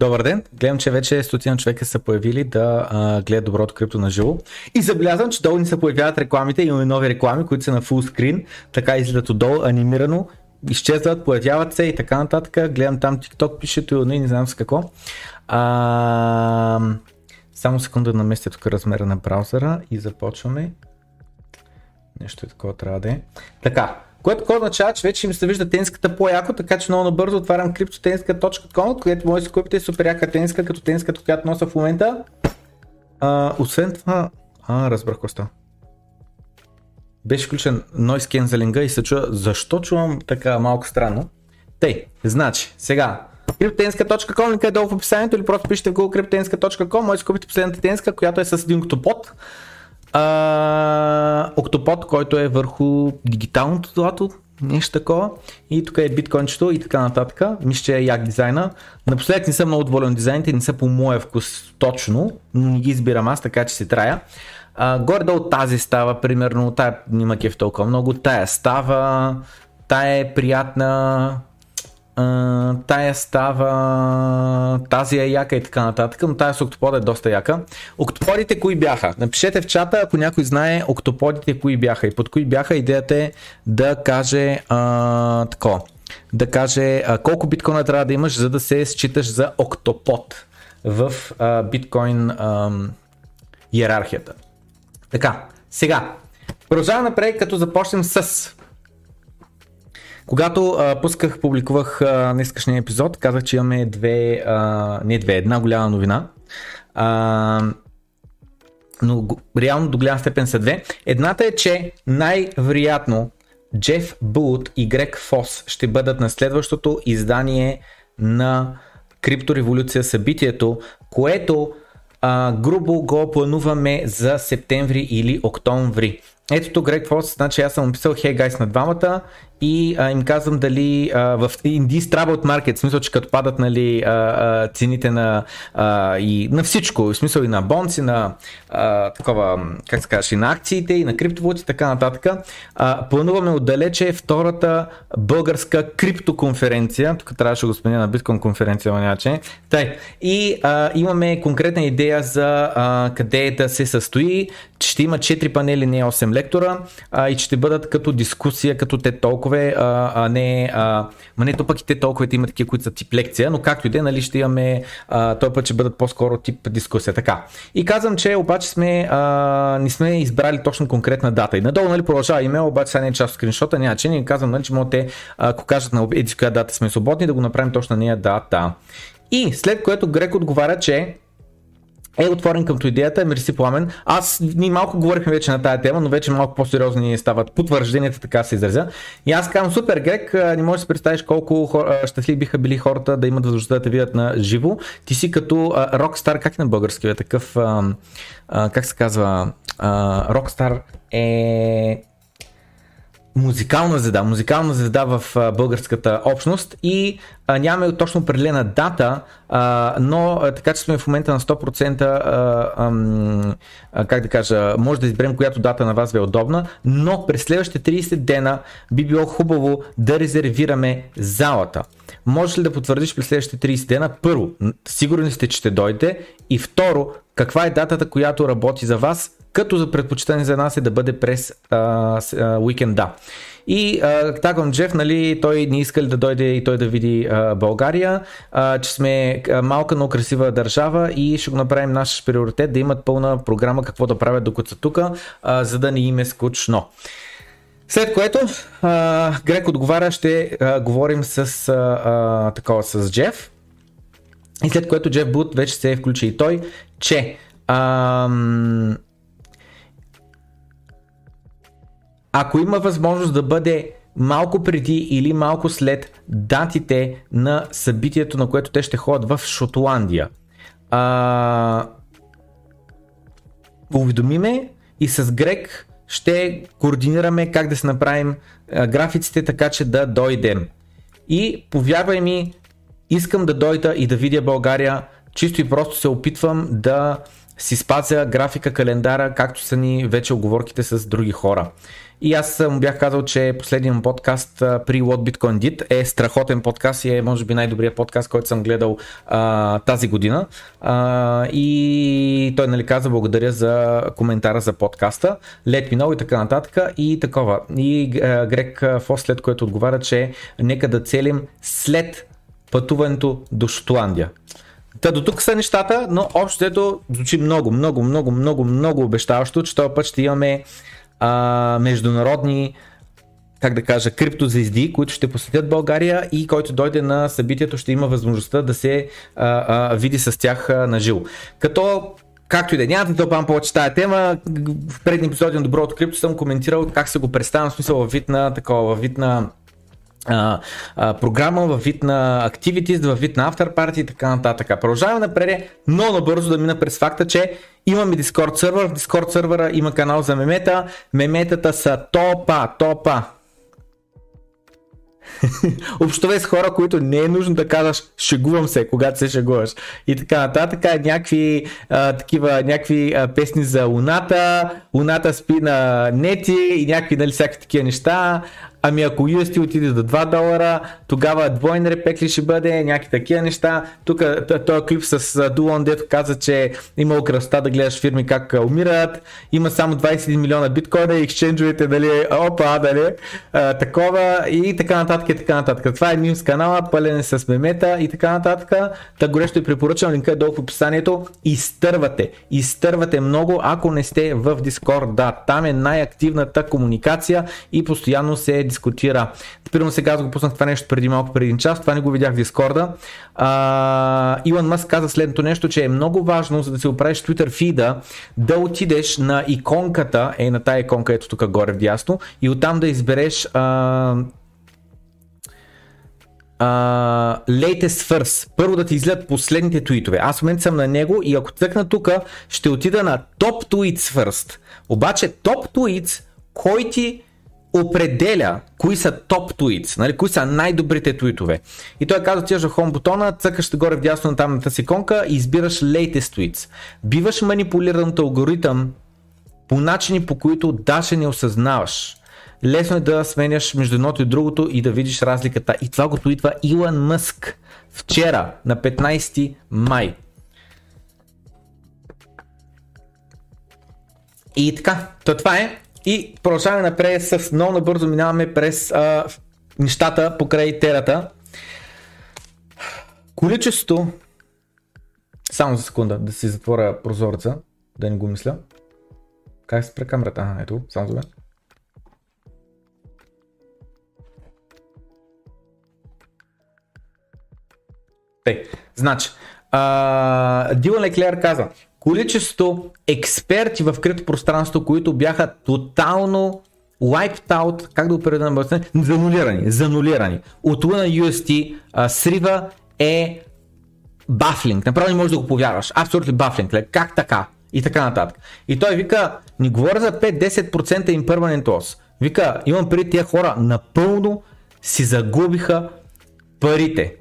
Добър ден! Гледам, че вече стотина човека са появили да а, гледат доброто крипто на живо. И забелязвам, че долу ни се появяват рекламите. Имаме нови реклами, които са на фул скрин. Така излизат отдолу, анимирано. Изчезват, появяват се и така нататък. Гледам там TikTok, пише и не знам с какво. А, само секунда да наместя тук размера на браузъра и започваме. Нещо е такова трябва да е. Така, което какво означава, че вече им се вижда тенската по-яко, така че много набързо отварям cryptotenska.com, от където може да си купите супер яка тенска, като тенската, която нося в момента. А, освен това, а, разбрах коста. Беше включен noise cancelling и се чува, защо чувам така малко странно. Тъй, значи, сега, cryptotenska.com, линка е долу в описанието или просто пишете в Google cryptotenska.com, може да купите последната тенска, която е с един октопод. А, октопод, който е върху дигиталното злато, нещо такова. И тук е биткоинчето и така нататък. Мисля, че е як дизайна. Напоследък не съм много доволен от дизайните, не са по моя вкус точно, но не ги избирам аз, така че си трая. А, горе-долу тази става, примерно, тая няма кеф толкова много, тая става, тая е приятна, тая става, тази е яка и така нататък, но тая с октопода е доста яка. Октоподите кои бяха? Напишете в чата, ако някой знае октоподите кои бяха и под кои бяха идеята е да каже а, тако, да каже а, колко биткоина трябва да имаш, за да се считаш за октопод в а, биткоин а, иерархията. Така, сега, продължаваме напред, като започнем с когато а, пусках, публикувах днескашния епизод, казах, че имаме две, а, не две, една голяма новина. А, но реално до голяма степен са две. Едната е, че най-вероятно Джеф Булт и Грег Фос ще бъдат на следващото издание на Криптореволюция събитието, което а, грубо го плануваме за септември или октомври. Ето тук Грег Фос, значи аз съм описал Hey Guys на двамата и а, им казвам дали а, в Indies Travel Market, в смисъл, че като падат нали, а, а, цените на, а, и на всичко, в смисъл и на бонци, на а, такова, как се казваш, и на акциите, и на криптовалути, така нататък, а, плануваме отдалече втората българска криптоконференция, тук трябваше го спомена на биткон конференция, но нямаше. Тай, и а, имаме конкретна идея за а, къде да се състои, че ще има 4 панели, не 8 лектора, а, и ще бъдат като дискусия, като те толкова блокове, а, а не, а, не то пък и те толкова има такива, които са тип лекция, но както и да е, нали, ще имаме, а, той път ще бъдат по-скоро тип дискусия. Така. И казвам, че обаче сме, а, не сме избрали точно конкретна дата. И надолу нали, продължава имейл, обаче сега не е част от скриншота, няма че. Ние казвам, нали, че могат те, ако кажат на еди дата сме свободни, да го направим точно на нея дата. И след което Грек отговаря, че е отворен къмто идеята, мерси пламен. Аз, ние малко говорихме вече на тая тема, но вече малко по-сериозни стават потвържденията, така се изразя. И аз казвам, супер, Грег, не можеш да си представиш колко щастливи биха били хората да имат възможността да те видят на живо. Ти си като рокстар, как е на български, е такъв, а, а, как се казва, рокстар е музикална звезда, музикална звезда в а, българската общност и а, нямаме точно определена дата, а, но а, така че сме в момента на 100% а, а, как да кажа, може да изберем която дата на вас ви е удобна, но през следващите 30 дена би било хубаво да резервираме залата. Може ли да потвърдиш през следващите 30 дена? Първо, сигурни сте, че ще дойде и второ, каква е датата, която работи за вас като за предпочитане за нас е да бъде през а, уикенда. И такъв Джеф, нали, той не иска ли да дойде и той да види а, България, а, че сме малка, но красива държава и ще го направим наш приоритет да имат пълна програма какво да правят докато са тук, за да не им е скучно. След което а, Грек отговаря, ще а, говорим с, а, такова, с Джеф. И след което Джеф Бут вече се включи и той, че а, ако има възможност да бъде малко преди или малко след датите на събитието, на което те ще ходят в Шотландия. А, уведомиме и с Грек ще координираме как да се направим графиците така, че да дойдем. И повярвай ми, искам да дойда и да видя България, чисто и просто се опитвам да си спазя графика, календара, както са ни вече оговорките с други хора. И аз му бях казал, че последният подкаст при What Bitcoin Did е страхотен подкаст и е може би най-добрият подкаст, който съм гледал а, тази година. А, и той нали каза благодаря за коментара за подкаста, let me know и така нататък и такова. И а, Грег Фос след което отговаря, че нека да целим след пътуването до Шотландия. Та до тук са нещата, но общото звучи много, много, много, много, много обещаващо, че този път ще имаме а, международни как да кажа, криптозвезди, които ще посетят България и който дойде на събитието ще има възможността да се а, а, види с тях на живо. Като Както и да е, няма да тълпам повече тази тема. В предни епизоди на Доброто крипто съм коментирал как се го представям, в смисъл във вид на такова, във вид на програма във вид на activities, във вид на after party и така нататък. Продължаваме напред много набързо да мина през факта, че имаме Discord сервер, в Discord сервера има канал за мемета, меметата са топа, топа, общове с хора, които не е нужно да казваш шегувам се, когато се шегуваш. И така нататък. Някакви, а, такива, някакви а, песни за Луната, Луната спи на нети и някакви нали, всякакви такива неща. Ами ако UST отиде до 2 долара, тогава двойен репек ли ще бъде, някакви такива неща. Тук този клип с Дулон, дето каза, че имало красота да гледаш фирми как умират, има само 21 милиона биткоина и екшенджовете, дали, опа, дали, а, такова и така нататък и така нататък. Това е мимс канала, пълен е с мемета и така нататък. Та горещо и препоръчвам, линка е долу в описанието. Изтървате, изтървате много, ако не сте в Discord. Да, там е най-активната комуникация и постоянно се дискутира. Примерно сега аз го пуснах това нещо преди малко, преди един час, това не го видях в Дискорда. А, Илон Мъск каза следното нещо, че е много важно, за да се оправиш Twitter фида, да отидеш на иконката, е на тая иконка, ето тук горе в дясно, и оттам да избереш а, Uh, latest first. Първо да ти излядат последните твитове. Аз в момента съм на него и ако цъкна тук, ще отида на Top Tweets First. Обаче Top Tweets, кой ти определя кои са топ твитс, нали, кои са най-добрите твитове. И той казва, отиваш в хом бутона, цъкаш горе в дясно на тамната си иконка и избираш latest tweets. Биваш манипулиран от алгоритъм по начини, по които даже не осъзнаваш. Лесно е да сменяш между едното и другото и да видиш разликата. И това го твитва Илон Мъск вчера на 15 май. И така, то това е. И продължаваме напред с много набързо минаваме през а, нещата покрай терата. Количество само за секунда да си затворя прозореца, да не го мисля. Как се спре камерата? Ага, ето, само за мен. Значи, Дилан Леклер каза, количество експерти в крито пространство, които бяха тотално wiped out, как да оперира на български, занулирани, занулирани. От Luna UST а, срива е бафлинг. Направо не можеш да го повярваш. Абсолютно бафлинг. Как така? И така нататък. И той вика, не говоря за 5-10% impermanent loss. Вика, имам преди тия хора, напълно си загубиха парите.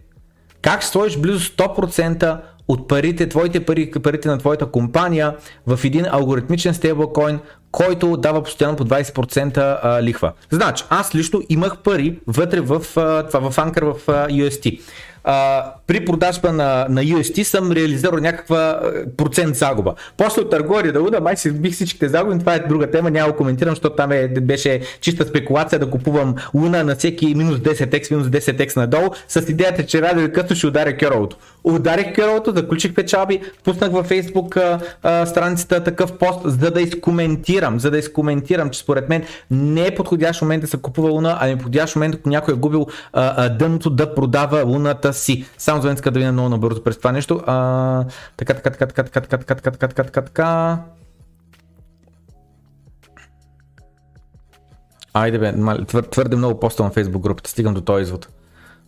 Как стоиш близо 100% от парите, твоите пари, парите на твоята компания в един алгоритмичен стейблкоин, който дава постоянно по 20% а, лихва. Значи, аз лично имах пари вътре в, това, в анкър в UST при продажба на, на UST съм реализирал някаква процент загуба. После от търговия да уда, май си бих всичките загуби, това е друга тема, няма да коментирам, защото там е, беше чиста спекулация да купувам луна на всеки минус 10x, минус 10x надолу, с идеята, че радио и късно ще ударя керолото. Ударих керолото, заключих печалби, пуснах във Facebook а, а, страницата такъв пост, за да изкоментирам, за да изкоментирам, че според мен не е подходящ момент да се купува луна, а е подходящ момент, ако някой е губил а, а, дъното да продава луната си. Само за иска да видя много набързо през това нещо. А, така, така, така, така, така, така, така, така, така, така, така, така. Айде бе, твърде много поста на Facebook групата, стигам до този извод.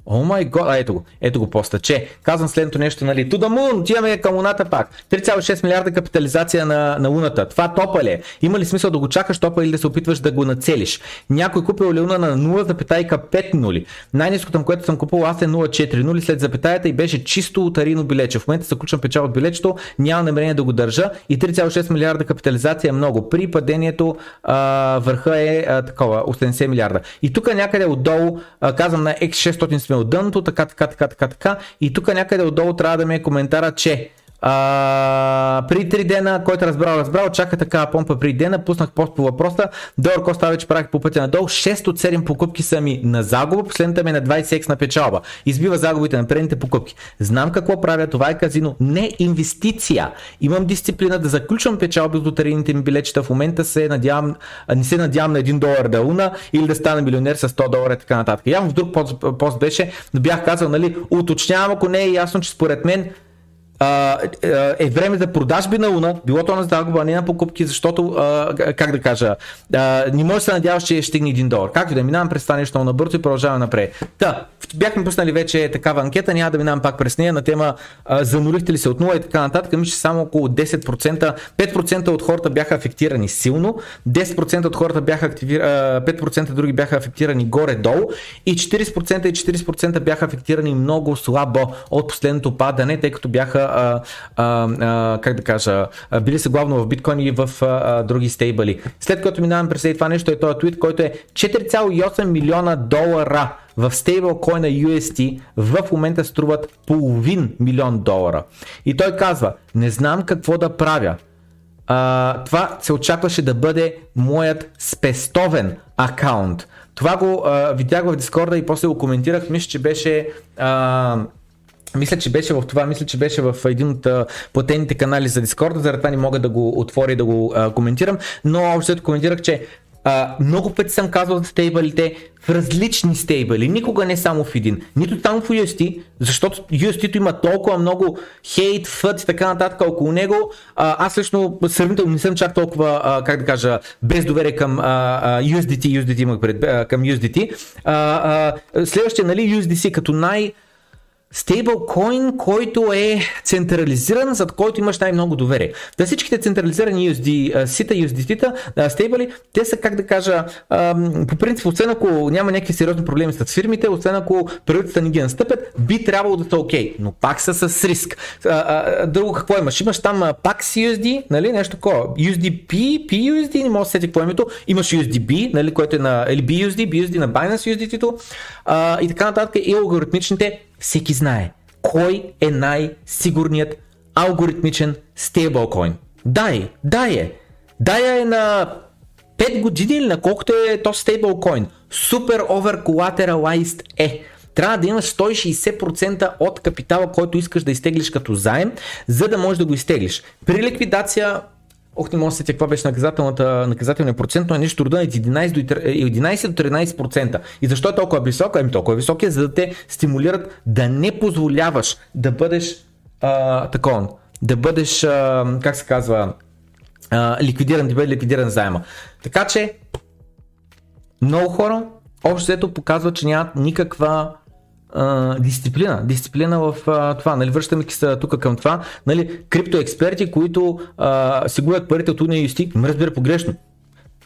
О май год, ето го, ето го поста, че казвам следното нещо, нали, to the moon, отиваме към Луната пак, 3,6 милиарда капитализация на, на Луната, това топа ли е? Има ли смисъл да го чакаш топа или да се опитваш да го нацелиш? Някой купил ли Луна на 0,5 нули? Най-низкото, към което съм купил аз е 0,4 нули след запетаята и беше чисто утарино билече. В момента се включвам печал от билечето, няма намерение да го държа и 3,6 милиарда капитализация е много. При падението а, върха е а, такова, 80 милиарда. И тук някъде отдолу, а, казвам на X600 сме от дъното, така, така, така, така, така. И тук някъде отдолу трябва да ми е коментара, че а, при 3 дена, който разбрал, разбрал, чака така помпа при дена, пуснах пост по въпроса, долар коста вече правих по пътя надолу, 6 от 7 покупки са ми на загуба, последната ми е на 20x на печалба. Избива загубите на предните покупки. Знам какво правя, това е казино, не инвестиция. Имам дисциплина да заключвам печалби от лотарийните ми билечета, в момента се надявам, не се надявам на 1 долар да уна или да стана милионер с 100 долара и така нататък. Явно в друг пост, пост беше, бях казал, нали, уточнявам, ако не е ясно, че според мен е време за продажби на Луна, било то на загуба, не на покупки, защото, как да кажа, не може да се надяваш, че ще стигне 1 долар. Както да минавам през това нещо много набързо и продължаваме напред. Та, бяхме пуснали вече такава анкета, няма да минавам пак през нея на тема занулихте ли се от 0 и така нататък. Мисля, че само около 10%, 5% от хората бяха афектирани силно, 10% от хората бяха активирани, 5% други бяха афектирани горе-долу и 40% и 40% бяха афектирани много слабо от последното падане, тъй като бяха а, а, а, как да кажа, били са главно в биткоин и в а, други стейбъли. След като минавам през това нещо е този твит, който е 4,8 милиона долара в стейблкоина UST в момента струват половин милион долара. И той казва, не знам какво да правя. А, това се очакваше да бъде моят спестовен акаунт. Това го а, видях в Дискорда и после го коментирах. Мисля, че беше а, мисля, че беше в това, мисля, че беше в един от платените канали за Дискорда, заради това не мога да го отворя и да го а, коментирам, но още коментирах, че а, много пъти съм казвал за стейбълите в различни стейбъли, никога не само в един, нито само в UST, защото UST-то има толкова много хейт, фът и така нататък около него. А, аз лично сравнително не съм чак толкова, а, как да кажа, без доверие към а, а, USDT, USDT имах пред, а, към USDT. А, а, следващия, нали, USDC като най- стейблкоин, който е централизиран, зад който имаш най-много доверие. Да всичките централизирани USD, сита, USDT-та, стейбли, те са, как да кажа, по принцип, освен ако няма някакви сериозни проблеми с фирмите, освен ако правителствата ни ги настъпят, би трябвало да са окей, okay, но пак са с риск. Друго какво имаш? Имаш там PAX USD, нали, нещо такова. USDP, PUSD, не мога да сети какво е името. Имаш USDB, нали, което е на, или BUSD, BUSD на Binance USDT-то и така нататък и алгоритмичните всеки знае кой е най-сигурният алгоритмичен стейблкоин. Дай, дай е. Дай е на 5 години или на колкото е то стейблкоин. Супер overcollateralized е. Трябва да имаш 160% от капитала, който искаш да изтеглиш като заем, за да можеш да го изтеглиш. При ликвидация Ох, не мога да се каква беше наказателната, наказателния процент, но е нещо рода от 11 до, 11 до 13%. И защо е толкова висок? Ами толкова висок е, за да те стимулират да не позволяваш да бъдеш а, такова, да бъдеш, а, как се казва, а, ликвидиран, да бъде ликвидиран заема. Така че, много хора, общо взето показват, че нямат никаква Дисциплина. Дисциплина в uh, това. Нали, връщаме се тук към това. Нали, криптоексперти, които uh, си губят парите от UniUST, ме разбира погрешно.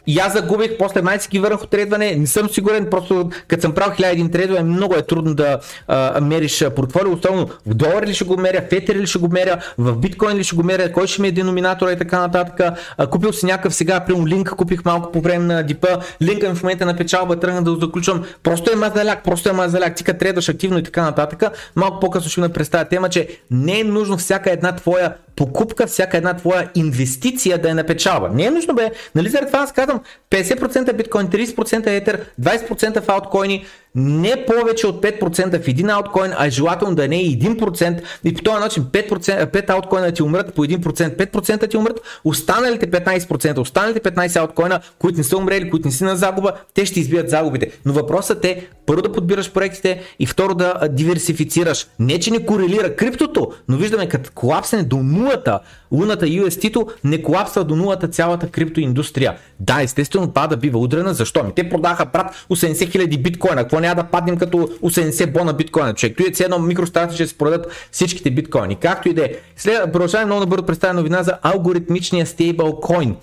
И аз загубих, после май си ги върнах от трейдване, не съм сигурен, просто като съм правил 1000 трейдване, много е трудно да а, мериш портфолио, особено в долар ли ще го меря, в етер ли ще го меря, в биткоин ли ще го меря, кой ще ми е деноминатора и така нататък. А, купил си някакъв сега, прямо линк, купих малко по време на дипа, линка ми в момента на печалба, тръгна да го заключвам, просто е мазаляк, просто е мазаляк, ти като трейдваш активно и така нататък. Малко по-късно ще ми представя тема, че не е нужно всяка една твоя покупка, всяка една твоя инвестиция да е на печалба. Не е нужно бе, нали заради това аз казвам 50% биткоин, 30% етер, 20% в алткоини, не повече от 5% в един алткоин, а желателно да не е 1% и по този начин 5%, 5 алткоина ти умрат по 1%, 5% ти умрат, останалите 15%, останалите 15 алткоина, които не са умрели, които не си на загуба, те ще избият загубите. Но въпросът е първо да подбираш проектите и второ да диверсифицираш. Не, че не корелира криптото, но виждаме като колапсене до нулата, луната UST-то не колапсва до нулата цялата криптоиндустрия. Да, естествено, това да бива удрена. Защо? Ми те продаха брат 80 000 биткоина. Какво няма да паднем като 80 бона биткоина, човек. Той е едно микростарта ще се продадат всичките биткоини. Както и да е. След, продължаваме много набързо представя новина за алгоритмичния стейблкоин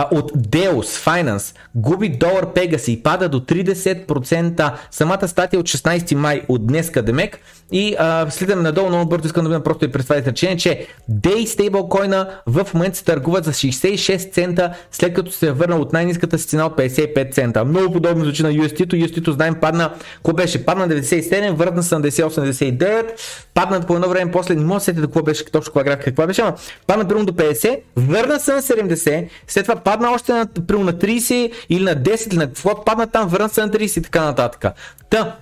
а, от Deus Finance губи долар Pegasus и пада до 30%. Самата статия от 16 май от днес Кадемек и а, слизаме надолу, много бързо искам да видя просто и представите речение, че Day Stablecoin в момента се търгуват за 66 цента, след като се е върнал от най-низката си цена от 55 цента. Много подобно звучи на UST-то. UST-то знаем падна, какво беше? Падна 97, върна се на 89, падна по едно време, после не мога да сетя какво беше, точно каква графика, каква беше, ама падна примерно до 50, върна се на 70, след това падна още на, примерно на 30 или на 10 или на какво, падна там, върна се на 30 и така нататък. Та,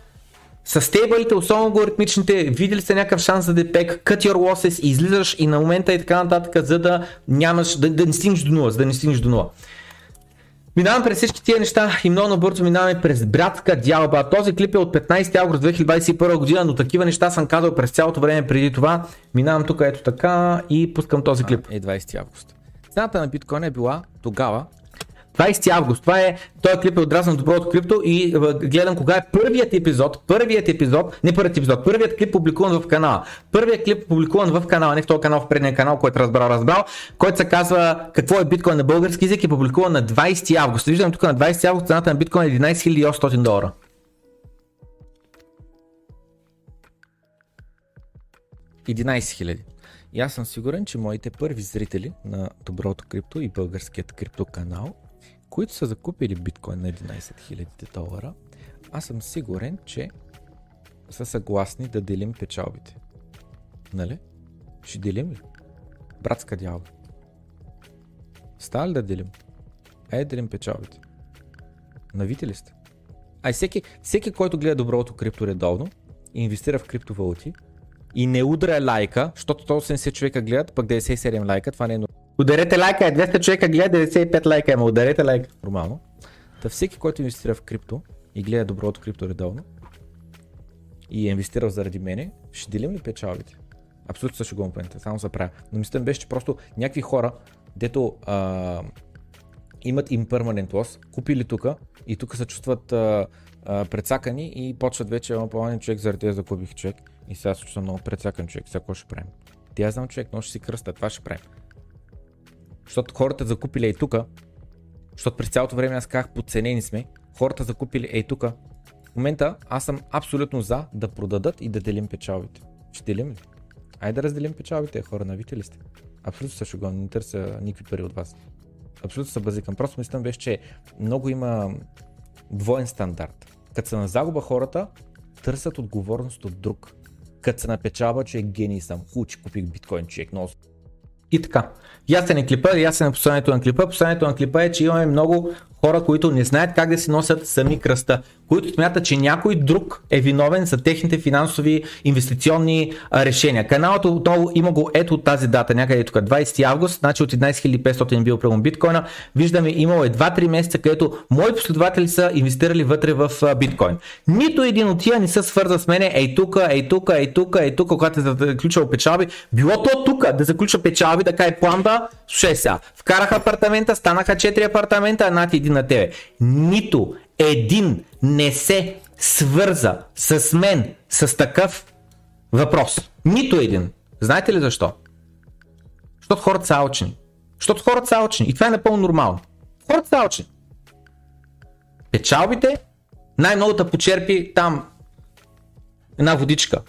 с стейбълите, особено алгоритмичните, видели сте някакъв шанс за депек, cut your losses, излизаш и на момента и така нататък, за да нямаш, да, да не стигнеш до нула, за да не стигнеш до нула. Минавам през всички тия неща и много набързо минаваме през братска дялба. Този клип е от 15 август 2021 година, но такива неща съм казал през цялото време преди това. Минавам тук ето така и пускам този клип. Е 20 август. Цената на биткоин е била тогава 20 август. Това е, този клип е отраснал доброто крипто и гледам кога е първият епизод, първият епизод, не първият епизод, първият клип публикуван в канала. Първият клип публикуван в канала, не в този канал, в предния канал, който разбрал, разбрал, който се казва какво е биткоин на български язик е публикуван на 20 август. Виждам тук на 20 август цената на биткоин е 11 800 долара. хиляди. И аз съм сигурен, че моите първи зрители на Доброто крипто и българският крипто канал които са закупили биткоин на 11 000 долара, аз съм сигурен, че са съгласни да делим печалбите. Нали? Ще делим ли? Братска дялба. Става да делим? Ай, делим печалбите. Навите ли сте? Ай, всеки, всеки, който гледа доброто крипто редовно инвестира в криптовалути и не удря лайка, защото 180 човека гледат, пък 97 лайка, това не е Ударете лайка, е 200 човека гледа, 95 лайка има, ударете лайка. Нормално. Та всеки, който инвестира в крипто и гледа доброто крипто редовно и е инвестирал заради мене, ще делим ли печалбите? Абсолютно също го момента, само се правя. Но мислям беше, че просто някакви хора, дето а, имат impermanent loss, купили тук и тук се чувстват а, а, прецакани и почват вече, ама по човек заради тези закупих човек и сега се чувствам много прецакан човек, сега какво ще правим? Ти аз знам човек, но ще си кръста, това ще правим. Защото хората закупили ей тука, защото през цялото време аз казах подценени сме, хората закупили ей тука. В момента аз съм абсолютно за да продадат и да делим печалбите. Ще делим ли? Айде да разделим печалбите, хора, навите ли сте? Абсолютно също го не търся никакви пари от вас. Абсолютно се базикам. Просто мислям беше, че много има двоен стандарт. Като са на загуба хората, търсят отговорност от друг. Като са на печалба, че е гений съм. Хубаво, че купих биткоин, човек, но и така. Ясен е клипа, ясен е посланието на клипа. Посланието на клипа е, че имаме много хора, които не знаят как да си носят сами кръста, които смятат, че някой друг е виновен за техните финансови инвестиционни решения. Каналът отново има го ето от тази дата, някъде тук, 20 август, значи от 11500 бил прямо биткоина. Виждаме, имало е 2-3 месеца, където мои последователи са инвестирали вътре в биткоин. Нито един от тия не са свързан с мене, ей тук, ей тук, ей тук, ей тук, когато е заключил печалби. Било то тук да заключа печалби, така е планда, слушай сега, вкараха апартамента, станаха 4 апартамента, над един на тебе. Нито един не се свърза с мен с такъв въпрос. Нито един. Знаете ли защо? Защото хората са алчни. Защото хората са алчни. И това е напълно нормално. Хората са алчни. Печалбите най-много да почерпи там една водичка.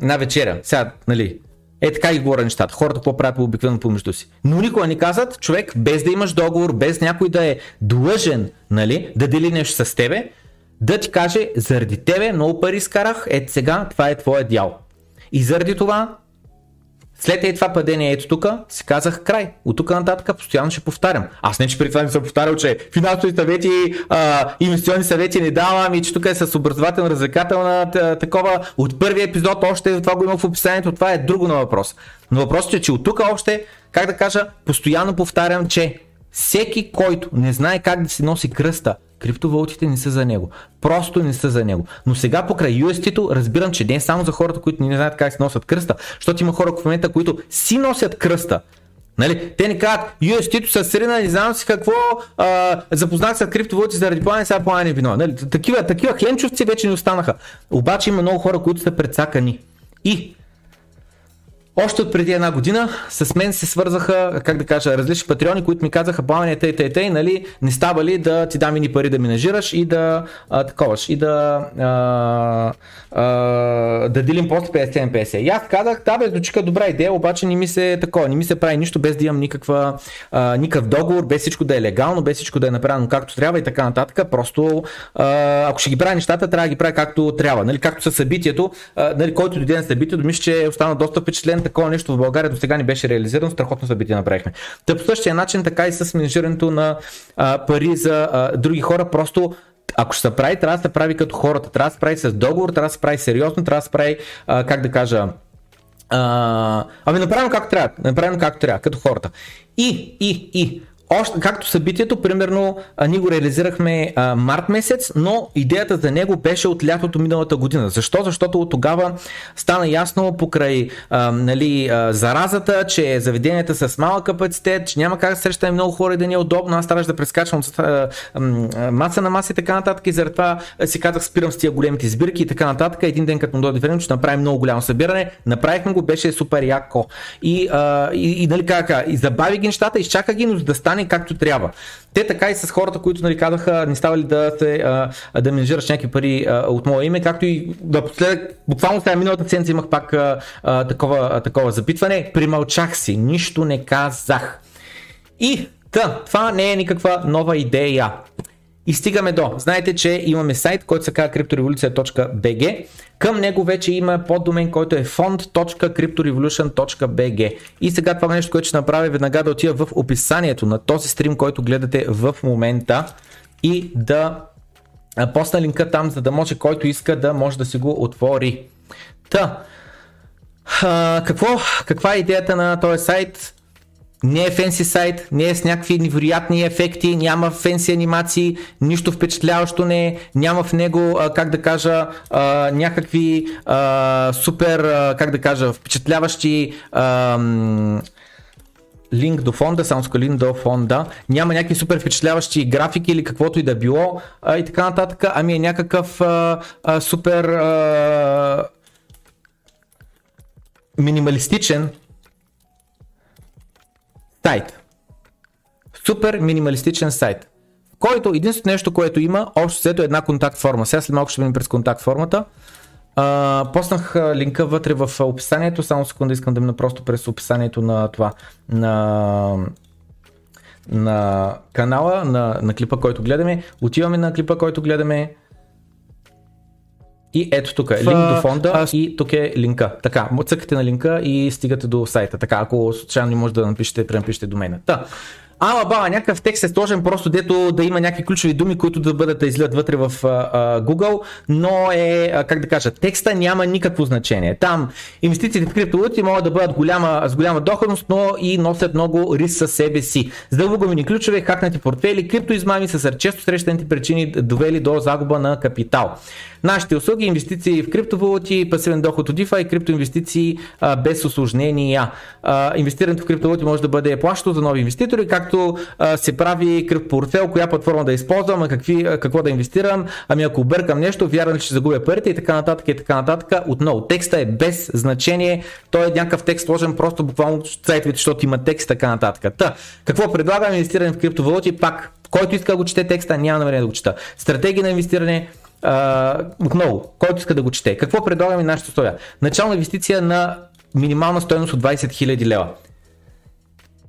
Една вечеря. Сега, нали, е така и говоря нещата. Хората какво правят обикновено помежду си. Но никога не казват, човек, без да имаш договор, без някой да е длъжен нали, да дели нещо с тебе, да ти каже, заради тебе много пари скарах, ето сега това е твоя дял. И заради това след е това падение, ето тук, си казах край. От тук нататък постоянно ще повтарям. Аз не, че преди това не съм повтарял, че финансови съвети, а, инвестиционни съвети не давам и че тук е с образователно развлекателна такова. От първия епизод още това го има в описанието, това е друго на въпрос. Но въпросът е, че от тук още, как да кажа, постоянно повтарям, че всеки, който не знае как да си носи кръста, криптовалутите не са за него. Просто не са за него. Но сега покрай UST-то разбирам, че не е само за хората, които не знаят как си носят кръста, защото има хора в момента, които си носят кръста, Нали? Те ни казват, UST-то са срина, не знам си какво, а, запознах се с криптовалути заради плане, сега плане вино. Нали? Такива, такива хленчовци вече не останаха. Обаче има много хора, които са предсакани. И още от преди една година с мен се свързаха, как да кажа, различни патреони, които ми казаха, пламене, тъй, тъй, тъй, нали, не става ли да ти дам ни пари да менажираш и да а, таковаш, и да, а, а, да делим после 50 50. И аз казах, да, бе, звучика добра идея, обаче не ми се такова, не ми се прави нищо без да имам никаква, а, никакъв договор, без всичко да е легално, без всичко да е направено както трябва и така нататък. Просто, а, ако ще ги прави нещата, трябва да ги прави както трябва. Нали, както със събитието, а, нали, който дойде на събитието, мисля, че е останал доста впечатлен такова нещо в България до сега не беше реализирано, страхотно събитие направихме. Та по същия начин така и с менеджирането на а, пари за а, други хора, просто ако ще се прави, трябва да се прави като хората, трябва да се прави с договор, трябва да се прави сериозно, трябва да се прави, а, как да кажа, а, ами направено както трябва, направено както трябва, като хората. И, и, и, още, както събитието, примерно, а, ние го реализирахме а, март месец, но идеята за него беше от лятото миналата година. Защо? Защото от тогава стана ясно покрай а, нали, а, заразата, че заведенията са с малък капацитет, че няма как да срещаме много хора и да ни е удобно. Аз трябваше да прескачам от маса на маса и така нататък. И заради си казах, спирам с тия големите сбирки и така нататък. Един ден, като му дойде време, ще направим много голямо събиране. Направихме го, беше супер яко. И, а, и, и, нали, как, и забави ги нещата, изчака ги, но да стане стане както трябва. Те така и с хората, които нали, казаха, не става ли да, се, а, да менежираш някакви пари а, от мое име, както и да последък, буквално сега миналата седмица имах пак а, а, такова, а, такова запитване, примълчах си, нищо не казах. И Та, това не е никаква нова идея. И стигаме до, знаете, че имаме сайт, който се казва cryptorevolution.bg. Към него вече има поддомен, който е fond.cryptorevolution.bg. И сега това нещо, което ще направя, е веднага да отида в описанието на този стрим, който гледате в момента и да посна линка там, за да може който иска да може да си го отвори. Та, какво, каква е идеята на този сайт? Не е фенси сайт, не е с някакви невероятни ефекти, няма фенси анимации, нищо впечатляващо не е, няма в него, как да кажа, някакви супер, как да кажа, впечатляващи линк до фонда, само линк до фонда, няма някакви супер впечатляващи графики или каквото и да било и така нататък, ами е някакъв супер минималистичен сайт. Супер минималистичен сайт. Който единственото нещо, което има, общо взето е една контакт форма. Сега след малко ще видим през контакт формата. А, поснах линка вътре в описанието, само секунда искам да мина просто през описанието на това, на, на канала, на, на клипа, който гледаме. Отиваме на клипа, който гледаме. И ето тук е линк до фонда а, и тук е линка. Така, цъкате на линка и стигате до сайта. Така, ако случайно не може да напишете, пренапишете домена. Та, Ама баба, някакъв текст е сложен просто дето да има някакви ключови думи, които да бъдат да излят вътре в а, Google, но е, а, как да кажа, текста няма никакво значение. Там инвестициите в криптовалути могат да бъдат голяма, с голяма доходност, но и носят много риск със себе си. Задълбоговини ключове, хакнати портфели, криптоизмами са често срещаните причини довели до загуба на капитал. Нашите услуги, инвестиции в криптовалути, пасивен доход от DeFi, криптоинвестиции а, без осложнения. А, инвестирането в криптовалути може да бъде плащано за нови инвеститори, както а, се прави криптопортфел, коя платформа да използвам, какви, какво да инвестирам, ами ако объркам нещо, вярвам, че ще загубя парите и така нататък и така нататък. Отново, текста е без значение, той е някакъв текст сложен просто буквално сайтовете, защото има текст така нататък. Та, какво предлагам инвестиране в криптовалути? Пак, който иска да го чете текста, няма намерение да го чета. Стратегия на инвестиране, Отново, който иска да го чете. Какво предлагаме нашата условия? Начална инвестиция на минимална стоеност от 20 000 лева.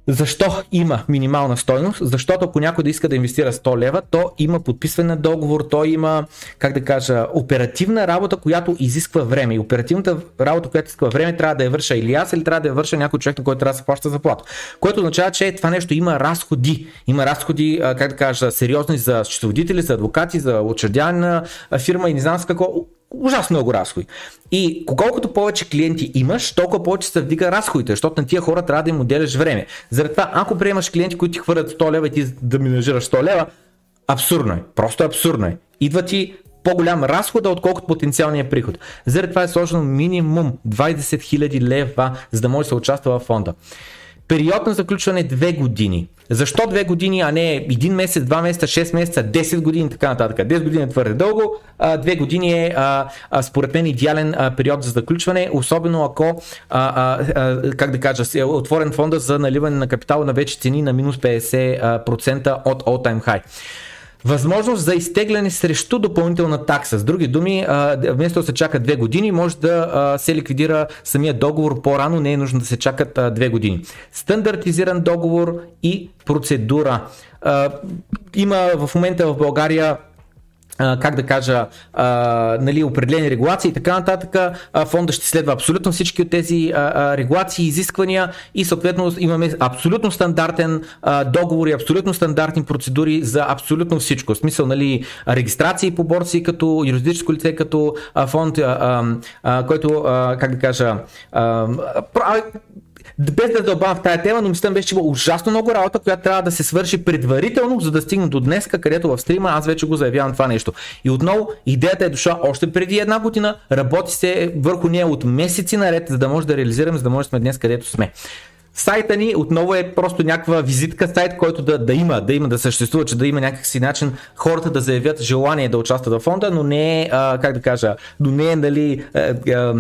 Защо има минимална стойност? Защото ако някой да иска да инвестира 100 лева, то има подписване на договор, то има, как да кажа, оперативна работа, която изисква време. И оперативната работа, която изисква време, трябва да я върша или аз, или трябва да я върша някой човек, на който трябва да се плаща заплата. Което означава, че това нещо има разходи. Има разходи, как да кажа, сериозни за счетоводители, за адвокати, за учредяване на фирма и не знам с какво ужасно много разходи. И колкото повече клиенти имаш, толкова повече се вдига разходите, защото на тия хора трябва да им отделяш време. Заради ако приемаш клиенти, които ти хвърлят 100 лева и ти да менажираш 100 лева, абсурдно е. Просто абсурдно е. Идва ти по-голям разход, отколкото потенциалния приход. Заради това е сложено минимум 20 000 лева, за да може да се участва в фонда. Период на заключване 2 години. Защо 2 години, а не 1 месец, 2 месеца, 6 месеца, 10 години и така нататък. 10 години е твърде дълго, 2 години е според мен идеален период за заключване, особено ако, как да кажа, е отворен фонда за наливане на капитал на вече цени на минус 50% от all time high. Възможност за изтегляне срещу допълнителна такса. С други думи, вместо да се чака две години, може да се ликвидира самия договор по-рано, не е нужно да се чакат две години. Стандартизиран договор и процедура. Има в момента в България как да кажа, а, нали, определени регулации и така нататък. А, фонда ще следва абсолютно всички от тези а, а, регулации, изисквания и съответно имаме абсолютно стандартен а, договор и абсолютно стандартни процедури за абсолютно всичко. В смисъл, нали, регистрации по борси като юридическо лице, като а, фонд, а, а, който, а, как да кажа, а, без да дълбавам в тази тема, но мисля беше, че има ужасно много работа, която трябва да се свърши предварително, за да стигне до днес, където в стрима аз вече го заявявам това нещо. И отново, идеята е дошла още преди една година, работи се върху нея от месеци наред, за да може да реализираме, за да може да сме днес където сме. Сайта ни отново е просто някаква визитка, сайт, който да, да има, да има, да съществува, че да има някакси начин хората да заявят желание да участват в фонда, но не е, а, как да кажа, но не е, нали, а, а,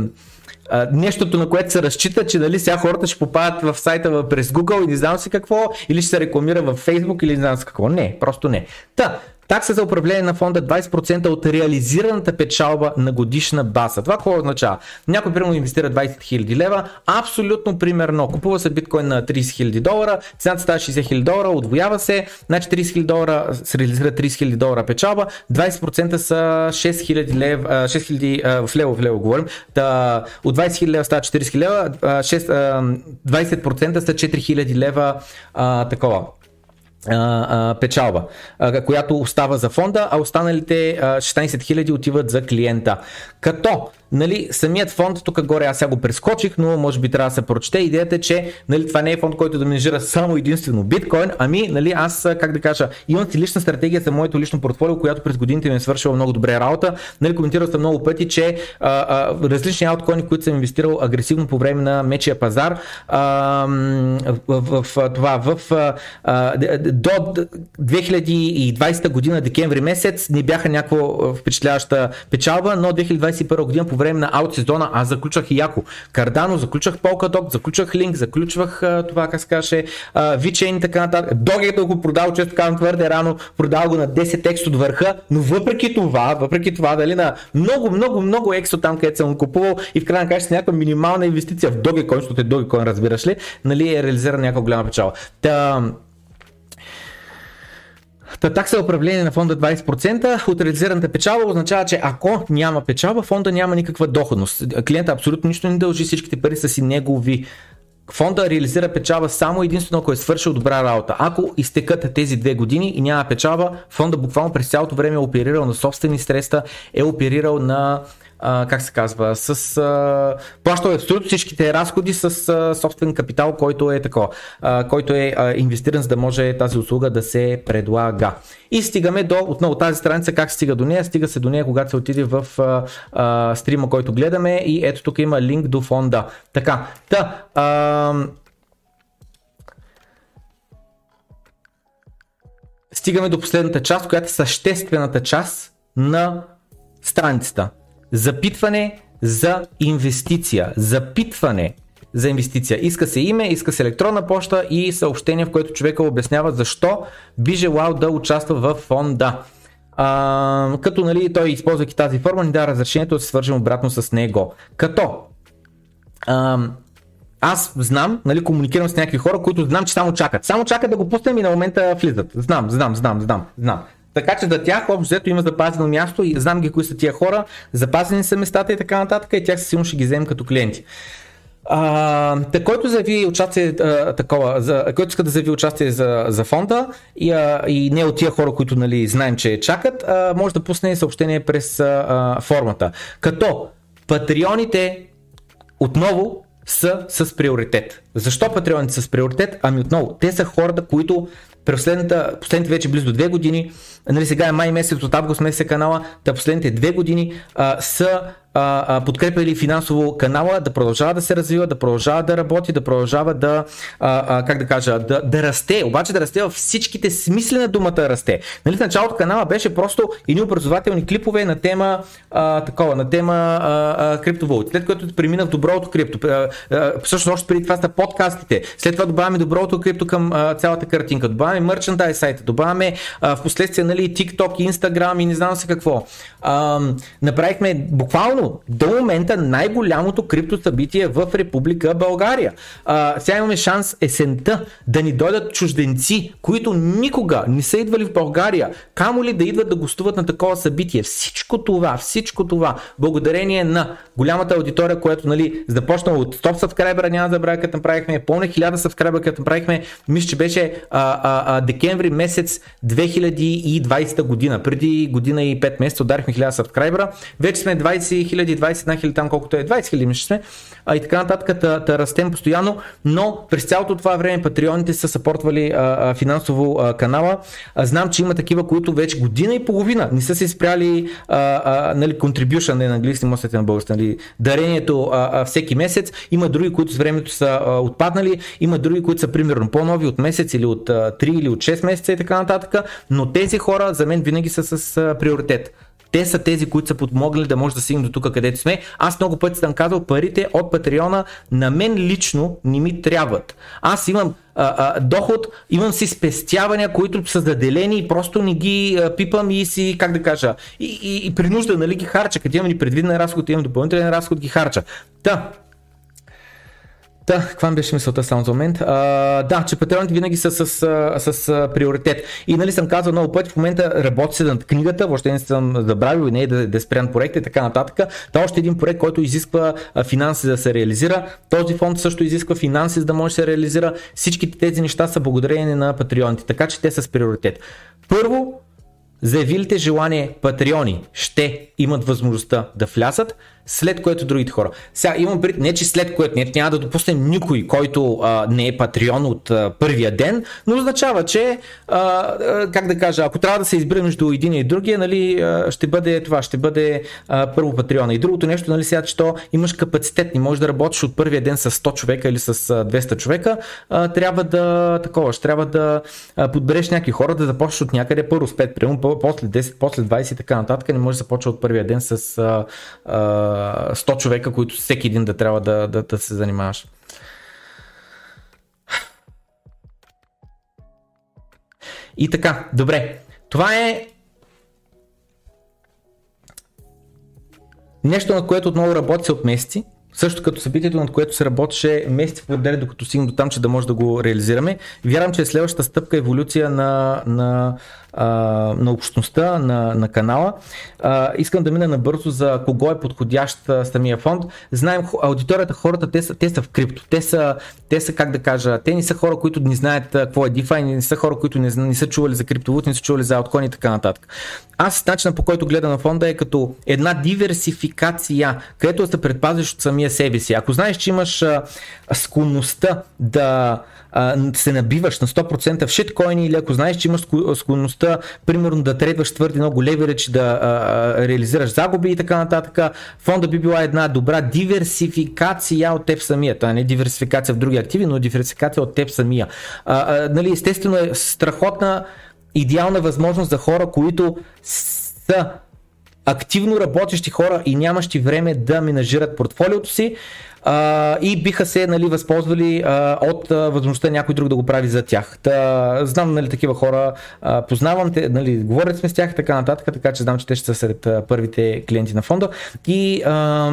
нещото, на което се разчита, че дали сега хората ще попадат в сайта през Google и не знам си какво, или ще се рекламира в Facebook или не знам си какво. Не, просто не. Та, Такса за управление на фонда 20% от реализираната печалба на годишна база. Това какво означава? Някой примерно инвестира 20 000 лева, абсолютно примерно, купува се биткоин на 30 000 долара, цената става 60 000 долара, отвоява се, значи 30 000 долара се реализира 30 000 долара печалба, 20% са 6 000 лев, 6 000 в лево, в лево говорим, да, от 20 000 лева става 40 000 лева, 6, 20% са 4 000 лева а, такова печалба, която остава за фонда, а останалите а, 16 000 отиват за клиента. Като нали, самият фонд, тук горе аз сега го прескочих, но може би трябва да се прочете. Идеята е, че нали, това не е фонд, който да менежира само единствено биткоин, ами нали, аз, как да кажа, имам си лична стратегия за моето лично портфолио, която през годините ми е свършила много добре работа. Нали, коментирал съм много пъти, че а, а, различни ауткоини, които съм инвестирал агресивно по време на мечия пазар, а, в, в, това, в, а, до 2020 година, декември месец, не бяха някаква впечатляваща печалба, но 2021 година по време на аут сезона аз заключвах и яко. Кардано, заключвах Polkadot, заключвах Link, заключвах това, как се каже, VeChain и така нататък. Доги да го продал, често казвам твърде рано, продал го на 10 екс от върха, но въпреки това, въпреки това, дали на много, много, много ексо там, където съм купувал и в крайна каже с някаква минимална инвестиция в Dogecoin, защото е Dogecoin, разбираш ли, нали, е реализирана някаква голяма печала. Та, Та такса управление на фонда 20% от реализираната печалба означава, че ако няма печалба, фонда няма никаква доходност. Клиента абсолютно нищо не дължи, всичките пари са си негови. Фонда реализира печалба само единствено ако е свършил добра работа. Ако изтекат тези две години и няма печалба, фонда буквално през цялото време е оперирал на собствени средства, е оперирал на как се казва, с а, плащал абсолютно всичките разходи с а, собствен капитал, който е тако, а, който е а, инвестиран, за да може тази услуга да се предлага. И стигаме до отново тази страница, как стига до нея? Стига се до нея, когато се отиде в а, а, стрима, който гледаме и ето тук има линк до фонда. Така, та, а, стигаме до последната част, която е съществената част на страницата. Запитване за инвестиция. Запитване за инвестиция. Иска се име, иска се електронна почта и съобщение, в което човека обяснява защо би желал да участва в фонда. А, като нали, той, използвайки тази форма, ни да разрешението да се свържем обратно с него. Като а, аз знам, нали, комуникирам с някакви хора, които знам, че само чакат. Само чакат да го пуснем и на момента влизат. Знам, знам, знам, знам, знам. Така че за тях общо взето има запазено място и знам ги кои са тия хора, запазени са местата и така нататък и тях силно ще ги вземем като клиенти. А, който заяви участие а, такова, за, който иска да заяви участие за, за фонда и, а, и не от тия хора, които нали, знаем, че чакат, а, може да пусне съобщение през а, формата. Като патреоните отново са с приоритет. Защо патреоните са с приоритет? Ами отново, те са хората, които през последните вече близо две години, нали сега е май месец, от август месец е канала, да последните две години а, са подкрепили финансово канала, да продължава да се развива, да продължава да работи, да продължава да, как да кажа, да, да расте, обаче да расте във всичките смисли на думата расте. Нали, в началото канала беше просто едни образователни клипове на тема а, такова, на тема а, а, криптовалути. След което премина в доброто крипто. Всъщност още преди това са подкастите. След това добавяме доброто крипто към а, цялата картинка. Добавяме мерчендай сайта, добавяме в последствие нали, TikTok, Instagram и не знам се какво. А, направихме буквално до момента най-голямото крипто събитие в Република България. А, сега имаме шанс есента да ни дойдат чужденци, които никога не са идвали в България, камо ли да идват да гостуват на такова събитие. Всичко това, всичко това, благодарение на голямата аудитория, която нали, започна от 100 сабскрайбера, няма да забравя, като направихме, пълне 1000 сабскрайбера, като направихме, мисля, че беше а, а, а, декември месец 2020 година. Преди година и 5 месеца ударихме 1000 сабскрайбера. Вече сме 20 000, 21 000 там колкото е, 20 000 мисля сме. А, и така нататък да, да растем постоянно, но през цялото това време патреоните са съпортвали а, а, финансово а, канала. А, знам, че има такива, които вече година и половина не са се спряли а, а, нали, contribution, не на английски, може на български, нали, дарението а, а, всеки месец. Има други, които с времето са а, отпаднали, има други, които са примерно по-нови от месец или от а, 3 или от 6 месеца и така нататък, но тези хора за мен винаги са с а, приоритет. Те са тези, които са подмогнали да може да стигнем до тук, където сме. Аз много пъти съм казал, парите от Патреона на мен лично не ми трябват. Аз имам а, а, доход, имам си спестявания, които са заделени и просто не ги а, пипам и си, как да кажа, и, и, и при нужда нали, ги харча. Като имам и предвиден разход, имам допълнителен разход, ги харча. Та, да, каква беше мисълта само за момент? А, да, че патреоните винаги са с, с, с приоритет. И нали съм казал много пъти, в момента работи се над книгата, въобще не съм забравил и не е да, да спрян проект и така нататък. Та още един проект, който изисква финанси да се реализира. Този фонд също изисква финанси, за да може да се реализира. Всичките тези неща са благодарение на патреоните, така че те са с приоритет. Първо, заявилите желание патреони ще имат възможността да влязат след което другите хора. Сега имам пред, не че след което, не, няма да допуснем никой, който а, не е патреон от а, първия ден, но означава, че, а, а, как да кажа, ако трябва да се избере между един и другия, нали, а, ще бъде това, ще бъде а, първо патреона. И другото нещо, нали, сега, че то имаш капацитет, не можеш да работиш от първия ден с 100 човека или с 200 човека, а, трябва да, такова, трябва да а, подбереш някакви хора, да започнеш от някъде първо с 5, прямо, после 10, после 20 и така нататък, не може да започва от първия ден с а, а, 100 човека, които всеки един да трябва да, да, да се занимаваш. И така, добре. Това е нещо, на което отново работя от месеци. Също като събитието, над което се работеше месеци в докато стигнем до там, че да може да го реализираме. Вярвам, че е следващата стъпка еволюция на, на на общността, на, на канала. А, искам да мина набързо за кого е подходящ самия фонд. Знаем, аудиторията, хората, те са, те са в крипто. Те са, те са, как да кажа, те не са хора, които не знаят какво е DeFi, не са хора, които не, не са чували за криптовалути, не са чували за алткоини и така нататък. Аз начинът по който гледа на фонда е като една диверсификация, където да се предпазиш от самия себе си. Ако знаеш, че имаш а, склонността да се набиваш на 100% в шиткоини или ако знаеш, че имаш склонността, примерно да трейдваш твърди много леверидж, да а, реализираш загуби и така нататък, фонда би била една добра диверсификация от теб самия. Това не е диверсификация в други активи, но диверсификация от теб самия. А, а, нали, естествено е страхотна, идеална възможност за хора, които са активно работещи хора и нямащи време да менажират портфолиото си а, и биха се нали, възползвали а, от а, възможността някой друг да го прави за тях. Та, знам нали, такива хора, а, познавам те, нали, говорят сме с тях и така нататък, така че знам, че те ще са сред а, първите клиенти на фонда. И а,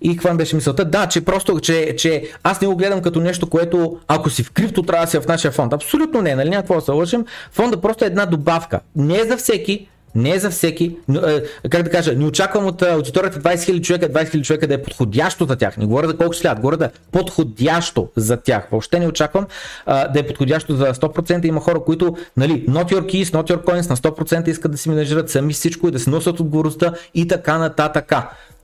и каква беше мисълта? Да, че просто, че, че аз не го гледам като нещо, което ако си в крипто, трябва да си в нашия фонд. Абсолютно не, нали? Някакво да се лъжим. Фонда просто е една добавка. Не е за всеки, не е за всеки, но, е, как да кажа, не очаквам от аудиторията 20 000 човека, 20 000 човека да е подходящо за тях. Не говоря да колко след, говоря да е подходящо за тях. Въобще не очаквам а, да е подходящо за 100%. Има хора, които, нали, not your keys, not your coins, на 100% искат да си менажират сами всичко и да се носят отговорността и така нататък.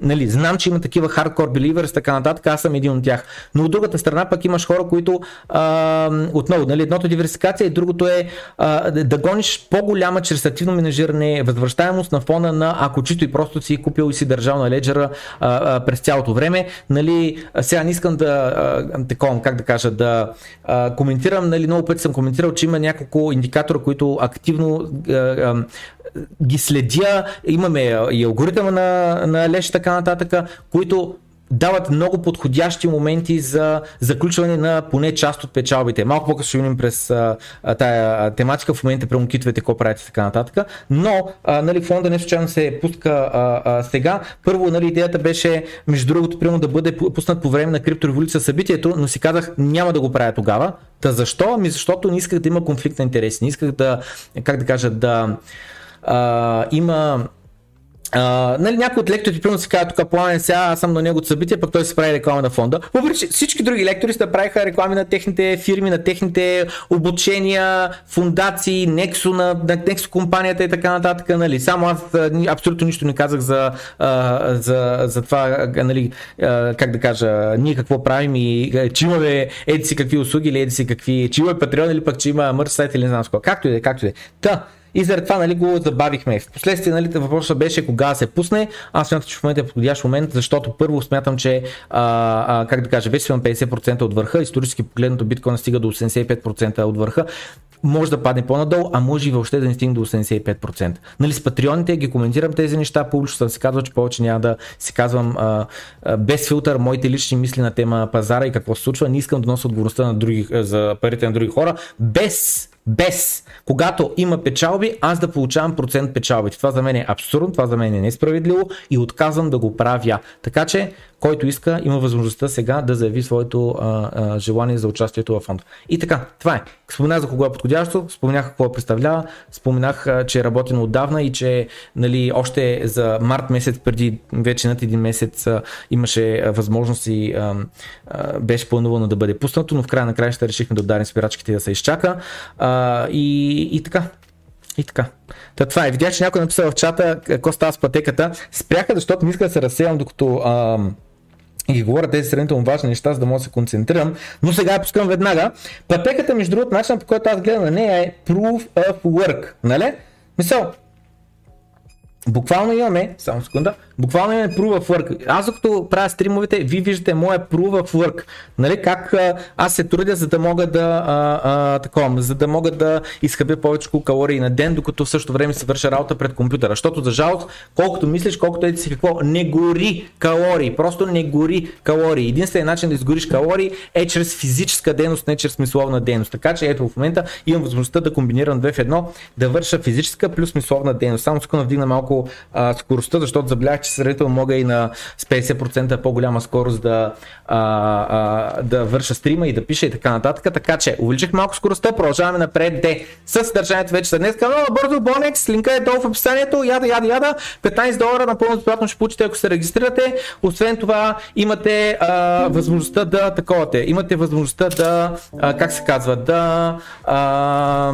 Нали, знам, че има такива хардкор беливърс, така нататък, аз съм един от тях. Но от другата страна пък имаш хора, които а, отново, нали, едното е диверсификация и другото е а, да гониш по-голяма чрез активно менажиране, възвръщаемост на фона на ако чисто и просто си купил и си държал на леджера а, а, през цялото време. Нали, сега не искам да, а, такова, как да кажа, да а, коментирам, нали, много пъти съм коментирал, че има няколко индикатора, които активно а, а, ги следя, имаме и алгоритъма на, на Леш нататък, които дават много подходящи моменти за заключване на поне част от печалбите. Малко по-късно ще видим през а, тая тематика, в момента прямо китовете, какво правите и така нататък. Но а, нали, фонда не случайно се пуска а, а, сега. Първо нали, идеята беше, между другото, прямо да бъде пуснат по време на криптореволюция събитието, но си казах, няма да го правя тогава. Та защо? Ами защото не исках да има конфликт на интереси. Не исках да, как да кажа, да а, има Uh, нали, някои от лекторите, примерно си казват тук пламен сега, аз съм на него от събитие, пък той се прави реклама на фонда. Въпреки всички други лектори се правиха реклами на техните фирми, на техните обучения, фундации, Nexo, на, на Nexo компанията и така нататък. Нали. Само аз абсолютно нищо не казах за, за, за това, нали, как да кажа, ние какво правим и че имаме еди си какви услуги или еди си какви, че има Patreon или пък че има мърс сайт или не знам с Както и да е, както и да е. Та, и заради това нали, го забавихме. Впоследствие нали, въпросът беше кога да се пусне. Аз смятам, че в момента е подходящ момент, защото първо смятам, че а, а, как да кажа, вече имам 50% от върха. Исторически погледнато биткоин стига до 85% от върха може да падне по-надолу, а може и въобще да не стигне до 85%. Нали, с патреоните ги коментирам тези неща, публично съм си казвал, че повече няма да си казвам а, а, без филтър моите лични мисли на тема пазара и какво се случва. Не искам да нося отговорността на други, за парите на други хора, без без, когато има печалби, аз да получавам процент печалбите. Това за мен е абсурдно, това за мен е несправедливо и отказвам да го правя. Така че който иска, има възможността сега да заяви своето а, а, желание за участието в фонда. И така, това е. Споменах за кого е подходящо, споменах какво представлява, споменах, че е работено отдавна и че нали, още за март месец, преди вече над един месец, имаше възможност и а, а, беше планувано да бъде пуснато, но в края на краища решихме да ударим спирачките и да се изчака. А, и, и така, и така. Та това е. Видях, че някой написал в чата какво става с пътеката. Спряха, защото не иска да се разсеям, докато а, и ги говоря тези сравнително важни неща, за да мога да се концентрирам, но сега я пускам веднага. Пътеката, между другото, начинът по който аз гледам на нея е Proof of Work, нали? Мисъл, буквално имаме, само секунда, Буквално имаме proof of work. Аз докато правя стримовете, вие виждате моя proof of work. Нали, как аз се трудя, за да мога да а, а, такова, за да мога да изхъбя повече калории на ден, докато в същото време се върша работа пред компютъра. Защото за жалост, колкото мислиш, колкото еди си какво, не гори калории. Просто не гори калории. Единственият начин да изгориш калории е чрез физическа дейност, не чрез мисловна дейност. Така че ето в момента имам възможността да комбинирам две в едно, да върша физическа плюс мисловна дейност. Само да вдигна малко а, скоростта, защото заблях, че сравнително мога и на 50% по-голяма скорост да, а, а, да върша стрима и да пиша и така нататък. Така че увеличих малко скоростта, продължаваме напред. Де, с съдържанието вече за днес. Много бързо, Бонекс, линка е долу в описанието. Яда, яда, яда. 15 долара напълно безплатно ще получите, ако се регистрирате. Освен това, имате а, възможността да таковате. Имате възможността да, а, как се казва, да а,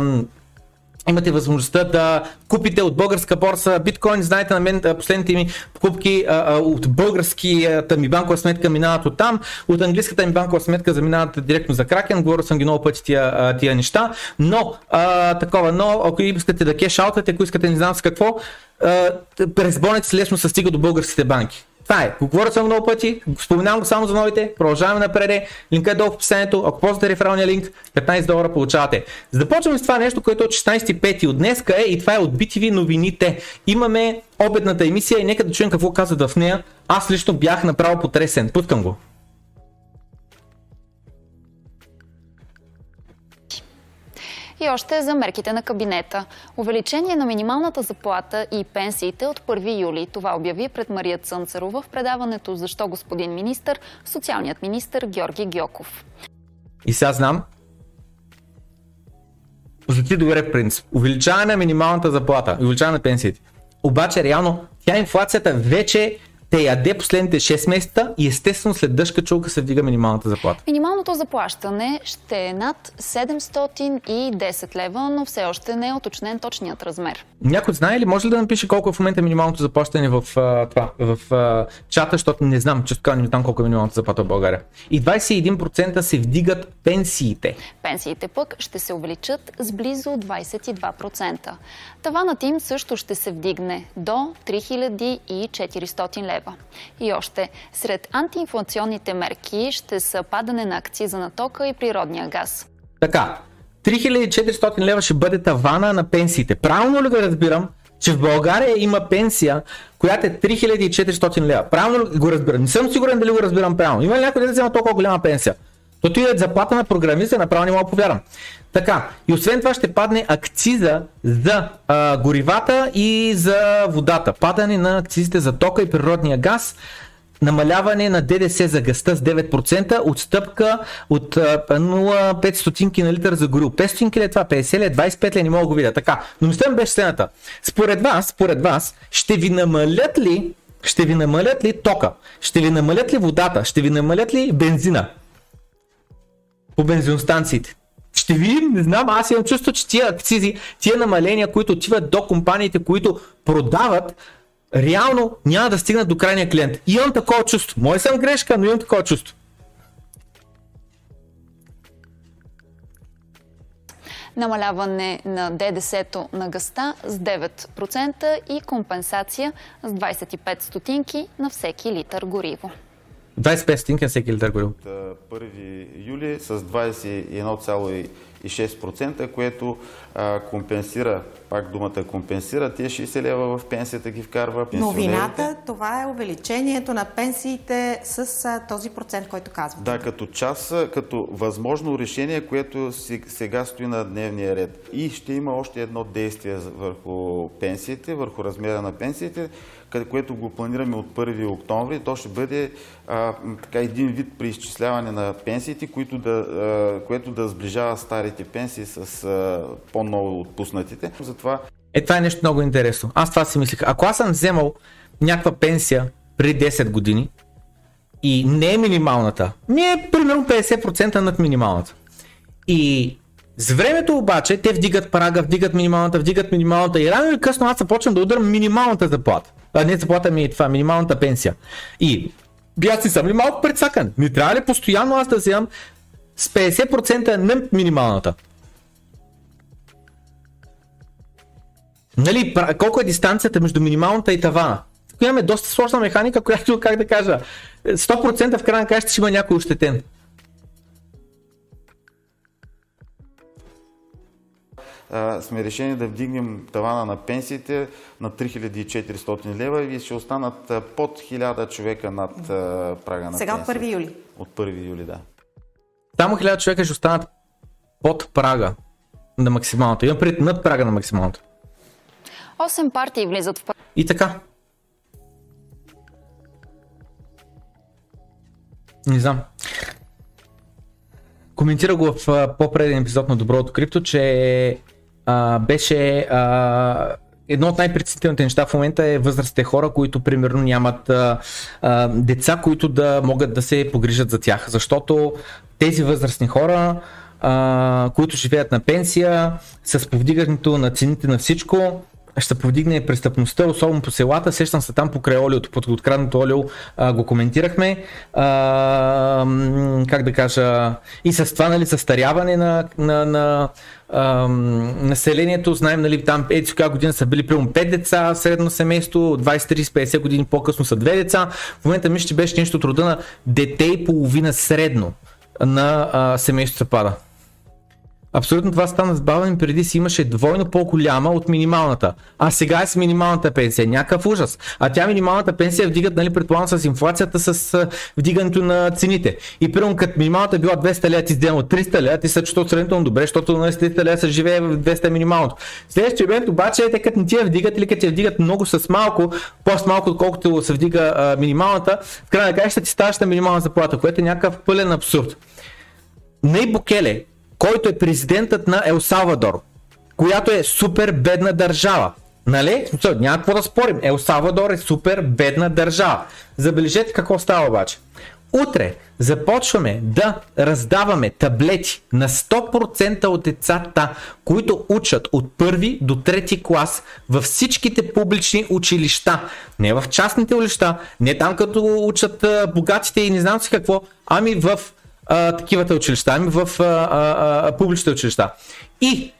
имате възможността да купите от българска борса биткоин. Знаете на мен последните ми покупки от българската ми банкова сметка минават от там, от английската ми банкова сметка заминават директно за Кракен. Говорил съм ги много пъти тия, тия неща, но а, такова, но ако искате да кешаутате, ако искате не знам с какво, през бонец лесно се стига до българските банки. Това е. Говоря съм много пъти, споменавам го само за новите, продължаваме напред. Линка е долу в описанието. Ако ползвате рефералния линк, 15 долара получавате. За да почваме с това нещо, което е от 16.5 от днеска е и това е от BTV новините. Имаме обедната емисия и нека да чуем какво казват в нея. Аз лично бях направо потресен. Пускам го. И още за мерките на кабинета. Увеличение на минималната заплата и пенсиите от 1 юли. Това обяви пред Мария Цънцарова в предаването Защо господин министър, социалният министър Георги Гьоков. И сега знам, ти добре принцип. Увеличаване на минималната заплата, увеличаване на пенсиите. Обаче реално тя инфлацията вече те яде последните 6 месеца и естествено след дъжка чулка се вдига минималната заплата. Минималното заплащане ще е над 710 лева, но все още не е уточнен точният размер. Някой знае ли, може ли да напише колко е в момента минималното заплащане в, а, това, в а, чата, защото не знам, често казвам, не знам колко е минималната заплата в България. И 21% се вдигат пенсиите. Пенсиите пък ще се увеличат с близо 22%. Таванът им също ще се вдигне до 3400 лева. И още, сред антиинфлационните мерки ще са падане на акциза на тока и природния газ. Така, 3400 лева ще бъде тавана на пенсиите. Правилно ли го разбирам, че в България има пенсия, която е 3400 лева? Правилно ли го разбирам? Не съм сигурен дали го разбирам правилно. Има ли някой да взема толкова голяма пенсия? То ти е заплата на програмиста, направо не мога повярвам. Така, и освен това ще падне акциза за а, горивата и за водата. Падане на акцизите за тока и природния газ намаляване на ДДС за гъста с 9%, отстъпка от 0,5 стотинки на литър за гориво. 5 стотинки ли е това? 50 ли е? 25 ли е? Не мога да го видя. Така, но мисля беше следната. Според вас, според вас, ще ви намалят ли ще ви намалят ли тока? Ще ви намалят ли водата? Ще ви намалят ли бензина? По бензиностанциите. Ще видим, не знам, аз имам чувство, че тия акцизи, тия намаления, които отиват до компаниите, които продават, реално няма да стигнат до крайния клиент. Имам такова чувство. Мой съм грешка, но имам такова чувство. намаляване на ДДС-то на гъста с 9% и компенсация с 25 стотинки на всеки литър гориво. 25 стотинки на всеки литър гориво. От 1 юли с 21,6%, което а, компенсира, пак думата компенсира, тия 60 лева в пенсията ги вкарва Новината, това е увеличението на пенсиите с а, този процент, който казвате. Да, като част, като възможно решение, което сега стои на дневния ред. И ще има още едно действие върху пенсиите, върху размера на пенсиите, което го планираме от 1 октомври. То ще бъде а, така един вид преизчисляване на пенсиите, което да, а, което да сближава старите пенсии с а, по-ново отпуснатите. Затова... Е, това е нещо много интересно. Аз това си мислих. Ако аз съм вземал някаква пенсия преди 10 години и не е минималната, ми е примерно 50% над минималната. И с времето обаче те вдигат прага, вдигат минималната, вдигат минималната и рано или късно аз започвам да ударам минималната заплата. Не заплата ми е това, минималната пенсия. И аз си съм ли малко предсакан? Ми трябва ли постоянно аз да вземам с 50% на минималната? Нали, колко е дистанцията между минималната и тавана? Тук имаме доста сложна механика, която, как да кажа, 100% в крайна каща ще има някой ощетен. Сме решени да вдигнем тавана на пенсиите на 3400 лева и ще останат под 1000 човека над прага на Сега от 1 юли. От 1 юли, да. Само 1000 човека ще останат под прага на максималната. Имам пред над прага на максималната. 8 партии влизат в И така. Не знам. Коментира го в по-преден епизод на Доброто крипто, че а, беше а, едно от най-притеснителните неща в момента е възрастните хора, които примерно нямат а, а, деца, които да могат да се погрижат за тях. Защото тези възрастни хора, а, които живеят на пенсия, с повдигането на цените на всичко, ще повдигне престъпността, особено по селата. Сещам се там покрай олиото, под откраднато олио а, го коментирахме. А, как да кажа, и с това, нали, състаряване на, на, на а, населението. Знаем, нали, там еди коя година са били примерно 5 деца средно семейство, 20-30-50 години по-късно са 2 деца. В момента ми ще беше нещо от рода на дете и половина средно на а, семейството пада. Абсолютно това стана забавено. Преди си имаше двойно по-голяма от минималната. А сега е с минималната пенсия. Някакъв ужас. А тя минималната пенсия вдигат, нали, предполагам, с инфлацията, с вдигането на цените. И примерно, като минималната е била 200 лева, ти сделал от 300 лева, ти се чувствал сравнително добре, защото на 300 лева се живее в 200 минималното. Следващия момент обаче, те като не ти я вдигат или като я вдигат много с малко, по-малко, отколкото се вдига а, минималната, в крайна края ще ти ставаш на минимална заплата, което е някакъв пълен абсурд. Ней който е президентът на Ел Салвадор, която е супер бедна държава. Нали? Няма какво да спорим. Ел Салвадор е супер бедна държава. Забележете какво става обаче. Утре започваме да раздаваме таблети на 100% от децата, които учат от първи до трети клас във всичките публични училища. Не в частните училища, не там като учат богатите и не знам си какво, ами в а, такивата училища, ами в а, а, а, публичните училища. И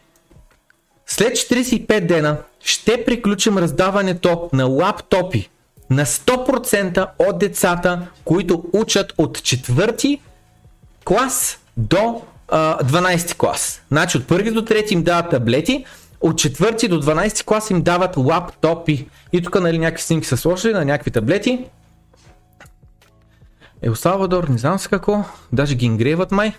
след 45 дена ще приключим раздаването на лаптопи на 100% от децата, които учат от четвърти клас до а, 12 клас. Значи от първи до трети им дават таблети, от четвърти до 12 клас им дават лаптопи. И тук нали, някакви снимки са сложили на някакви таблети. Ел Салвадор, не знам с какво, даже ги ингреват май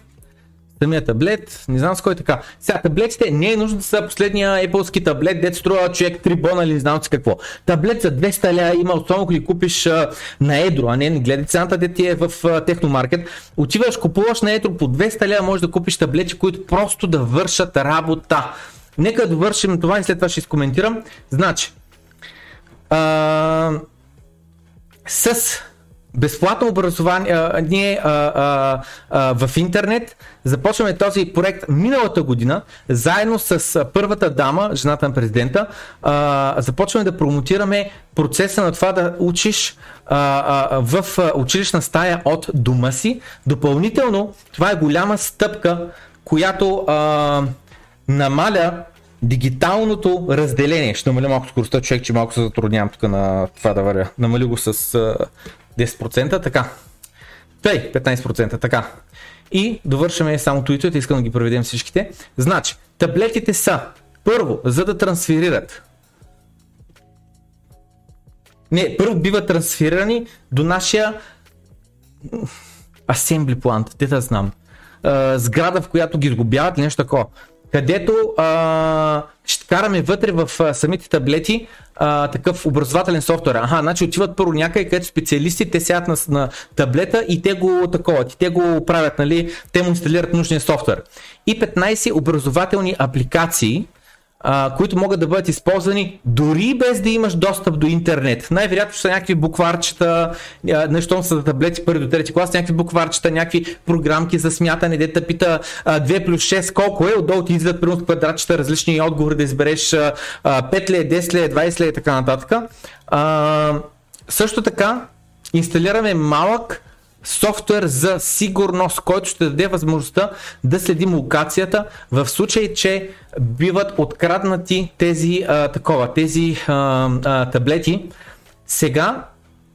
самия таблет, не знам с кой така. Сега таблетите не е нужно да са последния Apple таблет, дет струва човек 3 бона или не знам си какво. Таблет за 200 ля има, особено ако ги купиш а, на едро, а не, не гледай цената де ти е в а, техномаркет. Отиваш, купуваш на едро по 200 ля, можеш да купиш таблети, които просто да вършат работа. Нека да вършим това и след това ще изкоментирам. Значи, а, с безплатно образование ние а, а, а, в интернет. Започваме този проект миналата година, заедно с първата дама, жената на президента. А, започваме да промотираме процеса на това да учиш а, а, в училищна стая от дома си. Допълнително, това е голяма стъпка, която а, намаля дигиталното разделение. Ще намаля малко скоростта, човек, че малко се затруднявам тук на това да вървя. Намали го с 10%, така. Тъй, 15%, така. И довършваме само туитовете, искам да ги проведем всичките. Значи, таблетите са, първо, за да трансферират. Не, първо биват трансферирани до нашия асембли плант, те да знам. А, сграда, в която ги сгубяват или нещо такова където а, ще караме вътре в а, самите таблети а, такъв образователен софтуер. Аха, значи отиват първо някъде, където специалисти, те сядат на, на таблета и те го таковат, и те го правят, нали, те му инсталират нужния софтуер. И 15 образователни апликации, а, които могат да бъдат използвани дори без да имаш достъп до интернет. Най-вероятно са някакви букварчета, нещо са за таблети първи до трети клас, някакви букварчета, някакви програмки за смятане, дете пита а, 2 плюс 6 колко е, отдолу ти излизат примерно квадратчета, различни отговори да избереш а, 5 ли е, 10 ли е, 20 ли е и така нататък. А, също така инсталираме малък софтуер за сигурност, който ще даде възможността да следим локацията в случай, че биват откраднати тези, а, такова, тези а, а, таблети. Сега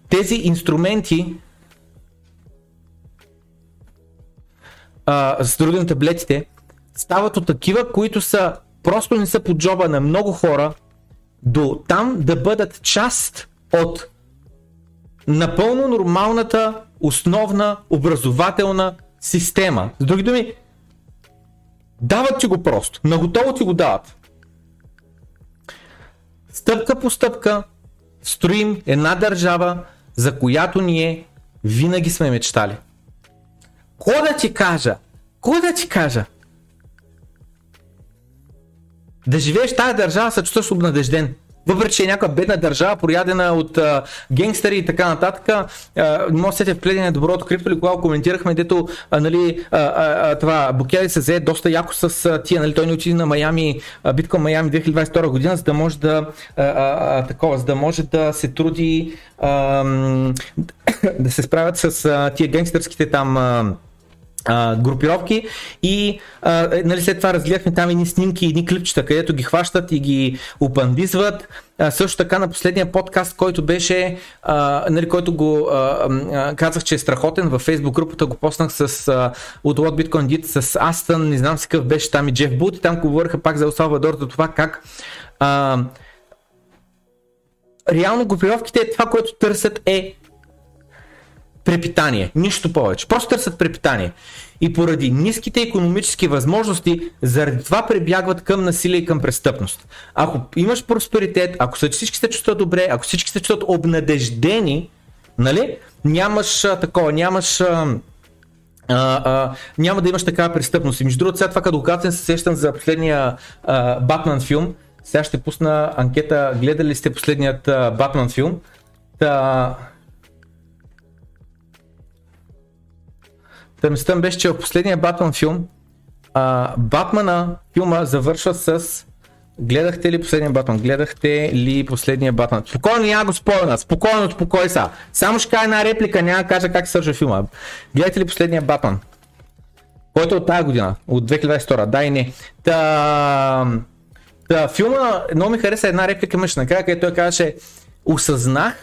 тези инструменти а, с други таблетите стават от такива, които са просто не са под джоба на много хора, до там да бъдат част от напълно нормалната основна образователна система. С други думи, дават ти го просто, наготово ти го дават. Стъпка по стъпка строим една държава, за която ние винаги сме мечтали. Ко да ти кажа? Ко да ти кажа? Да живееш в тази държава, се чувстваш обнадежден. Въпреки, че е някаква бедна държава, проядена от а, генгстери и така нататък, а, може да се вплетение доброто крипто, или когато коментирахме, дето а, нали, а, а, това Букели се взе доста яко с а, тия, нали, той не отиде на Майами, битка Майами 2022 година, за да може да а, а, такова, за да може да се труди а, да се справят с а, тия генгстърските там а, групировки и а, е, нали, след това разгледахме там едни снимки, едни клипчета, където ги хващат и ги опандизват. А, също така на последния подкаст, който беше, а, нали, който го а, казах, че е страхотен, във Facebook групата го поснах с а, от What Bitcoin Did с Астън, не знам си какъв беше там и Джеф Бут и там говориха пак за Салвадор, за това как а, реално групировките това, което търсят е препитание. Нищо повече. Просто търсят препитание. И поради ниските економически възможности, заради това прибягват към насилие и към престъпност. Ако имаш просперитет, ако всички се чувстват добре, ако всички се чувстват обнадеждени, нали, нямаш а, такова, нямаш... А, а, а, няма да имаш такава престъпност. И между другото, сега това като казвам, се сещам за последния а, Батман филм, Сега ще пусна анкета, гледали ли сте последният Батман филм? Та... Та мислям беше, че в последния Батман филм а, Батмана филма завършва с Гледахте ли последния Батман? Гледахте ли последния Батман? Спокойно, няма го спойна. Спокойно, спокой са. Само ще кажа една реплика, няма да кажа как се свършва филма. Гледахте ли последния Батман? Който е от тази година, от 2022. Да и не. Та, та филма, много ми хареса една реплика мъж накрая, където той казваше осъзнах,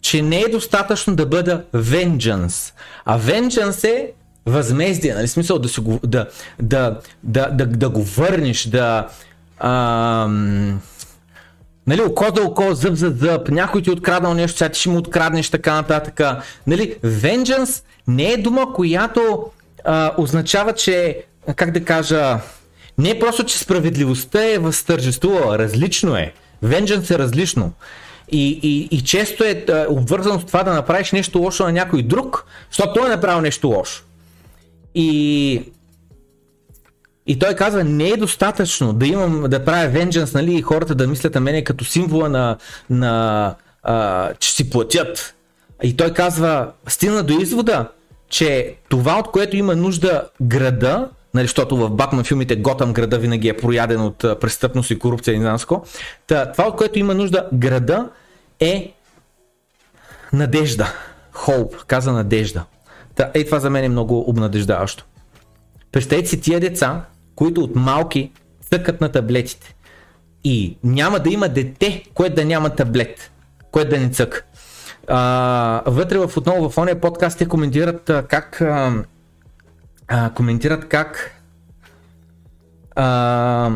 че не е достатъчно да бъда vengeance. А vengeance е възмездие, нали? Смисъл да, си го, да, да, да, да, да го върнеш, да, ам, нали, око за око, зъб за зъб, някой ти е откраднал нещо, сега ти ще му откраднеш така нататък. Нали, vengeance не е дума, която а, означава, че, как да кажа, не е просто, че справедливостта е възтържествувала, различно е. Vengeance е различно. И, и, и често е обвързано с това да направиш нещо лошо на някой друг, защото той е направил нещо лошо. И и той казва, не е достатъчно да имам, да правя vengeance, нали, и хората да мислят на мене като символа на, на а, че си платят. И той казва, стигна до извода, че това, от което има нужда града, нали, защото в Батман филмите Готъм града винаги е прояден от престъпност и корупция, знам Та, това, от което има нужда града е надежда. Хоуп, каза надежда. Та, ей, това за мен е много обнадеждаващо. Представете си тия деца, които от малки цъкат на таблетите. И няма да има дете, което да няма таблет, което да не цъка. А, вътре в отново в ония подкаст те коментират а, как а, коментират как а,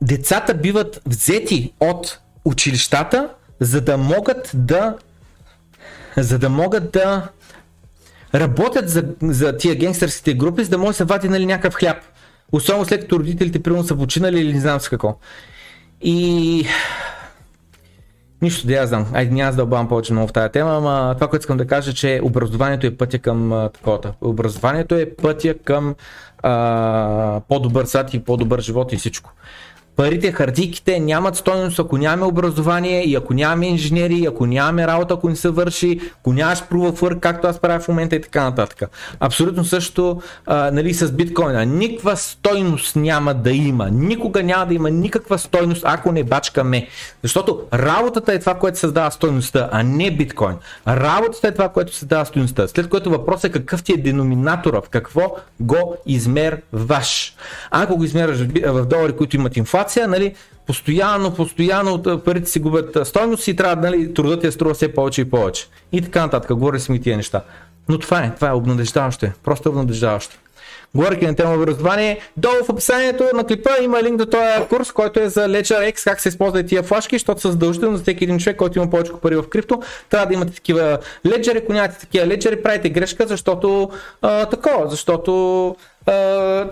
децата биват взети от училищата, за да могат да за да могат да работят за, за тия генгстърските групи, за да може да се вади нали, някакъв хляб. Особено след като родителите примерно са починали или не знам с какво. И Нищо да я знам. Айде няма да дълбавам повече много в тази тема, ама това, което искам да кажа, че образованието е пътя към такова. Образованието е пътя към а, по-добър свят и по-добър живот и всичко парите, хартийките нямат стойност, ако нямаме образование и ако нямаме инженери, и ако нямаме работа, ако не се върши, ако нямаш proof of work, както аз правя в момента и така нататък. Абсолютно също а, нали, с биткоина. Никаква стойност няма да има. Никога няма да има никаква стойност, ако не бачкаме. Защото работата е това, което създава стойността, а не биткоин. Работата е това, което създава стойността. След което въпросът е какъв ти е деноминатора, в какво го измерваш. Ако го измерваш в долари, които имат инфлация, инфлация, нали, постоянно, постоянно парите си губят стойност и трябва, нали, трудът я струва все повече и повече. И така нататък, говори си ми тия неща. Но това е, това е обнадеждаващо, просто обнадеждаващо. Говоряки на тема образование, долу в описанието на клипа има линк до този курс, който е за Ledger X, как се използват тия флашки, защото са задължително за всеки един човек, който има повече пари в крипто, трябва да имате такива леджери, ако нямате такива леджери, правите грешка, защото а, такова, защото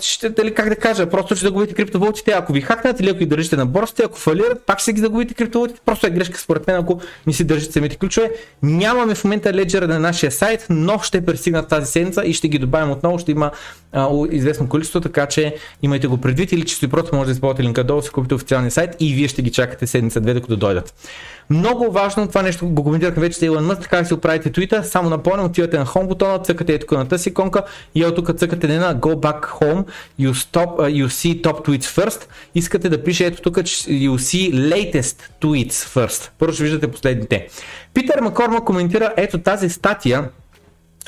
ще, дали, как да кажа, просто ще загубите криптовалутите, ако ви хакнат или ако ги държите на борсите, ако фалират, пак ще ги загубите криптовалутите, просто е грешка според мен, ако не си държите самите ключове. Нямаме в момента леджера на нашия сайт, но ще пристигнат тази седмица и ще ги добавим отново, ще има а, известно количество, така че имайте го предвид или чисто и просто може да използвате линка долу, си купите официалния сайт и вие ще ги чакате седмица-две, докато дойдат. Много важно, това нещо го коментирахме вече с Илон Мъск, така си оправите твита, само напомням, отивате на home бутона, цъкате ето на тази иконка и от тук цъкате не на go back home, you, stop, uh, you see top tweets first, искате да пише ето тук, you see latest tweets first. Първо ще виждате последните. Питър Макорма коментира ето тази статия,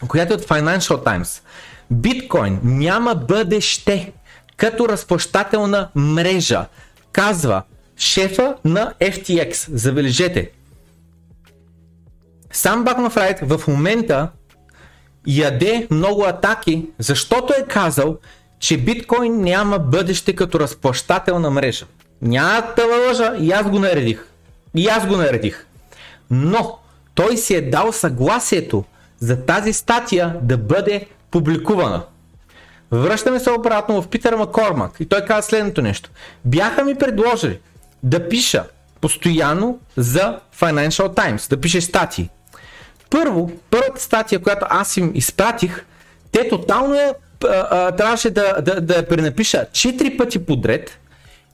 която е от Financial Times. Биткоин няма бъдеще като разплащателна мрежа. Казва шефа на FTX. Забележете. Сам Бакмафрайт в момента яде много атаки, защото е казал, че биткоин няма бъдеще като разплащателна мрежа. Няма да лъжа и аз го наредих. И аз го наредих. Но той си е дал съгласието за тази статия да бъде публикувана. Връщаме се обратно в Питър Маккормак и той каза следното нещо. Бяха ми предложили да пиша постоянно за Financial Times, да пише статии. Първо, първата статия, която аз им изпратих, те тотално е, а, а, трябваше да, да, да я пренапиша 4 пъти подред,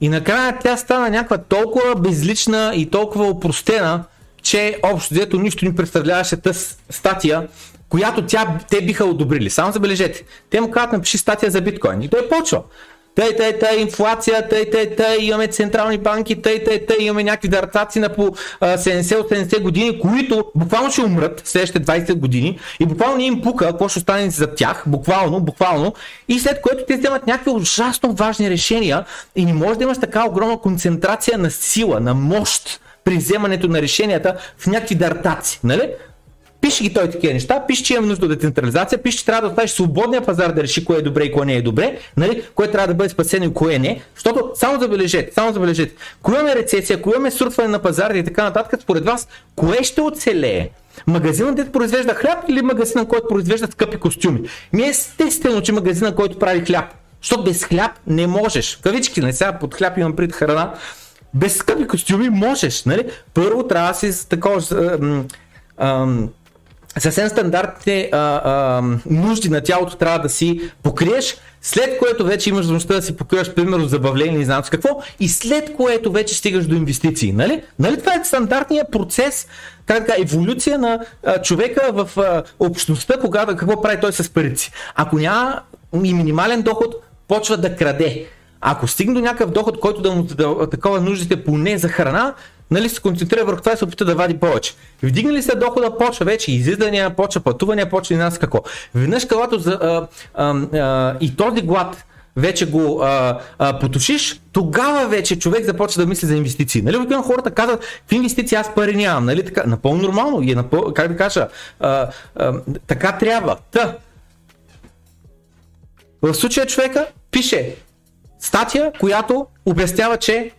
И накрая тя стана някаква толкова безлична и толкова опростена, че общо взето нищо ни представляваше тази статия, която тя, те биха одобрили. Само забележете, те му казват напиши статия за биткоин и той почва тъй, тъй, тъй, инфлация, тъй, тъй, тъй, имаме централни банки, тъй, тъй, тъй, имаме някакви дърцаци на по 70-80 години, които буквално ще умрат следващите 20 години и буквално им пука какво ще остане за тях, буквално, буквално, и след което те вземат някакви ужасно важни решения и не може да имаш така огромна концентрация на сила, на мощ при вземането на решенията в някакви дартаци, нали? Пише ги той такива неща, пише, че имаме нужда от децентрализация, пише, че трябва да оставиш свободния пазар да реши кое е добре и кое не е добре, нали? кое трябва да бъде спасено и кое не, защото само забележете, само забележете, ако имаме рецесия, ако имаме сурфане на пазара и така нататък, според вас, кое ще оцелее? Магазинът, който произвежда хляб или магазинът, който произвежда скъпи костюми? Ми е естествено, че магазинът, който прави хляб. Защото без хляб не можеш. Кавички, не сега под хляб имам пред храна. Без скъпи костюми можеш, нали? Първо трябва да си такова съвсем стандартните а, а, нужди на тялото трябва да си покриеш, след което вече имаш възможността да си покриваш, примерно, забавление, не знам с какво, и след което вече стигаш до инвестиции. Нали? нали това е стандартният процес, как така, еволюция на а, човека в а, общността, когато какво прави той с парици. Ако няма и минимален доход, почва да краде. Ако стигне до някакъв доход, който да му да, такова нуждите поне за храна, нали, се концентрира върху това и се опита да вади повече. Вдигнали се дохода, почва вече излизания, почва пътувания, почва и нас какво. Веднъж когато за, а, а, а, и този глад вече го а, а, потушиш, тогава вече човек започва да мисли за инвестиции. Нали, обикновено хората казват, в инвестиции аз пари нямам. Нали, така, напълно нормално и е напълно, как да кажа, а, а, така трябва. Та. В случая човека пише статия, която обяснява, че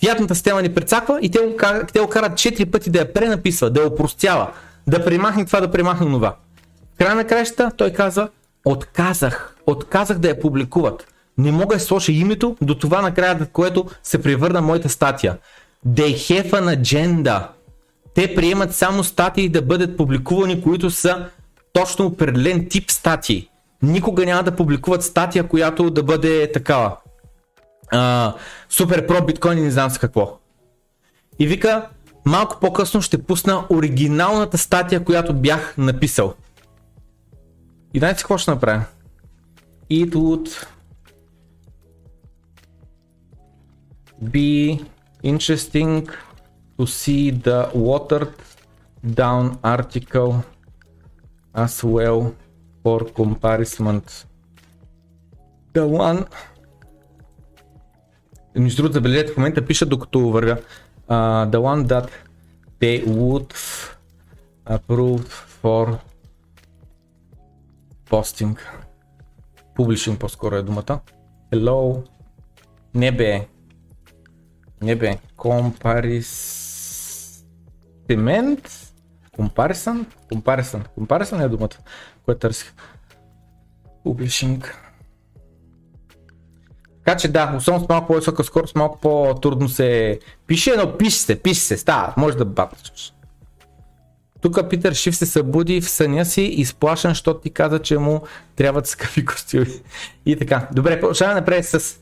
Фиатната система ни прецаква и те го, те го карат 4 пъти да я пренаписва, да я опростява, да премахне това, да премахне това. В края на краищата той казва, отказах, отказах да я публикуват. Не мога да сложа името до това накрая, до което се превърна моята статия. They have an agenda. Те приемат само статии да бъдат публикувани, които са точно определен тип статии. Никога няма да публикуват статия, която да бъде такава а, про биткоин и не знам с какво. И вика, малко по-късно ще пусна оригиналната статия, която бях написал. И знаете какво ще направя? It would be interesting to see the watered down article as well for comparison. The one между другото, забележете, в момента пиша докато вървя. Uh, the one that they would approve for posting. Publishing по-скоро е думата. Hello. Не бе. Не бе. Comparison. Comparison? Comparison. Comparison е думата, която търсих. Publishing. Така че да, особено с малко по-висока скорост, малко по-трудно се пише, но пише се, пише се, става, може да батваш. Тук Питър Шиф се събуди в съня си, изплашен, защото ти каза, че му трябват скъпи костюми. И така. Добре, продължаваме напред с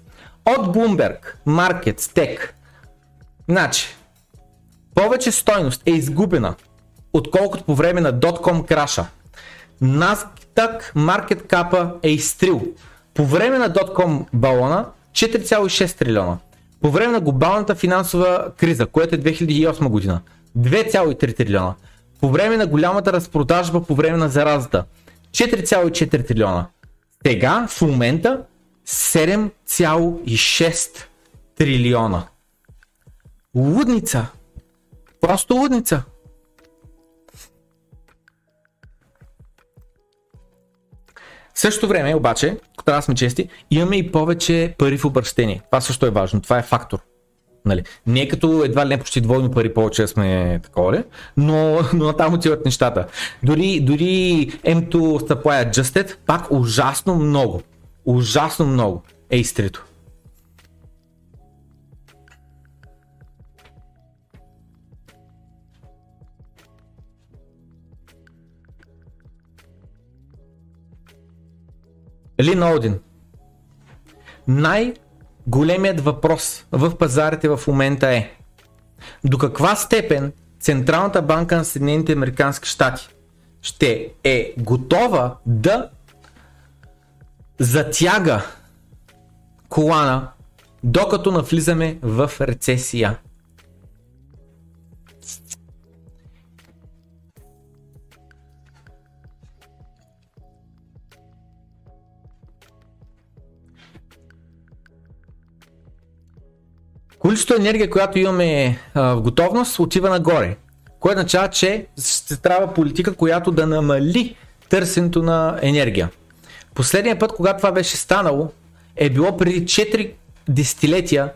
от Bloomberg, Market, Tech. Значи, повече стойност е изгубена, отколкото по време на .com краша. Nasdaq Market Cap е изтрил. По време на .com балона 4,6 трилиона. По време на глобалната финансова криза, което е 2008 година, 2,3 трилиона. По време на голямата разпродажба по време на заразата, 4,4 трилиона. Сега, в момента, 7,6 трилиона. Лудница. Просто лудница. В същото време, обаче, ако трябва да сме чести, имаме и повече пари в обращение. Това също е важно. Това е фактор. Нали? Не е като едва ли не почти двойно пари повече да сме такова, но, но там отиват нещата. Дори, дори M2 Supply Adjusted пак ужасно много. Ужасно много е изтрито. Лин Один. най-големият въпрос в пазарите в момента е до каква степен Централната банка на Съединените Американски щати ще е готова да затяга колана, докато навлизаме в рецесия. Количеството енергия, която имаме в готовност, отива нагоре. Което означава, че ще трябва политика, която да намали търсенето на енергия. Последният път, когато това беше станало, е било преди 4 десетилетия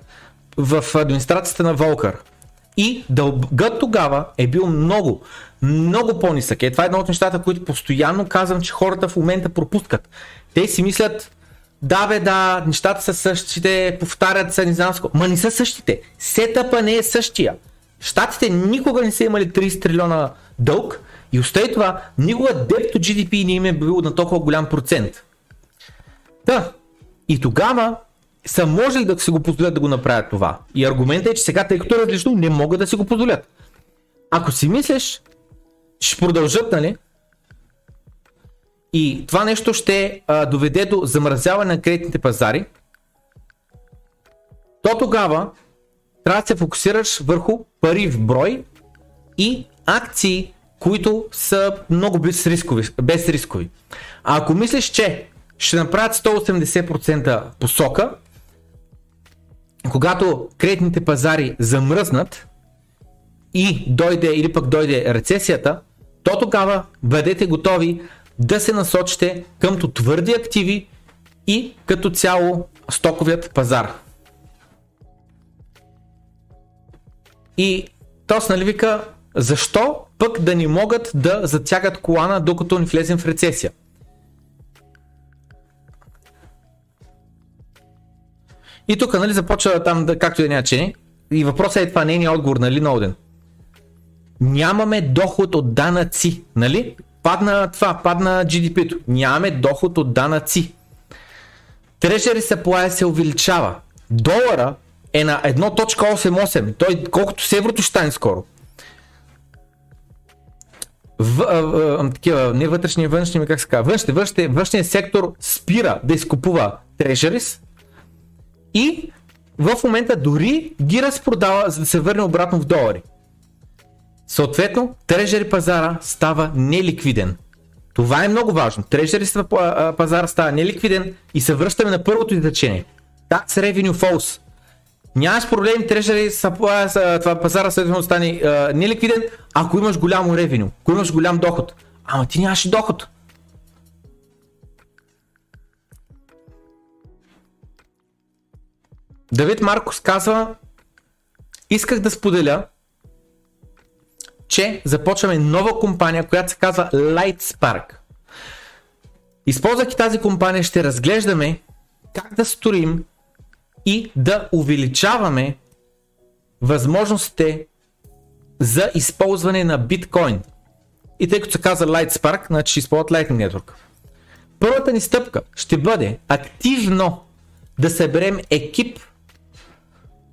в администрацията на Волкър. И дългът тогава е бил много, много по-нисък. Е, това е едно от нещата, които постоянно казвам, че хората в момента пропускат. Те си мислят, да бе, да, нещата са същите, повтарят се, не знам Ма не са същите. Сетъпа не е същия. Штатите никога не са имали 30 трилиона дълг и остави това, никога дебто GDP не им е бил на толкова голям процент. Да, и тогава са можели да си го позволят да го направят това. И аргументът е, че сега, тъй като е различно, не могат да си го позволят. Ако си мислиш, ще продължат, нали? И това нещо ще а, доведе до замразяване на кредитните пазари, то тогава трябва да се фокусираш върху пари в брой и акции, които са много безрискови. безрискови. А ако мислиш, че ще направят 180% посока, когато кредитните пазари замръзнат и дойде или пък дойде рецесията, то тогава бъдете готови да се насочите към твърди активи и като цяло стоковият пазар. И Тос нали вика, защо пък да не могат да затягат колана докато ни влезем в рецесия? И тук нали, започва там, да, както да няма и въпросът е това нейният отговор, нали, Ноуден? Нямаме доход от данъци, нали? Падна това, падна GDP-то. Нямаме доход от данъци. Трежери supply се увеличава. Долара е на 1.88. Той колкото с еврото ще стане скоро. В, а, а, такива, не вътрешни, външни, как се казва, външни, външни, външният сектор спира да изкупува трежерис и в момента дори ги разпродава, за да се върне обратно в долари. Съответно, трежери пазара става неликвиден. Това е много важно. Трежери пазара става неликвиден и се връщаме на първото изречение. Tax Revenue Falls. Нямаш проблем трежери това пазара следващото стане неликвиден, ако имаш голямо ревеню, ако имаш голям доход. Ама ти нямаш доход. Давид Маркос казва, исках да споделя, че започваме нова компания, която се казва Lightspark. Използвайки тази компания ще разглеждаме как да строим и да увеличаваме възможностите за използване на биткоин. И тъй като се казва Lightspark, значи използват Lightning Network. Първата ни стъпка ще бъде активно да съберем екип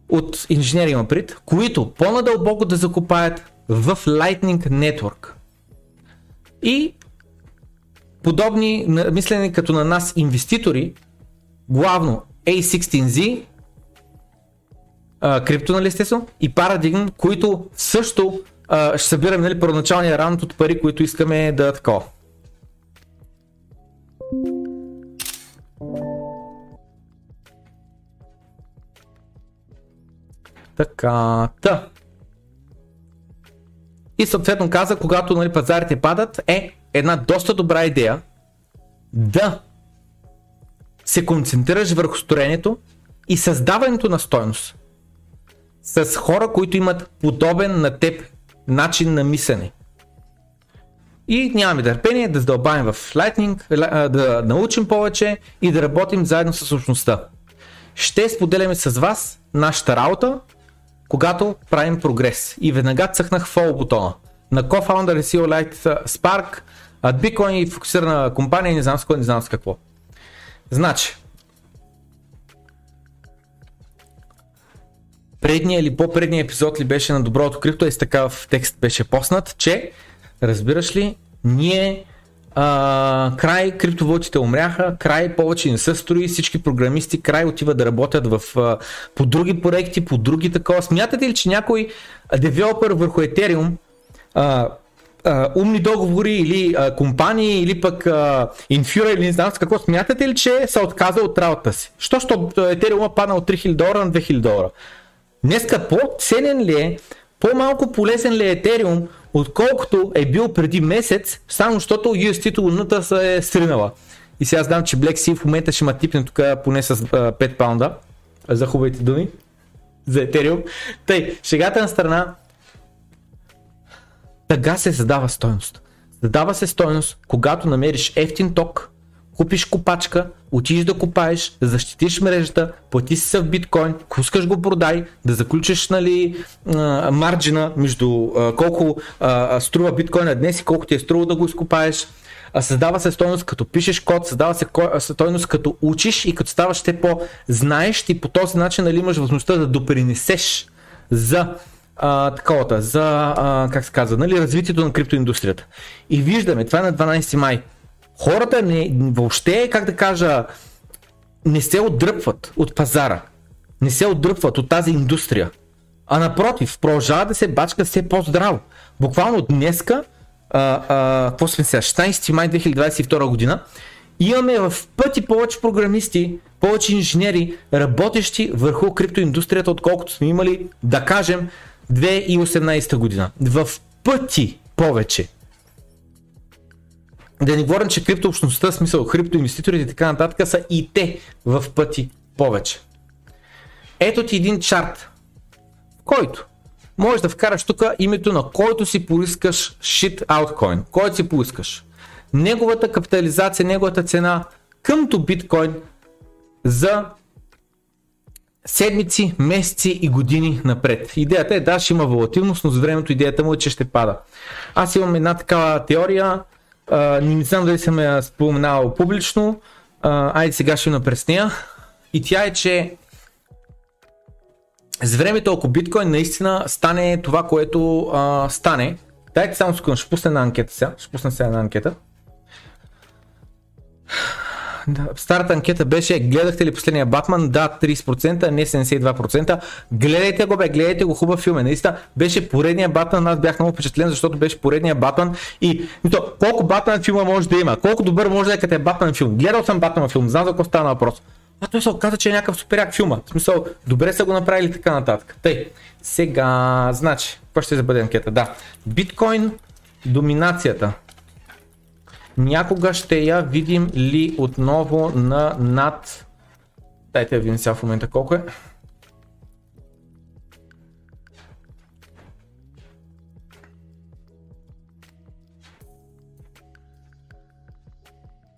от инженери има пред, които по-надълбоко да закопаят в Lightning Network. И подобни мислени като на нас инвеститори, главно A16Z, крипто, нали естествено, и Paradigm, които също а, ще събираме нали, първоначалния раунд от пари, които искаме да такова. Така, та. И съответно каза, когато нали, пазарите падат, е една доста добра идея да се концентрираш върху строението и създаването на стойност с хора, които имат подобен на теб начин на мислене. И нямаме търпение да задълбаем в Lightning, да научим повече и да работим заедно с общността. Ще споделяме с вас нашата работа, когато правим прогрес. И веднага цъхнах фол бутона. На co-founder си Light Spark, от Bitcoin и фокусирана компания, не знам с кой, не знам с какво. Значи, предния или по-предния епизод ли беше на Доброто крипто е с такъв текст беше поснат, че разбираш ли, ние а, край криптовалутите умряха, край повече не се строи, всички програмисти край отиват да работят в, а, по други проекти, по други такова. Смятате ли, че някой девелопер върху Ethereum а, а, умни договори или а, компании или пък а, инфюра или не знам с какво, смятате ли, че се отказа от работата си? Що, що Ethereum падна от 3000 долара на 2000 долара? Днеска по-ценен ли е, по-малко полезен ли е Ethereum, отколкото е бил преди месец, само защото UST-то луната се е сринала. И сега знам, че Black Sea в момента ще ма типне тук поне с 5 паунда за хубавите думи за Ethereum. Тъй, шегата на страна, Тъга се създава стойност. Създава се стойност, когато намериш ефтин ток, купиш копачка, отидеш да копаеш, защитиш мрежата, плати си се в биткоин, пускаш го продай, да заключиш нали, марджина между колко струва биткоина днес и колко ти е струва да го изкопаеш. Създава се стойност като пишеш код, създава се стойност като учиш и като ставаш те по-знаеш и по този начин нали, имаш възможността да допринесеш за а, таковата, за, а, как се казва, нали, развитието на криптоиндустрията. И виждаме, това е на 12 май. Хората не, въобще, как да кажа, не се отдръпват от пазара. Не се отдръпват от тази индустрия. А напротив, продължава да се бачка все по-здраво. Буквално днеска, а, какво сме сега, 16 май 2022 година, имаме в пъти повече програмисти, повече инженери, работещи върху криптоиндустрията, отколкото сме имали, да кажем, 2018 година. В пъти повече. Да не говорим, че криптообщността, смисъл криптоинвеститорите и така нататък са и те в пъти повече. Ето ти един чарт, който можеш да вкараш тук името на който си поискаш shit altcoin, който си поискаш. Неговата капитализация, неговата цена къмто биткоин за седмици, месеци и години напред. Идеята е, да, ще има волатилност, но с времето идеята му е, че ще пада. Аз имам една такава теория, а, не знам дали съм я споменавал публично, а, айде сега ще напрез нея. И тя е, че с времето, ако биткоин наистина стане това, което а, стане, дайте само секунда, ще пусна една анкета сега, ще пусна сега една анкета. Да, старата анкета беше, гледахте ли последния Батман? Да, 30%, не 72%. Гледайте го, бе, гледайте го, хубав филм е. Наистина беше поредния Батман, аз бях много впечатлен, защото беше поредния Батман и то, колко Батман филма може да има, колко добър може да е като е Батман филм. Гледал съм Батман филм, знам за какво стана въпрос. А той се оказа, че е някакъв суперяк филма. В смисъл, добре са го направили така нататък. Тъй, сега, значи, какво ще бъде анкета? Да, биткоин, доминацията Някога ще я видим ли отново на над... Дайте да видим сега в момента колко е.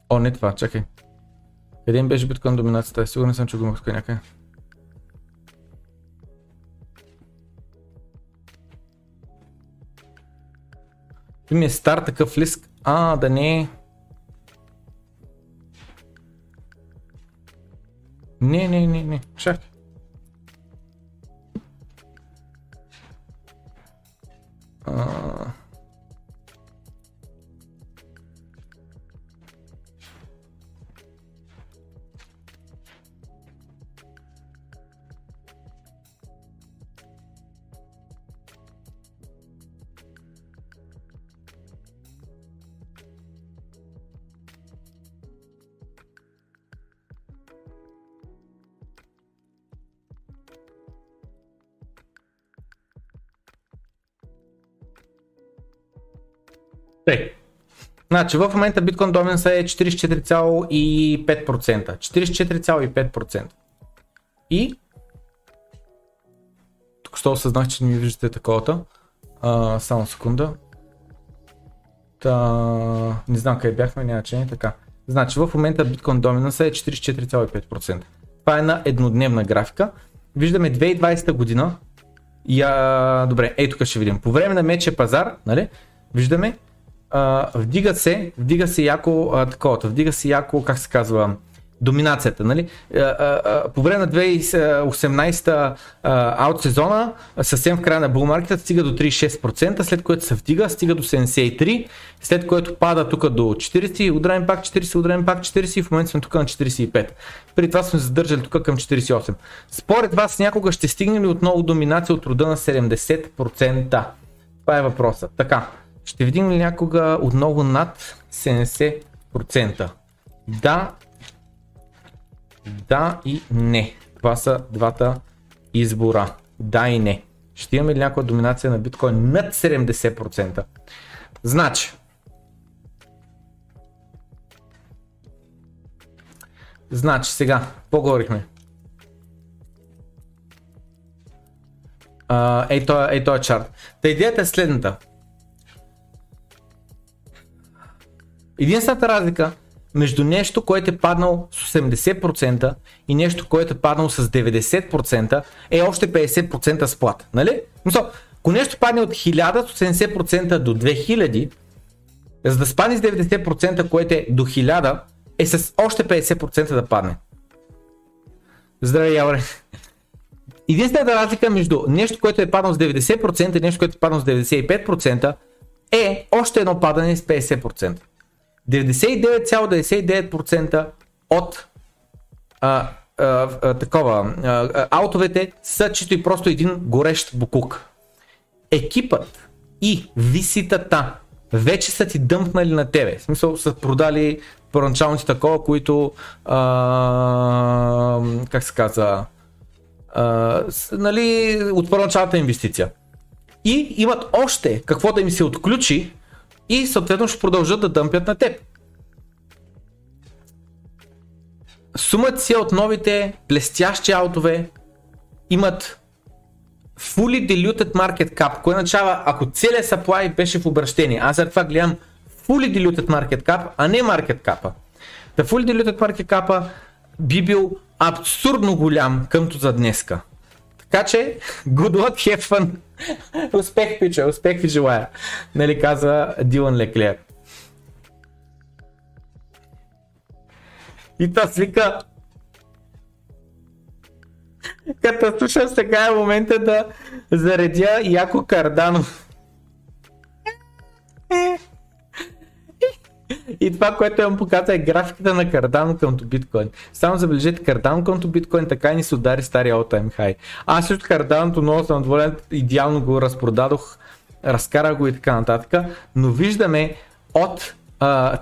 О, не това, чакай. Им беше биткоин доминацията? Сигурен съм, че го имах някъде. И ми е стар такъв лист. А, да не е. Не, не, не, не. Чакай. Тъй. Значи в момента биткоин доменса е 44,5%. 44,5%. И тук що осъзнах, че не ми виждате таковата. А, само секунда. Та, не знам къде бяхме, няма че не така. Значи в момента биткоин доминанса е 44,5%. Това е на еднодневна графика. Виждаме 2020 година. Я... Добре, ей тук ще видим. По време на мече пазар, нали? Виждаме вдига се, вдига се яко а, такова, вдига се яко, как се казва, доминацията. Нали? А, а, а, по време на 2018 аут сезона, съвсем в края на булмаркета, стига до 36%, след което се вдига, стига до 73%, след което пада тук до 40%, ударен пак 40%, ударен пак 40% и в момента сме тук на 45%. При това сме задържали тук към 48%. Според вас някога ще стигне ли отново доминация от рода на 70%? Това е въпросът. Така, ще видим ли някога отново над 70%? Да да и не. Това са двата избора. Да и не. Ще имаме ли някаква доминация на биткоин над 70%? Значи, Значи сега, по-говорихме. Ей, той е чарт. Та идеята е следната. Единствената разлика между нещо, което е паднал с 80% и нещо, което е паднал с 90% е още 50% сплат. Нали? Мисъл, ако нещо падне от 1000 с 80% до 2000, за да спадне с 90%, което е до 1000, е с още 50% да падне. Здравей, Явре. Единствената разлика между нещо, което е паднало с 90% и нещо, което е паднало с 95% е още едно падане с 50%. 99,99% от а, а, а, такова, а, аутовете са чисто и просто един горещ букук. Екипът и виситата вече са ти дъмпнали на тебе. В смисъл са продали първоначалните такова, които а, как се казва а, нали, от първоначалната инвестиция. И имат още какво да им се отключи, и съответно ще продължат да дъмпят на теб. Сумът си от новите блестящи аутове имат fully diluted market cap, кое означава ако целият supply беше в обращение. Аз за това гледам fully diluted market cap, а не market cap. The fully diluted market cap би бил абсурдно голям къмто за днеска. Така че, good luck, have fun. успех, пича, успех ви желая. Нали каза Дилан Леклер. И то свика. Като слушам сега е момента да заредя Яко Карданов. И това, което имам показа е графиката на Cardano към биткоин. Само забележете, Cardano към биткоин така и ни се удари стария all time high. Аз също Cardano много съм доволен, идеално го разпродадох, разкарах го и така нататък, но виждаме от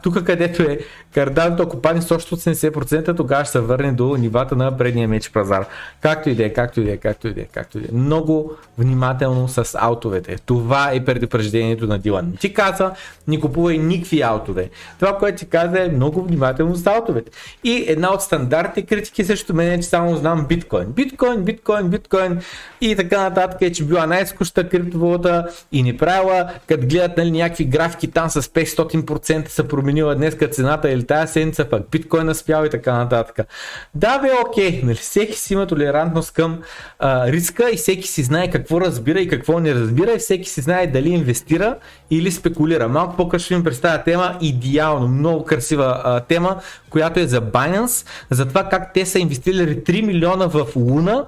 тук където е Кардано, ако падне с още 80%, тогава ще се върне до нивата на предния меч пазар. Както и да е, както и да е, както и да е, както и да е. Много внимателно с аутовете. Това е предупреждението на Дилан. Ти каза, не купувай никакви аутове. Това, което ти каза е много внимателно с аутовете. И една от стандартните критики също мен е, че само знам биткоин. Биткоин, биткоин, биткоин и така нататък е, че била най-скучната криптовалута и не правила, като гледат нали, някакви графики там с 500% са променила днес цената или тази седмица пък биткоина спял и така нататък. Да бе, окей, нали, всеки си има толерантност към а, риска и всеки си знае какво разбира и какво не разбира и всеки си знае дали инвестира или спекулира. Малко по-късно ще ви представя тема, идеално, много красива а, тема, която е за Binance, за това как те са инвестирали 3 милиона в Луна,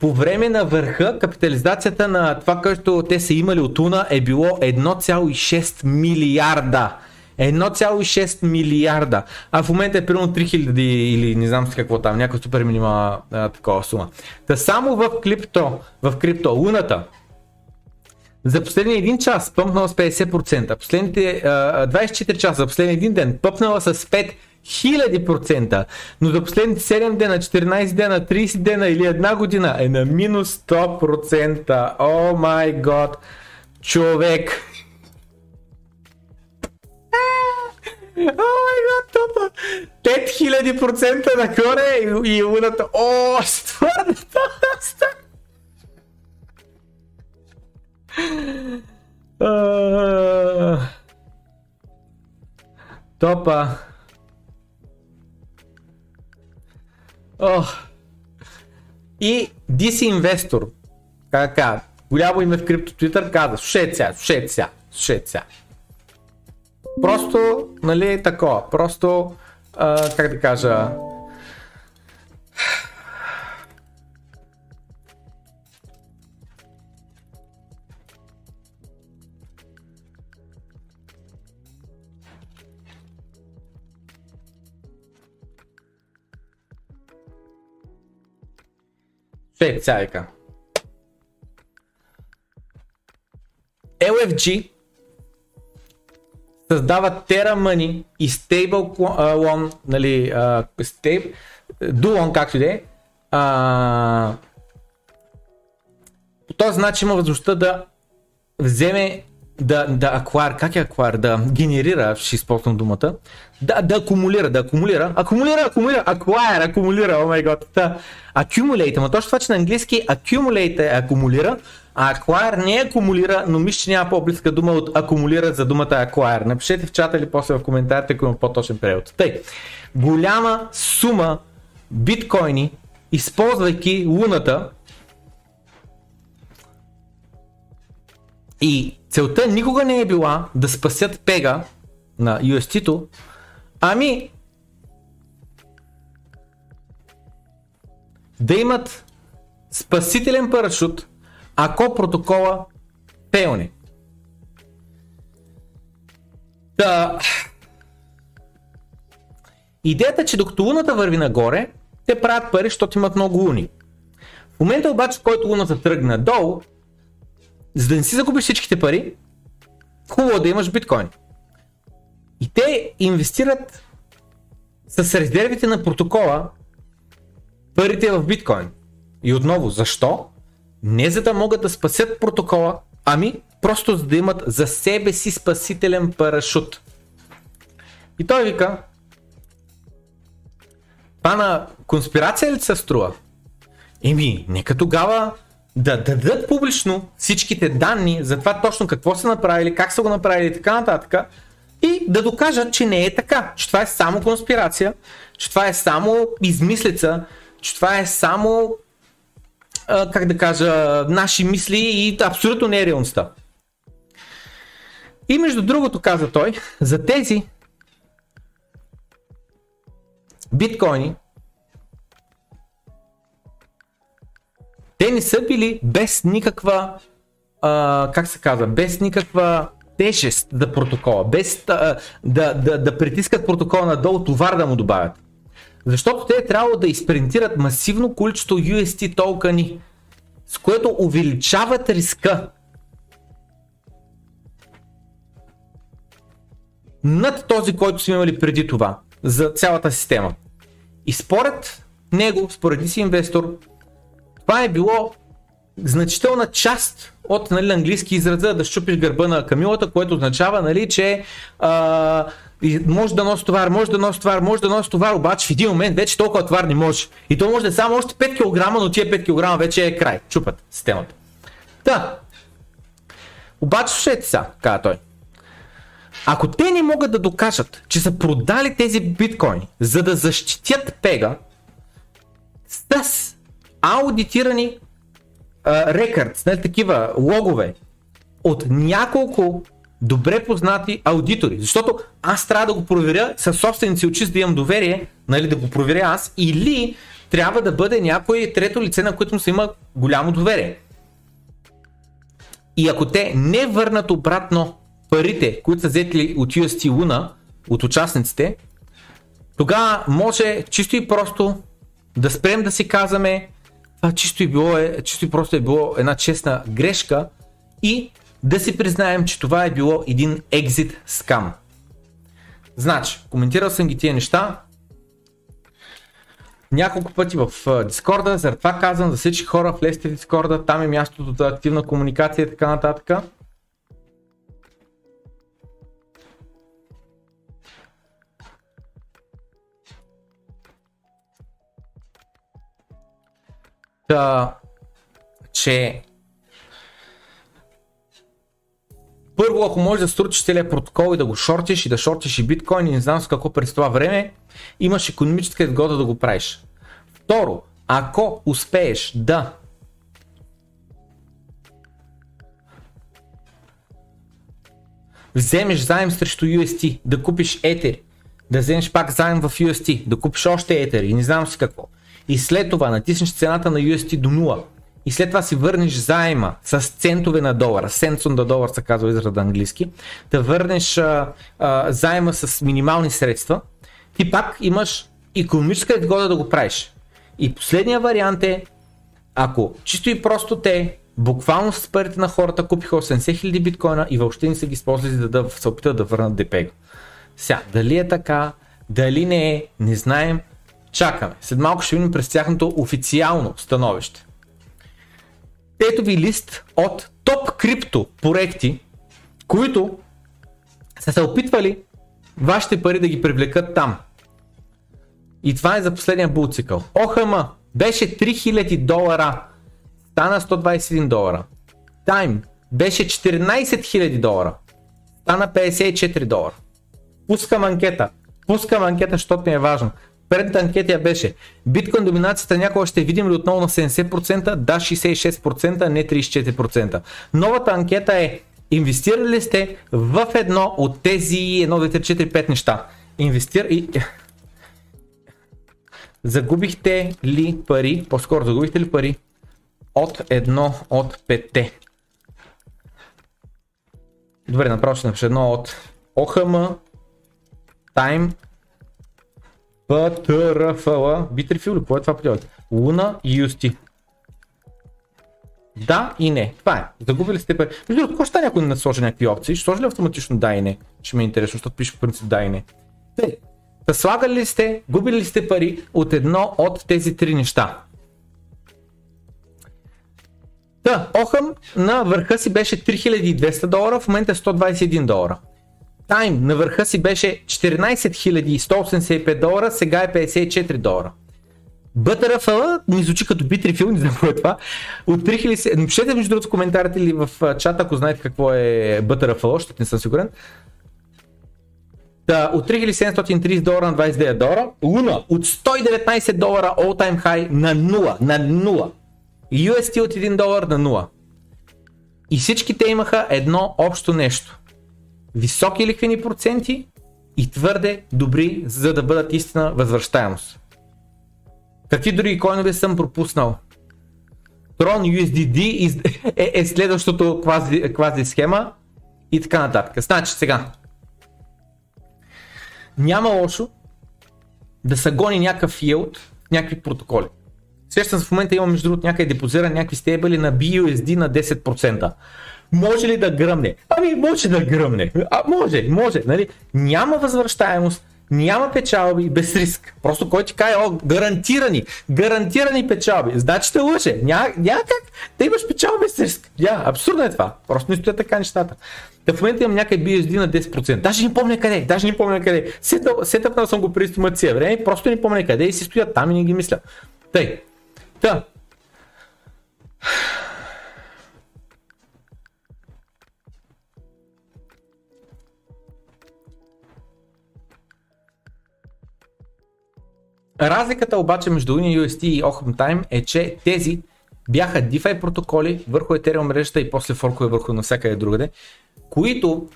по време на върха капитализацията на това, което те са имали от Луна е било 1,6 милиарда. 1,6 милиарда. А в момента е примерно 3000 или не знам с какво там, някаква супер минимална такова сума. Та само в крипто, в крипто, луната, за последния един час пъмпнала с 50%, последните а, 24 часа, за последния един ден пъпнала с 5 1000%, но за последните 7 дена, 14 дена, 30 дена или една година е на минус 100%. О май год, човек! О топа! 5000% нагоре и, и луната. О, ствърде доста! Топа. О. И DC Investor, как голямо име в крипто Twitter, каза, слушайте сега, слушайте сега, слушайте сега. Просто, нали, такова. Просто, а, как да кажа, сега вика. LFG създава Terra Money и Stable нали, uh, stable, Duon, както и да е. По този начин има възможността да вземе да, да аквар, как е аквар, да генерира, ще използвам думата, да, да акумулира, да акумулира, акумулира, акумулира, аквайр, акумулира, о май гот, да, accumulate, ама точно това, че на английски accumulate е акумулира, а acquire не акумулира, но мисля, че няма по-близка дума от акумулира за думата acquire. Напишете в чата или после в коментарите, ако има по-точен превод. Тъй, голяма сума биткоини, използвайки луната, и целта никога не е била да спасят пега на UST-то, ами да имат спасителен парашут, ако протокола пелне. Да. Идеята е, че докато луната върви нагоре, те правят пари, защото имат много луни. В момента обаче, в който луната тръгне долу, за да не си загубиш всичките пари, хубаво е да имаш биткоин. И те инвестират с резервите на протокола парите в биткоин. И отново, защо? Не за да могат да спасят протокола, ами просто за да имат за себе си спасителен парашут. И той вика, това на конспирация ли се струва? Еми, нека тогава да дадат публично всичките данни за това точно какво са направили, как са го направили и така нататък и да докажат, че не е така, че това е само конспирация, че това е само измислица, че това е само, как да кажа, наши мисли и абсолютно не е реалността. И между другото, каза той, за тези биткоини, те не са били без никаква, а, как се казва, без никаква тежест за протокола, без да, да, да, да притискат протокола надолу, товар да му добавят. Защото те трябвало да изпринтират масивно количество UST токени, с което увеличават риска над този, който сме имали преди това за цялата система. И според него, според си инвестор, това е било значителна част от нали, английски израза да щупиш гърба на камилата, което означава, нали, че а, може да носи товар, може да носи товар, може да носи товар, обаче в един момент вече толкова товар не може. И то може да е само още 5 кг, но тия 5 кг вече е край. Чупат системата. Да. Обаче слушайте сега, каза той. Ако те не могат да докажат, че са продали тези биткоини, за да защитят пега с аудитирани рекърд, нали, такива логове от няколко добре познати аудитори. Защото аз трябва да го проверя със собственици очи, за да имам доверие, нали, да го проверя аз, или трябва да бъде някой трето лице, на което му се има голямо доверие. И ако те не върнат обратно парите, които са взети от UST Luna, от участниците, тогава може чисто и просто да спрем да си казваме, това чисто и, било е, чисто и просто е било една честна грешка и да си признаем, че това е било един екзит скам. Значи, коментирал съм ги тия неща няколко пъти в Дискорда, заради това казвам за всички хора, влезте в Дискорда, там е мястото за активна комуникация и така нататък. Та, че първо, ако можеш да стручиш целият протокол и да го шортиш и да шортиш и биткоин и не знам с какво през това време, имаш економическа изгода да го правиш. Второ, ако успееш да вземеш заем срещу UST, да купиш етери, да вземеш пак заем в UST, да купиш още етери и не знам си какво, и след това натиснеш цената на UST до 0 и след това си върнеш заема с центове на долар, cents on the dollar се казва израда английски, да върнеш а, а, заема с минимални средства, ти пак имаш економическа изгода да го правиш. И последния вариант е, ако чисто и просто те буквално с парите на хората купиха 80 000 биткоина и въобще не са ги използвали за да се опитат да върнат депега. Сега, дали е така, дали не е, не знаем, чакаме. След малко ще видим през тяхното официално становище. Ето ви лист от топ крипто проекти, които са се опитвали вашите пари да ги привлекат там. И това е за последния булцикъл. ОХМ беше 3000 долара, стана 121 долара. Тайм беше 14 000 долара, стана 54 долара. Пускам анкета. Пускам анкета, защото ми е важно. Предната анкета беше биткоин доминацията някога ще видим ли отново на 70%? Да, 66%, не 34%. Новата анкета е инвестирали ли сте в едно от тези 1, 2, 3, 4, 5 неща? Инвестир... И... Загубихте ли пари, по-скоро загубихте ли пари от едно от петте? Добре, направо ще напиша едно от ОХМ, Time, ПТРФЛ, Битрифил, какво е това по Луна Юсти. Да и не. Това е. Загубили сте пари. Между другото, ще някой да сложи някакви опции? Ще сложи ли автоматично да и не? Ще ме е интересно, защото пише в принцип да и не. Те, да слагали ли сте, губили ли сте пари от едно от тези три неща? Та, Охъм на върха си беше 3200 долара, в момента е 121 долара. Тайм на върха си беше 14 185 долара, сега е 54 долара. BTRFL ми звучи като Bitrefil, не знам какво е това. От 3000... Напишете между другото в коментарите или в чата, ако знаете какво е BTRFL, защото не съм сигурен. Да, от 3730 долара на 29 долара. Луна от 119 долара all time high на 0. На 0. UST от 1 долар на 0. И всички те имаха едно общо нещо високи лихвени проценти и твърде добри, за да бъдат истина възвръщаемост. Какви други койнове съм пропуснал? Tron USDD е, е следващото квази, квази схема и така нататък. Значи сега, няма лошо да се гони някакъв yield някакви протоколи. Сещам в момента имам между другото някъде депозиран някакви стейбъли на BUSD на 10%. Може ли да гръмне? Ами може да гръмне. А, може, може. Нали? Няма възвръщаемост, няма печалби без риск. Просто кой ти каже, о, гарантирани, гарантирани печалби. Значи те лъже. Няма, как да имаш печалби без риск. Я, абсурдно е това. Просто не стоят така нещата. Та в момента имам някъде BSD на 10%. Даже не помня къде, даже не помня къде. Сетъпнал съм го преди стомация време, просто не помня къде и си стоят там и не ги мисля. Тъй. Та. Разликата обаче между UniUST и Occam Time е, че тези бяха DeFi протоколи върху Ethereum мрежата и после форкове върху навсякъде другаде, които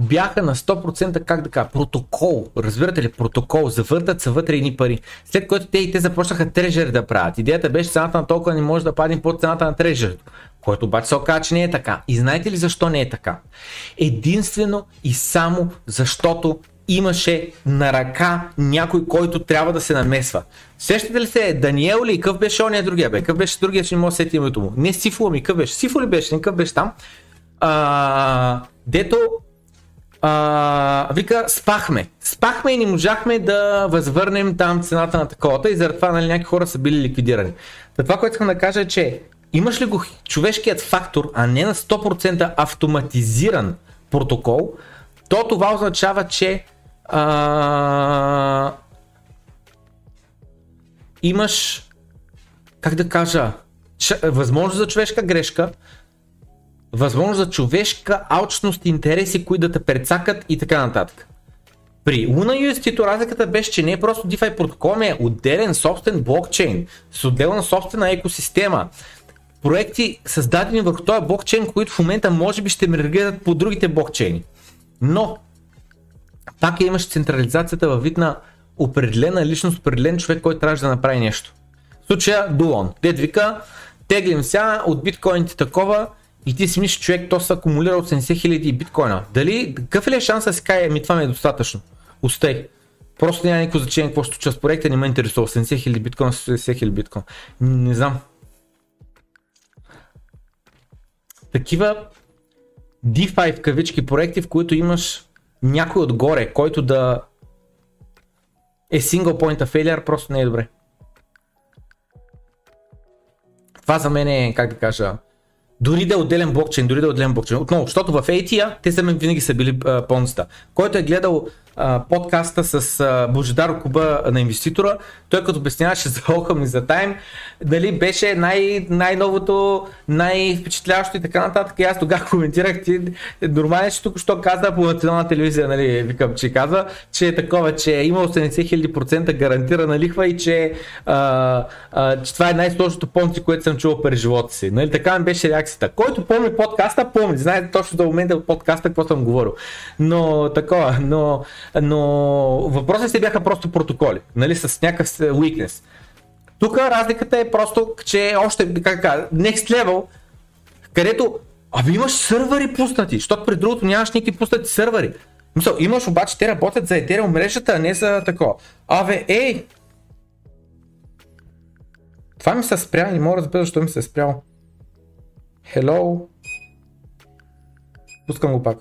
бяха на 100% как да кажа, протокол, разбирате ли, протокол, завъртат се вътре едни пари. След което те и те започнаха трежер да правят. Идеята беше цената на толкова не може да падне под цената на трежер, който обаче се оказа, че не е така. И знаете ли защо не е така? Единствено и само защото имаше на ръка някой, който трябва да се намесва. Сещате ли се, Даниел ли, къв беше ония другия, бе? Къв беше другия, че не мога да сети името му? Не Сифула ми, къв беше? Сифу ли беше? Не беше там? А, дето а, вика, спахме. Спахме и не можахме да възвърнем там цената на таковата и заради това нали, някакви хора са били ликвидирани. Та това, което искам да кажа е, че имаш ли го човешкият фактор, а не на 100% автоматизиран протокол, то това означава, че а, имаш, как да кажа, възможност за човешка грешка, възможност за човешка алчност, интереси, които да те прецакат и така нататък. При Luna UST разликата беше, че не е просто DeFi протокол, е отделен собствен блокчейн с отделна собствена екосистема. Проекти създадени върху този блокчейн, които в момента може би ще реагират по другите блокчейни. Но пак имаш централизацията във вид на определена личност, определен човек, който трябваше да направи нещо. В случая Дулон. Дед вика, теглим сега от биткоините такова и ти си мислиш, човек, то са акумулира 80 хиляди биткоина. Дали, какъв е ли шанс да си каже, ми това ми е достатъчно? Остай. Просто няма никакво значение какво ще случва проекта, не ме интересува. 80 хиляди биткоина, 70 хиляди биткоина. Не знам. Такива DeFi в кавички проекти, в които имаш някой отгоре, който да е single point failure, просто не е добре. Това за мен е, как да кажа, дори да е отделен блокчейн, дори да е отделен блокчейн. Отново, защото в ATIA те мен винаги са били понста. Който е гледал а, подкаста с а, Божидар Куба на инвеститора, той като обясняваше за Ockham и за Time, дали беше най- най-новото, най-впечатляващо и така нататък. И аз тогава коментирах, ти нормално, че тук що каза по национална телевизия, нали, викам, че казва, че е такова, че е имал 80 000% гарантирана лихва и че, а, а, че това е най-сложното понци, което съм чувал през живота си. Нали, така ми беше реакцията. Който помни подкаста, помни. Знаете точно до момента от подкаста какво съм говорил. Но такова, но но въпросите бяха просто протоколи, нали, с някакъв weakness. Тук разликата е просто, че още, как next level, където, аби имаш сървъри пуснати, защото при другото нямаш никакви пуснати сървъри. Мисъл, имаш обаче, те работят за Ethereum мрежата, а не за такова. Абе, ей! Това ми се спря, не мога да разбера защо ми се е спряло. Hello? Пускам го пак.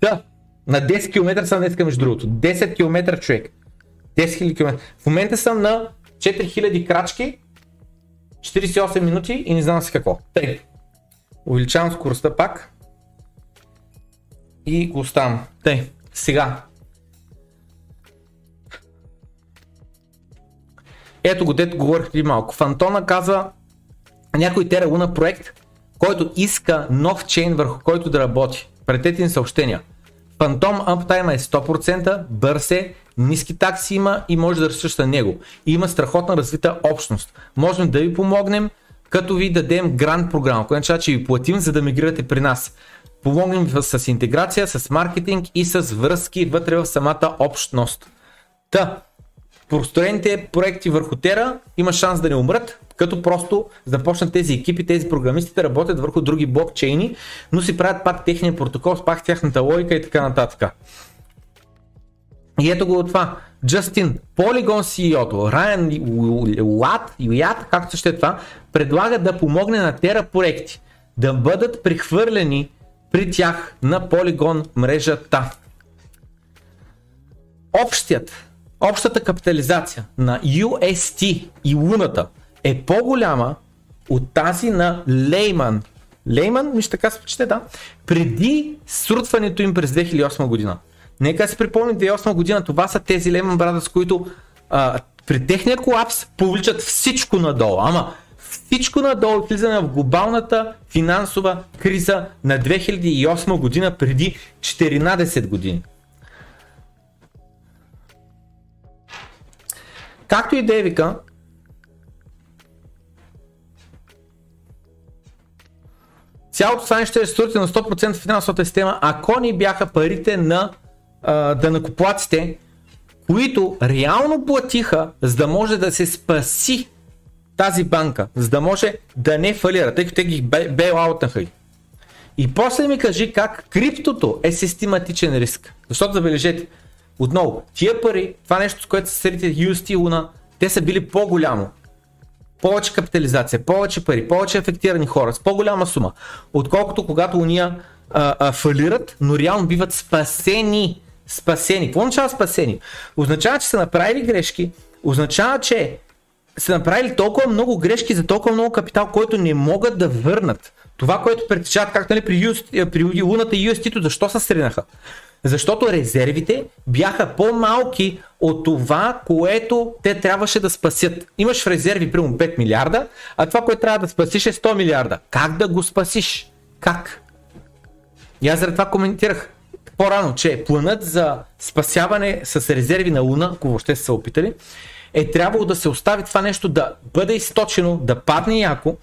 Да, на 10 км съм днеска между другото. 10 км човек. 10 000 км. В момента съм на 4000 крачки, 48 минути и не знам си какво. Тъй. Увеличавам скоростта пак. И го оставам. Тъй. Сега. Ето го, дето говорих преди малко. Фантона казва някой Тера Луна проект, който иска нов чейн върху който да работи. Претете ни съобщения. Phantom Uptime е 100%, бърз е, ниски такси има и може да разчиташ на него. И има страхотна развита общност. Можем да ви помогнем, като ви дадем грант програма, която означава, че ви платим, за да мигрирате при нас. Помогнем ви с интеграция, с маркетинг и с връзки вътре в самата общност. Та, простроените проекти върху Тера има шанс да не умрат, като просто започнат тези екипи, тези програмисти да работят върху други блокчейни, но си правят пак техния протокол, пак тяхната логика и така нататък. И ето го от това. Джастин, Polygon CEO-то, Райан Уат, Юят, както ще е това, предлага да помогне на Тера проекти да бъдат прихвърлени при тях на Polygon мрежата. Общият, общата капитализация на UST и Луната е по-голяма от тази на Лейман. Лейман, ми така се почете, да, преди срутването им през 2008 година. Нека си припомни 2008 година, това са тези Lehman Brothers, които а, при техния колапс повличат всичко надолу. Ама всичко надолу влизане в глобалната финансова криза на 2008 година преди 14 години. Както и Девика, Цялото това нещо е струти на 100% в финансовата система, ако ни бяха парите на а, данакоплаците, които реално платиха, за да може да се спаси тази банка, за да може да не фалира, тъй като те ги бейлаутнаха. И после ми кажи как криптото е систематичен риск. Защото забележете, отново, тия пари, това нещо, с което се средите UST Луна, те са били по-голямо повече капитализация, повече пари, повече ефектирани хора с по-голяма сума, отколкото когато уния а, а, фалират, но реално биват спасени. Спасени. Какво означава спасени? Означава, че са направили грешки, означава, че са направили толкова много грешки за толкова много капитал, който не могат да върнат. Това, което притежават, както нали, при, UST, при Луната и UST, защо се сринаха? Защото резервите бяха по-малки от това, което те трябваше да спасят. Имаш в резерви примерно 5 милиарда, а това, което трябва да спасиш е 100 милиарда. Как да го спасиш? Как? И аз заради това коментирах по-рано, че планът за спасяване с резерви на Луна, ако въобще са се опитали, е трябвало да се остави това нещо да бъде източено, да падне яко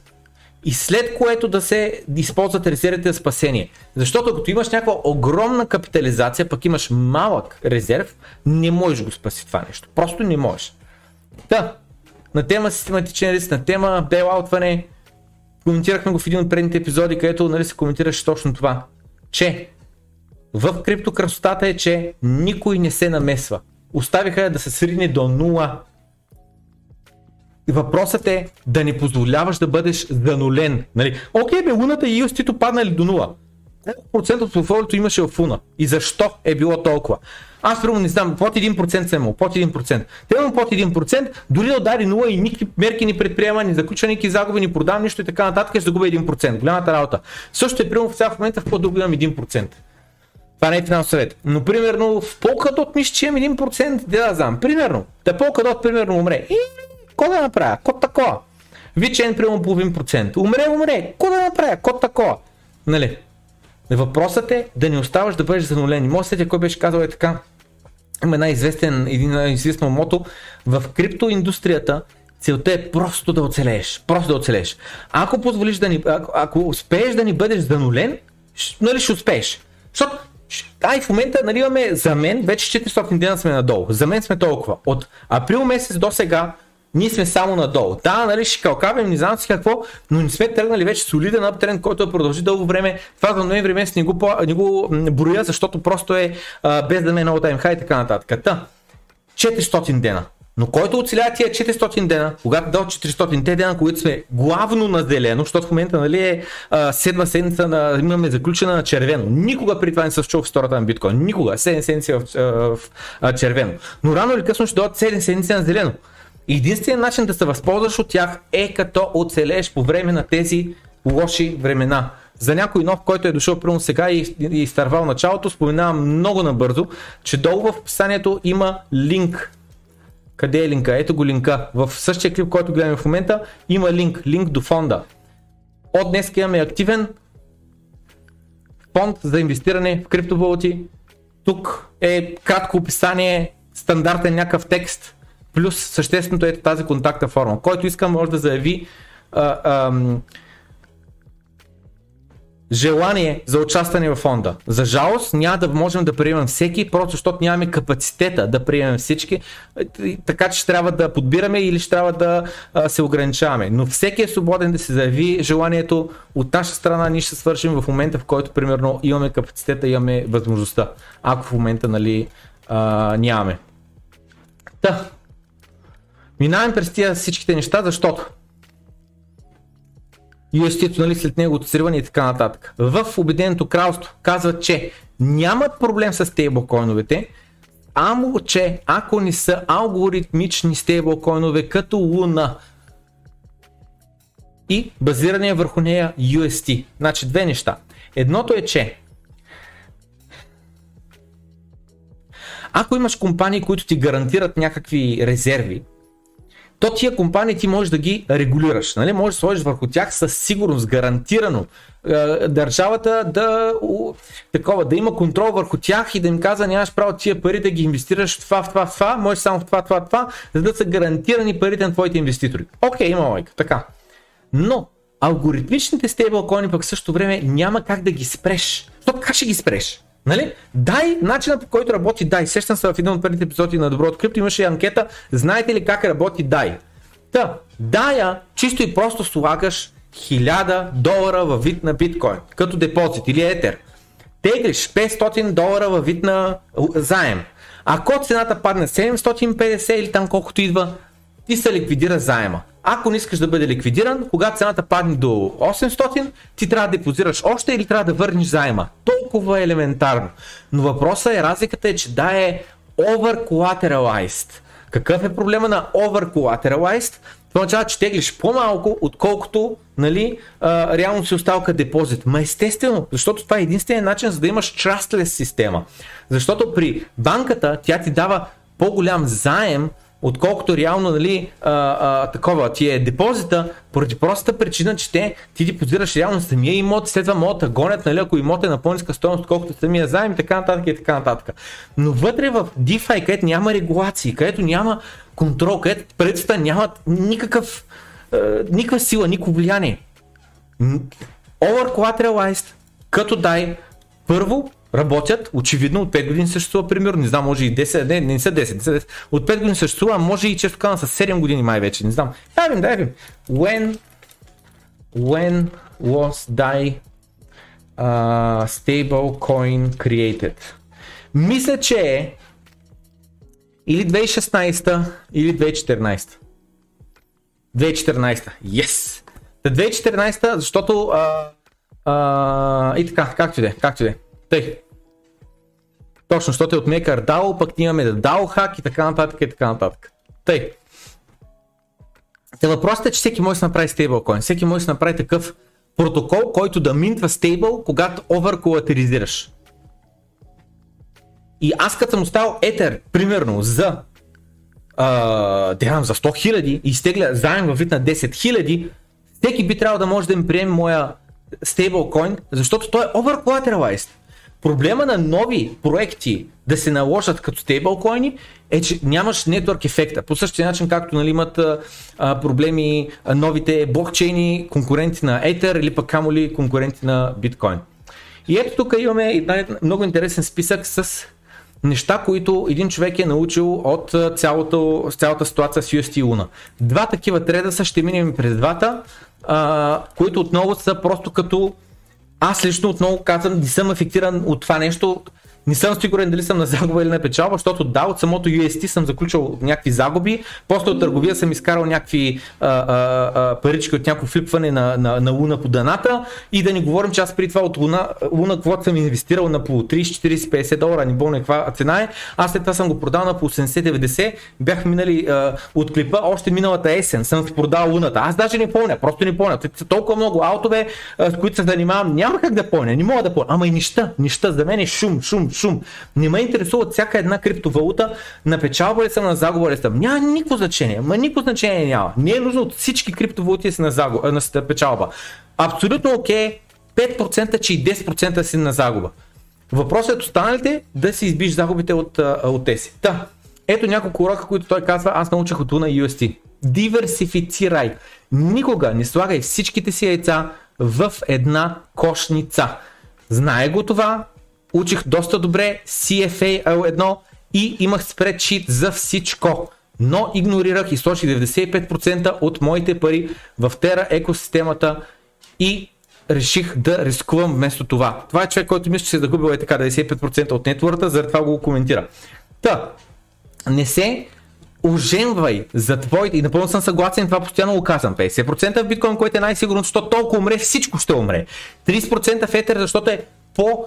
и след което да се използват резервите за спасение. Защото като имаш някаква огромна капитализация, пък имаш малък резерв, не можеш го спаси това нещо. Просто не можеш. Та, на тема систематичен риск, на тема бейлаутване, коментирахме го в един от предните епизоди, където нали, се коментираше точно това, че в криптокрасотата е, че никой не се намесва. Оставиха да се срине до нула. Въпросът е да не позволяваш да бъдеш занулен. Нали? Окей, бе, луната и UST паднали до нула. Процент от портфолиото имаше в Луна? И защо е било толкова? Аз първо не знам, под 1% съм имал, под 1%. Те имам под 1%, дори да удари 0 и никакви мерки ни предприема, ни заключва никакви загуби, ни продавам нищо и така нататък, ще загубя 1%. Голямата работа. Също е примерно в цял момента, в който да имам 1%. Това не е финансов съвет. Но примерно в Polkadot мисля, че имам 1%, де да знам. Примерно. Да Polkadot примерно умре. И какво да направя? Код такова. Вичен примерно половин процент. Умре, умре. Какво да направя? Код такова. Нали? Въпросът е да не оставаш да бъдеш занулен. Може да кой беше казал е така. Има една известен, един известно мото. В криптоиндустрията целта е просто да оцелееш. Просто да оцелееш. Ако позволиш да ни, ако, ако успееш да ни бъдеш занулен, нали ще успееш. Защото Ай, в момента нали, имаме за мен вече 400 дена сме надолу. За мен сме толкова. От април месец до сега ние сме само надолу. Да, нали, ще калкавим, не знам си какво, но не сме тръгнали вече солиден аптренд, който продължи дълго време. Това за ноември месец не го, не го броя, защото просто е а, без да ме е много таймха и така нататък. Та, 400 дена. Но който оцелява тия 400 дена, когато дал 400 те дена, които сме главно на зелено, защото в момента нали, е а, седма седмица на, имаме заключена на червено. Никога при това не съм чул в историята на биткоин. Никога. 7 седмици в, в, в червено. Но рано или късно ще дойдат 7 седмици на зелено. Единственият начин да се възползваш от тях е като оцелееш по време на тези лоши времена. За някой нов, който е дошъл прямо сега и, и изтървал началото, споменавам много набързо, че долу в описанието има линк. Къде е линка? Ето го линка. В същия клип, който гледаме в момента, има линк. Линк до фонда. От днес имаме активен фонд за инвестиране в криптовалути. Тук е кратко описание, стандартен някакъв текст, Плюс същественото е тази контактна форма. Който иска може да заяви а, а, желание за участване в фонда. За жалост няма да можем да приемем всеки, просто защото нямаме капацитета да приемем всички, така че ще трябва да подбираме или ще трябва да се ограничаваме. Но всеки е свободен да се заяви желанието. От наша страна ние ще свършим в момента, в който примерно имаме капацитета, имаме възможността. Ако в момента нали, а, нямаме. Та, Минаваме през тия всичките неща, защото UST, нали, след него отсриване и така нататък. В Обединеното кралство казват, че нямат проблем с стейблкоиновете, амо че ако не са алгоритмични стейблкоинове като Луна и базирания върху нея UST. Значи две неща. Едното е, че ако имаш компании, които ти гарантират някакви резерви, то тия компании ти можеш да ги регулираш. Нали? Можеш да сложиш върху тях със сигурност, гарантирано. Е, държавата да, такова, да има контрол върху тях и да им казва нямаш право тия пари да ги инвестираш в това, в това, в това, можеш само в това, това, това, за да са гарантирани парите на твоите инвеститори. Окей, има лойка, така. Но алгоритмичните стейблкоини пък в същото време няма как да ги спреш. То как ще ги спреш? Нали? Дай, начинът по който работи Дай. Сещам се в един от първите епизоди на Добро открипто имаше анкета, знаете ли как работи Дай? Та, Дая чисто и просто слагаш 1000 долара във вид на биткоин, като депозит или етер. Теглиш 500 долара във вид на заем. Ако цената падне 750 или там колкото идва, ти се ликвидира заема. Ако не искаш да бъде ликвидиран, когато цената падне до 800, ти трябва да депозираш още или трябва да върнеш заема. Толкова е елементарно. Но въпросът е, разликата е, че да е over collateralized. Какъв е проблема на over collateralized? Това означава, че теглиш по-малко, отколкото нали, а, реално си остава като депозит. Ма естествено, защото това е единственият начин за да имаш trustless система. Защото при банката тя ти дава по-голям заем, отколкото реално нали, а, а, такова ти е депозита, поради простата причина, че те, ти депозираш реално самия имот, след това могат да гонят, нали, ако имот е на по-ниска стоеност, отколкото самия заем и така нататък и така нататък. Но вътре в DeFi, където няма регулации, където няма контрол, където правителствата нямат никакъв, е, никаква сила, никакво влияние. Over collateralized, като дай, първо работят, очевидно от 5 години съществува, примерно, не знам, може и 10, не, не са 10, не са 10, от 5 години съществува, може и често казвам с 7 години май вече, не знам. Дай ви, дай ви. When, when was die uh, stable coin created? Мисля, че е или 2016 или 2014. 2014. Yes! Та 2014, защото а, а, и така, както и да е, както и да е. Тъй. Точно, защото е от MakerDAO, пък имаме DAO hack и така нататък и така нататък. Тъй. Та въпросът е, че всеки може да направи стейблкоин. Всеки може да направи такъв протокол, който да минтва стейбл, когато оверколатеризираш. И аз като съм оставил етер, примерно, за а, да за 100 хиляди и изтегля заем във вид на 10 хиляди, всеки би трябвало да може да ми приеме моя стейблкоин, защото той е overcollateralized. Проблема на нови проекти да се наложат като стейблкоини е, че нямаш нетворк ефекта. По същия начин, както нали, имат а, проблеми а, новите блокчейни, конкуренти на Ether или пък камо ли конкуренти на биткоин. И ето тук имаме един много интересен списък с неща, които един човек е научил от цялата, цялата ситуация с UST Luna. Два такива треда са, ще минем през двата, а, които отново са просто като аз лично отново казвам, не съм афектиран от това нещо. Не съм сигурен дали съм на загуба или на печалба, защото да, от самото UST съм заключил някакви загуби, после от търговия съм изкарал някакви а, а, а, парички от някакво флипване на, на, на Луна по даната и да ни говорим, че аз при това от Луна, Луна каквото съм инвестирал на по 30, 40, 50 долара, не помня каква цена е, аз след това съм го продал на по 80-90, бях минали а, от клипа още миналата есен, съм продал Луната. Аз даже не помня, просто не помня. Са толкова много аутове, с които се занимавам, няма как да помня, не мога да помня. Ама и нища, нища, за мен е шум, шум, шум. Не ме интересува всяка една криптовалута на печалба ли съм, на загуба ли съм. Няма никакво значение. Ма никакво значение няма. Не е нужно от всички криптовалути си на, загуба, на печалба. Абсолютно окей, okay, 5% че и 10% си на загуба. Въпросът е останалите да си избиш загубите от, от тези. Та, ето няколко урока, които той казва, аз научих от Luna UST. Диверсифицирай. Никога не слагай всичките си яйца в една кошница. Знае го това, учих доста добре CFA L1 и имах спредшит за всичко. Но игнорирах и сложих 95% от моите пари в Тера екосистемата и реших да рискувам вместо това. Това е човек, който мисля, че се е загубил е така 95% от нетворта, заради това го коментира. Та, не се оженвай за твоите, и напълно съм съгласен, това постоянно го казвам, 50% в биткоин, който е най-сигурно, защото толкова умре, всичко ще умре. 30% в етер, защото е по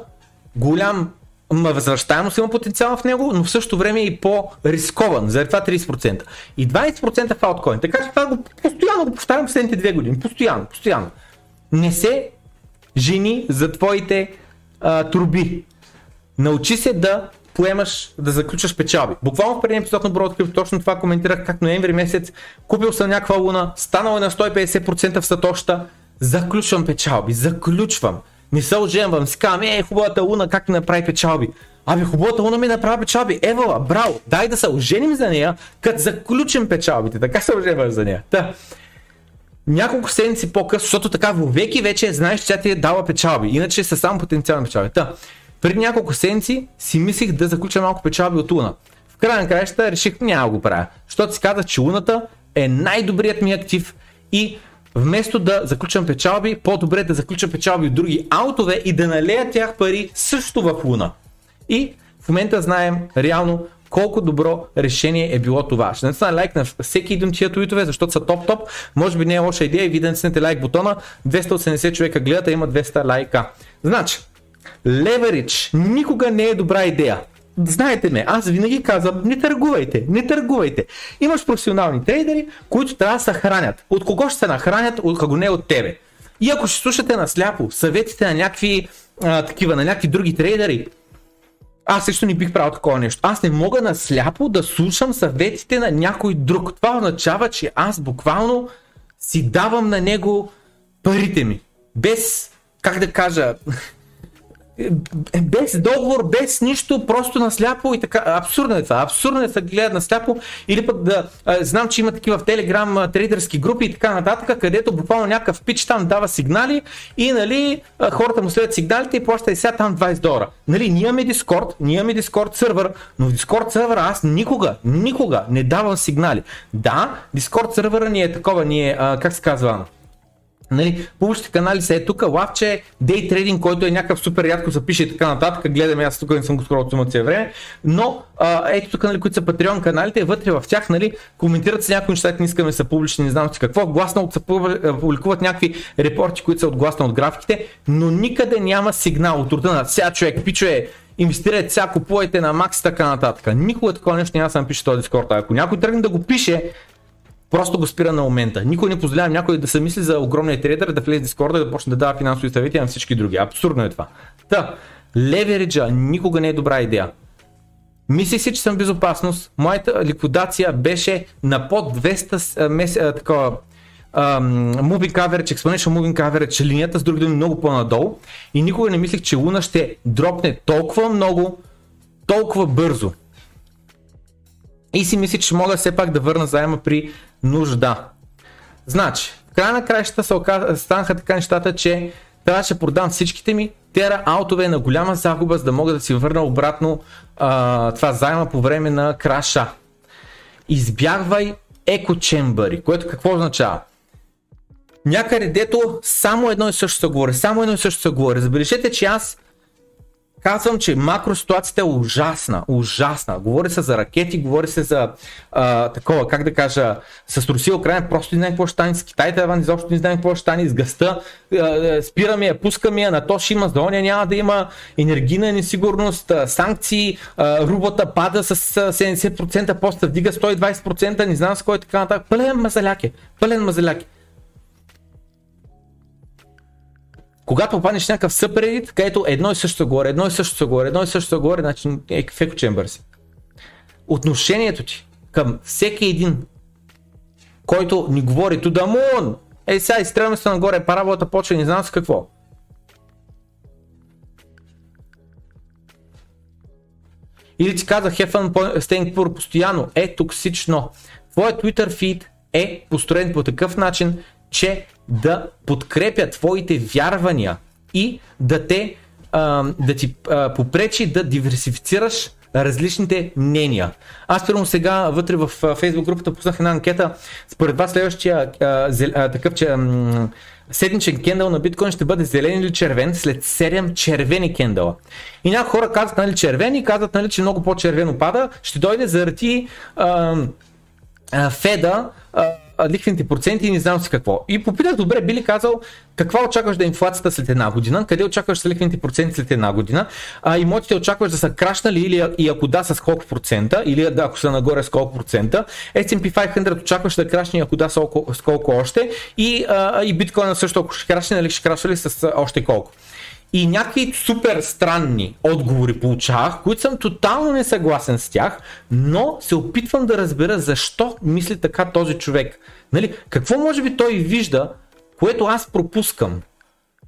голям възвръщаемост има потенциал в него, но в същото време е и по-рискован, заради това 30%. И 20% в алткоин. Така че това го постоянно го повтарям последните две години. Постоянно, постоянно. Не се жени за твоите а, труби. Научи се да поемаш, да заключаш печалби. Буквално в предния епизод на открив точно това коментирах, как ноември месец купил съм някаква луна, станало е на 150% в сатоща, заключвам печалби, заключвам. Не се оженвам, си казвам, е, хубавата луна как ми направи печалби. Абе, хубавата луна ми направи печалби. Евала, браво, дай да се оженим за нея, като заключим печалбите. Така се оженвам за нея. Та. Няколко седмици по-късно, защото така веки вече знаеш, че тя ти е дала печалби. Иначе са само потенциални печалби. Та. Преди няколко седмици си мислих да заключа малко печалби от луна. В края на краищата реших няма го правя. Защото си казах, че луната е най-добрият ми актив и вместо да заключвам печалби, по-добре да заключам печалби от други аутове и да налея тях пари също в Луна. И в момента знаем реално колко добро решение е било това. Ще натисна лайк на всеки един тия твитове, защото са топ-топ. Може би не е лоша идея и ви да натиснете лайк бутона. 280 човека гледат, има 200 лайка. Значи, леверидж никога не е добра идея. Знаете ме, аз винаги казвам, не търгувайте, не търгувайте. Имаш професионални трейдери, които трябва да се хранят. От кого ще се нахранят, от кого не от тебе. И ако ще слушате на сляпо съветите на някакви а, такива, на някакви други трейдери, аз също не бих правил такова нещо. Аз не мога на сляпо да слушам съветите на някой друг. Това означава, че аз буквално си давам на него парите ми. Без, как да кажа, без договор, без нищо, просто насляпо и така. Абсурдно е това. Абсурдно е да гледат насляпо или пък да знам, че има такива в Телеграм трейдерски групи и така нататък, където буквално някакъв пич там дава сигнали и нали, хората му следят сигналите и плащат и сега там 20 долара. Нали, ние имаме Discord, ние имаме Discord сервер, но в Discord сервера аз никога, никога не давам сигнали. Да, Discord сервера ни е такова, ни е, как се казва, Нали, публичните канали са е тук, лавче, дей трейдинг, който е някакъв супер рядко се пише и така нататък, гледаме, аз тук не съм го скрол от време, но а, ето тук, нали, които са Patreon каналите, вътре в тях, нали, коментират се някои неща, не искаме са публични, не знам си какво, гласно се публикуват някакви репорти, които са отгласно от графиките, но никъде няма сигнал от рода на сега човек, пичове, инвестирайте сега, купувайте на макс и така нататък. Никога такова нещо няма да се напише този Discord. Ако някой тръгне да го пише, Просто го спира на момента. Никой не позволява някой да се мисли за огромния трейдер, да влезе в Discord и да почне да дава финансови съвети на всички други. Абсурдно е това. Та, левериджа никога не е добра идея. Мислих си, че съм в безопасност. Моята ликвидация беше на под 200 мес... такова, um, moving coverage, exponential moving coverage, линията с други думи много по-надолу и никога не мислих, че Луна ще дропне толкова много, толкова бързо. И си мислих, че мога все пак да върна заема при нужда. Значи, в края на краищата се станаха така нещата, че трябваше да продам всичките ми тера аутове на голяма загуба, за да мога да си върна обратно а, това заема по време на краша. Избягвай екочембъри, което какво означава? Някъде дето само едно и също се говори, само едно и също се говори. Забележете, че аз казвам, че макроситуацията е ужасна, ужасна. Говори се за ракети, говори се за а, такова, как да кажа, с Русия, Украина, просто не знаем какво ще стане, с Китай, Тайван, изобщо не знаем какво ще стане, с гъста, спираме я, пускаме я, на то ще има, за няма да има енергийна несигурност, санкции, а, рублата пада с 70%, после вдига 120%, не знам с кой така нататък. Пълен мазаляк е, пълен мазаляк е. Когато попаднеш в някакъв съпредит, където едно и също говори, едно и също се говори, едно и също се говори, значи е в еко чембър си. Отношението ти към всеки един, който ни говори to the moon, е сега изстрелваме се нагоре, параболата почва, не знам с какво. Или ти каза have fun staying poor постоянно, е токсично. Твоят Twitter feed е построен по такъв начин, че да подкрепя твоите вярвания и да те да ти попречи да диверсифицираш различните мнения. Аз първо сега вътре в Facebook групата пуснах една анкета. Според вас следващия такъв, че седмичен кендъл на биткоин ще бъде зелен или червен след 7 червени кендъла. И някои хора казват, нали, червени, казват, нали, че много по-червено пада, ще дойде заради а, а, Феда, а, лихвените проценти и не знам си какво. И попитах, добре, би ли казал каква очакваш да е инфлацията след една година, къде очакваш са лихвените проценти след една година, а имотите очакваш да са крашнали или и ако да с колко процента, или да, ако са нагоре с колко процента, S&P 500 очакваш да крашне ако да с колко, с колко още? И, а, и биткоина също ако ще крашне, нали ще крашне с още колко. И някакви супер странни отговори получавах, които съм тотално несъгласен с тях, но се опитвам да разбера защо мисли така този човек. Нали, какво може би той вижда, което аз пропускам.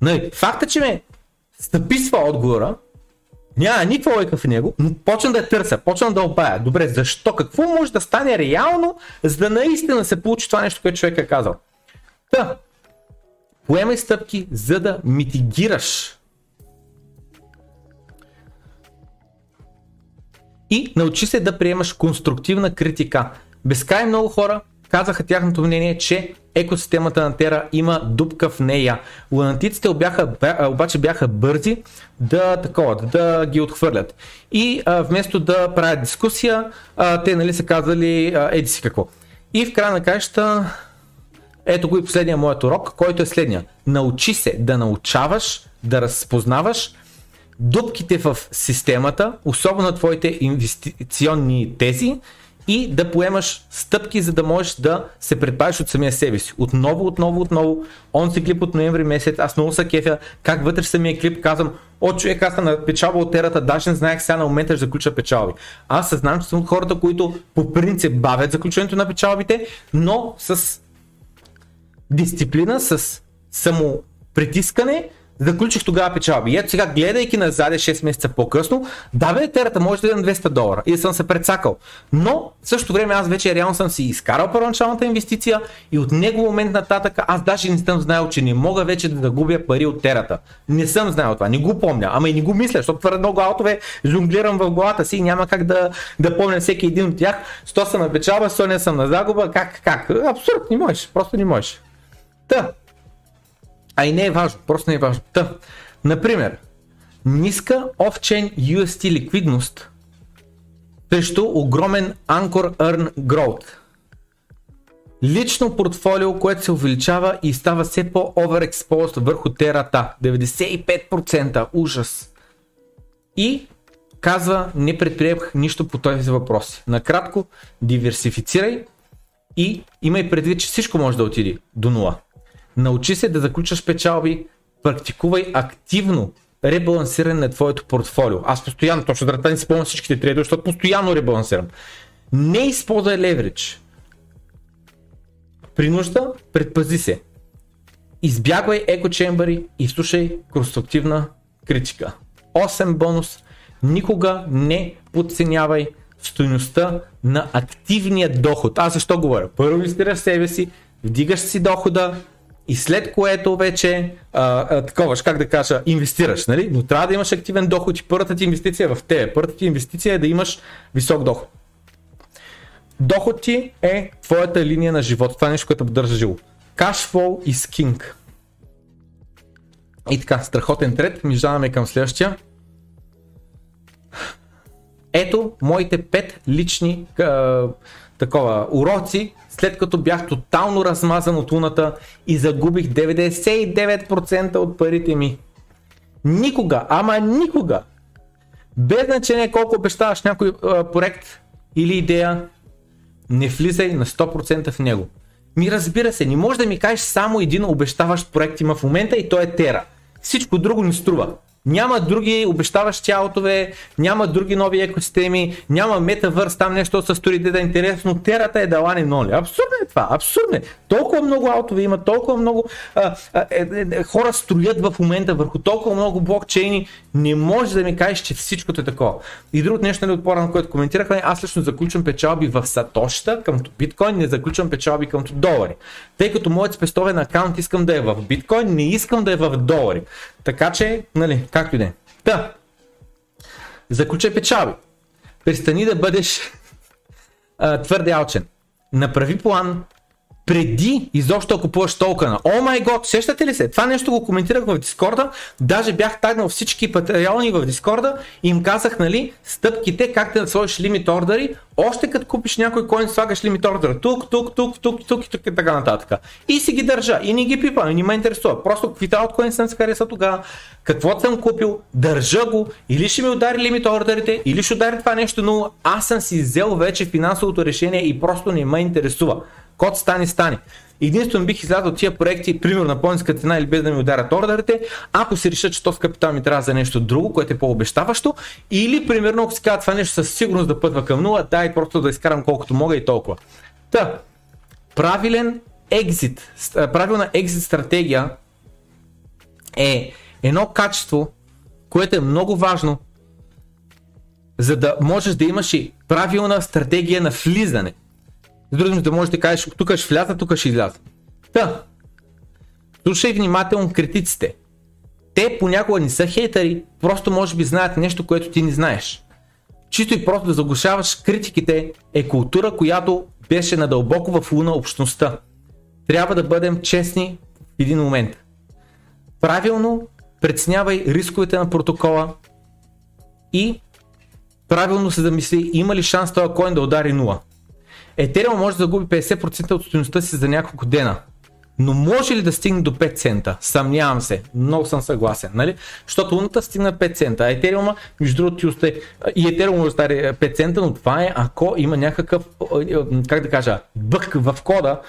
Нали, факта, че ме стъписва отговора, няма никаква лойка в него, но почвам да я търся, почвам да обая. Добре, защо? Какво може да стане реално, за да наистина се получи това нещо, което човек е казал? Та, поемай стъпки, за да митигираш И научи се да приемаш конструктивна критика. Безкрай много хора казаха тяхното мнение, че екосистемата на Тера има дупка в нея. Лунатиците бяха, обаче бяха бързи да, такова, да ги отхвърлят. И а, вместо да правят дискусия, а, те нали са казали а, еди си какво. И в края на каща, ето го и последния моят урок, който е следния. Научи се да научаваш, да разпознаваш дупките в системата, особено твоите инвестиционни тези и да поемаш стъпки, за да можеш да се предпазиш от самия себе си. Отново, отново, отново. Он си клип от ноември месец, аз много са кефя, как вътре в самия клип казвам, о, човек, аз съм на печалба от терата, даже не знаех сега на момента ще заключа печалби. Аз съзнавам, че съм от хората, които по принцип бавят заключването на печалбите, но с дисциплина, с само притискане Заключих тогава печалби. Ето сега, гледайки назад 6 месеца по-късно, да бе, терата може да е на 200 долара и съм се прецакал. Но в същото време аз вече реално съм си изкарал първоначалната инвестиция и от него момент нататък аз даже не съм знаел, че не мога вече да загубя пари от терата. Не съм знаел това, не го помня, ама и не го мисля, защото твърде много аутове жонглирам в главата си и няма как да, да помня всеки един от тях. 100 съм на печалба, 100 не съм на загуба, как, как? Абсурд, не можеш, просто не можеш. Та, а и не е важно, просто не е важно. Та, например, ниска off-chain UST ликвидност срещу огромен Anchor Earn Growth. Лично портфолио, което се увеличава и става все по-overexposed върху терата. 95% ужас. И казва, не предприемах нищо по този въпрос. Накратко, диверсифицирай и имай предвид, че всичко може да отиде до нула. Научи се да заключаш печалби, практикувай активно ребалансиране на твоето портфолио. Аз постоянно, точно да не си спомням всичките трейдове, защото постоянно ребалансирам. Не използвай леверидж. При нужда, предпази се. Избягвай екочембъри и слушай конструктивна критика. 8 бонус. Никога не подценявай стоеността на активния доход. Аз защо говоря? Първо инвестираш в себе си, вдигаш си дохода, и след което вече а, а, такова, как да кажа, инвестираш, нали? Но трябва да имаш активен доход и първата ти инвестиция е в тебе. Първата ти инвестиция е да имаш висок доход. Доход ти е твоята линия на живота. Това е нещо, което поддържа живо. Cash flow is. И така, страхотен трет. Миждаваме към следващия. Ето моите пет лични а, такова уроци, след като бях тотално размазан от луната и загубих 99% от парите ми. Никога, ама никога, без значение колко обещаваш някой а, проект или идея, не влизай на 100% в него. Ми разбира се, не може да ми кажеш само един обещаващ проект има в момента и то е Тера. Всичко друго ни струва. Няма други обещаващи аутове, няма други нови екосистеми, няма метавърс, там нещо с сторите да е интересно. Терата е дала ни ноли. Абсурдно е това, абсурдно е. Толкова много аутове има, толкова много а, а, е, е, е, хора строят в момента върху толкова много блокчейни. Не може да ми кажеш, че всичкото е такова. И другото нещо, нали, отпора, което коментирахме, аз лично заключвам печалби в сатоща към биткоин, не заключвам печалби към долари. Тъй като моят спестовен акаунт искам да е в биткоин, не искам да е в долари. Така че, нали, както и да е. Та, заключай печалби. Престани да бъдеш твърде алчен. Направи план, преди изобщо да купуваш токена. О май год, сещате ли се? Това нещо го коментирах в Дискорда, даже бях тагнал всички патреони в Дискорда и им казах, нали, стъпките, как да сложиш лимит ордери, още като купиш някой коин, слагаш лимит ордера тук, тук, тук, тук, тук и тук и така нататък. И си ги държа и не ги пипам, и не ме интересува. Просто каквито от съм се хареса тогава, какво съм купил, държа го, или ще ми удари лимит ордерите, или ще удари това нещо, но аз съм си взел вече финансовото решение и просто не ме интересува. Код стане, стане. Единствено бих излязъл тия проекти, примерно на по-ниска цена или без да ми ударят ордерите, ако се реша, че този капитал ми трябва за нещо друго, което е по-обещаващо, или примерно ако си казва това нещо със сигурност да пътва към нула, дай просто да изкарам колкото мога и толкова. Та, правилен екзит, правилна екзит стратегия е едно качество, което е много важно, за да можеш да имаш и правилна стратегия на влизане. С други да можеш да кажеш, тук ще вляза, тук ще изляза. Та, слушай внимателно критиците. Те понякога не са хейтери, просто може би знаят нещо, което ти не знаеш. Чисто и просто да заглушаваш критиките е култура, която беше надълбоко в луна общността. Трябва да бъдем честни в един момент. Правилно преценявай рисковете на протокола и правилно се замисли има ли шанс този коин да удари 0. Етериум може да загуби 50% от стоеността си за няколко дена. Но може ли да стигне до 5 цента? Съмнявам се. Много съм съгласен. Нали? Защото луната стигна 5 цента. А Етериума, между другото, ти остай... и Етериум стане 5 цента, но това е ако има някакъв, как да кажа, бък в кода,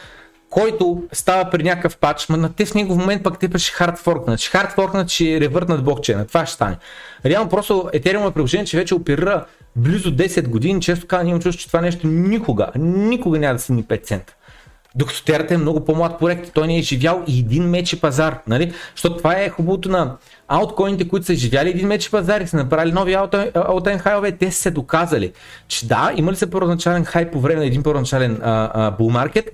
който става при някакъв пач, ма на те в него момент пък те ще хардфоркнат. Ще хардфоркнат, ще ревъртнат блокчейна. Това ще стане. Реално просто Ethereum е приложение, че вече оперира близо 10 години. Често казвам, имам чувство, че това нещо никога, никога няма да ни 5 цента. Докато Терата е много по-млад проект, той не е живял и един мечи пазар, нали? Защото това е хубавото на ауткоините, които са живяли един мечи пазар и са направили нови аутен хайове, те са се доказали, че да, има ли се първоначален хай по време на един първоначален булмаркет,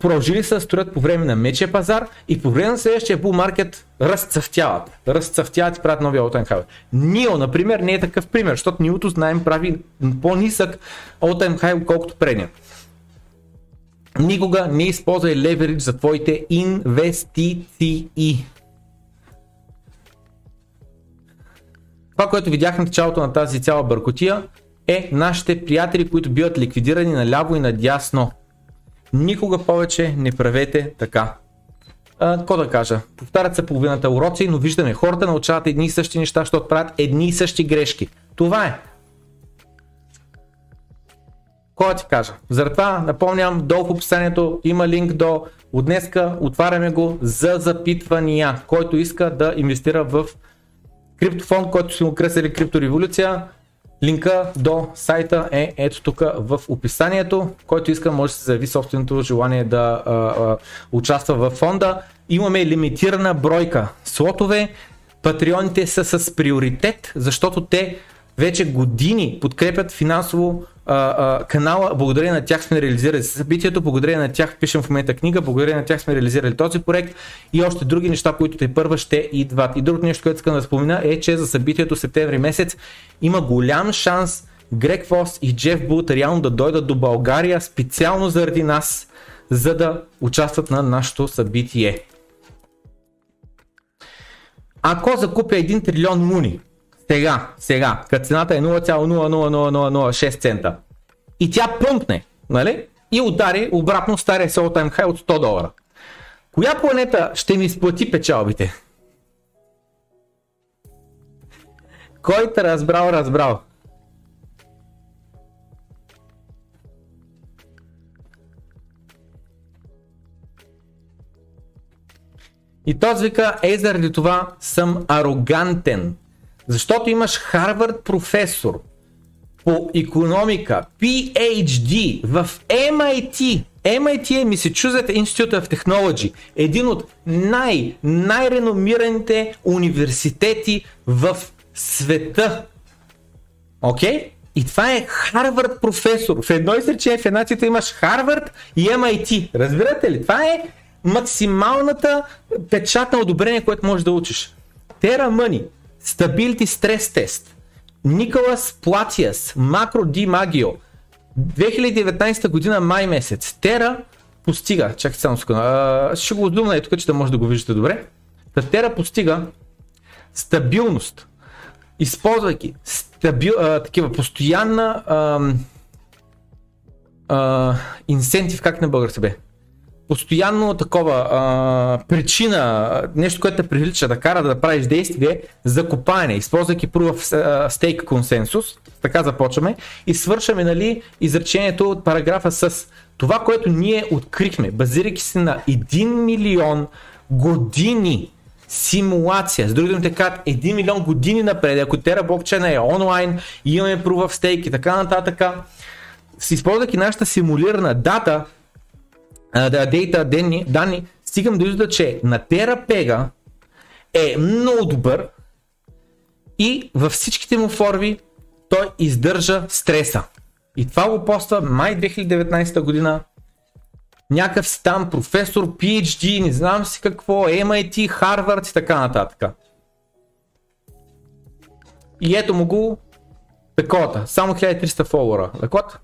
продължили са да строят по време на мечия пазар и по време на следващия булмаркет разцъфтяват. Разцъфтяват и правят нови all хайове. Нио, например, не е такъв пример, защото Ниото, знаем, прави по-нисък all хай, отколкото предния. Никога не използвай леверидж за твоите инвестиции. Това, което видях на началото на тази цяла бъркотия е нашите приятели, които биват ликвидирани наляво и надясно. Никога повече не правете така. Какво да кажа? Повтарят се половината уроци, но виждаме, хората научават едни и същи неща, защото правят едни и същи грешки. Това е. Кой ти кажа? Заради това напомням, долу в описанието има линк до от днеска отваряме го за запитвания. Който иска да инвестира в криптофонд, който си му кресали криптореволюция, линка до сайта е ето тук в описанието. Който иска може да се заяви собственото желание да а, а, участва в фонда. Имаме лимитирана бройка слотове. Патреоните са с приоритет, защото те вече години подкрепят финансово а, а, канала, благодарение на тях сме реализирали събитието, благодарение на тях пишем в момента книга, благодарение на тях сме реализирали този проект и още други неща, които те първа ще идват. И другото нещо, което искам да спомена е, че за събитието септември месец има голям шанс Грег Фос и Джеф Бут реално да дойдат до България специално заради нас, за да участват на нашето събитие. Ако закупя 1 трилион муни, сега, сега, като цената е 0,00006 цента и тя пъмпне, нали? И удари обратно стария all time high от 100 долара. Коя планета ще ми изплати печалбите? Който разбрал, разбрал. И този вика, е заради това съм арогантен. Защото имаш Харвард професор по економика, PhD в MIT. MIT е Massachusetts Institute of Technology, един от най- най-реномираните университети в света. Окей? Okay? И това е Харвард професор. В едно изречение в една имаш Харвард и MIT. Разбирате ли? Това е максималната печат на одобрение, което можеш да учиш. Terra Money Stability Stress Test, Николас Платиас, Макро Ди Магио, 2019 година май месец. Тера постига, чакайте само секунда, ще го отдумна и тук, че да може да го виждате добре. Та Тера постига стабилност, използвайки стабил, а, такива постоянна а, а, инсентив, как на български бе? Постоянно такова а, причина, нещо, което те привлича да кара да правиш действие за копане, използвайки of Stake консенсус, така започваме и свършваме нали, изречението от параграфа с това, което ние открихме, базирайки се на 1 милион години симулация. С други думи така, 1 милион години напред, ако Terra блокчейна е онлайн, имаме Proof of Stake и така нататък, използвайки нашата симулирана дата, дейта, данни, данни, стигам до извода, че на Terapega е много добър и във всичките му форми той издържа стреса. И това го поства май 2019 година. Някакъв си там професор, PhD, не знам си какво, MIT, Harvard и така нататък. И ето му го таковата, само 1300 фолуара. Лекот?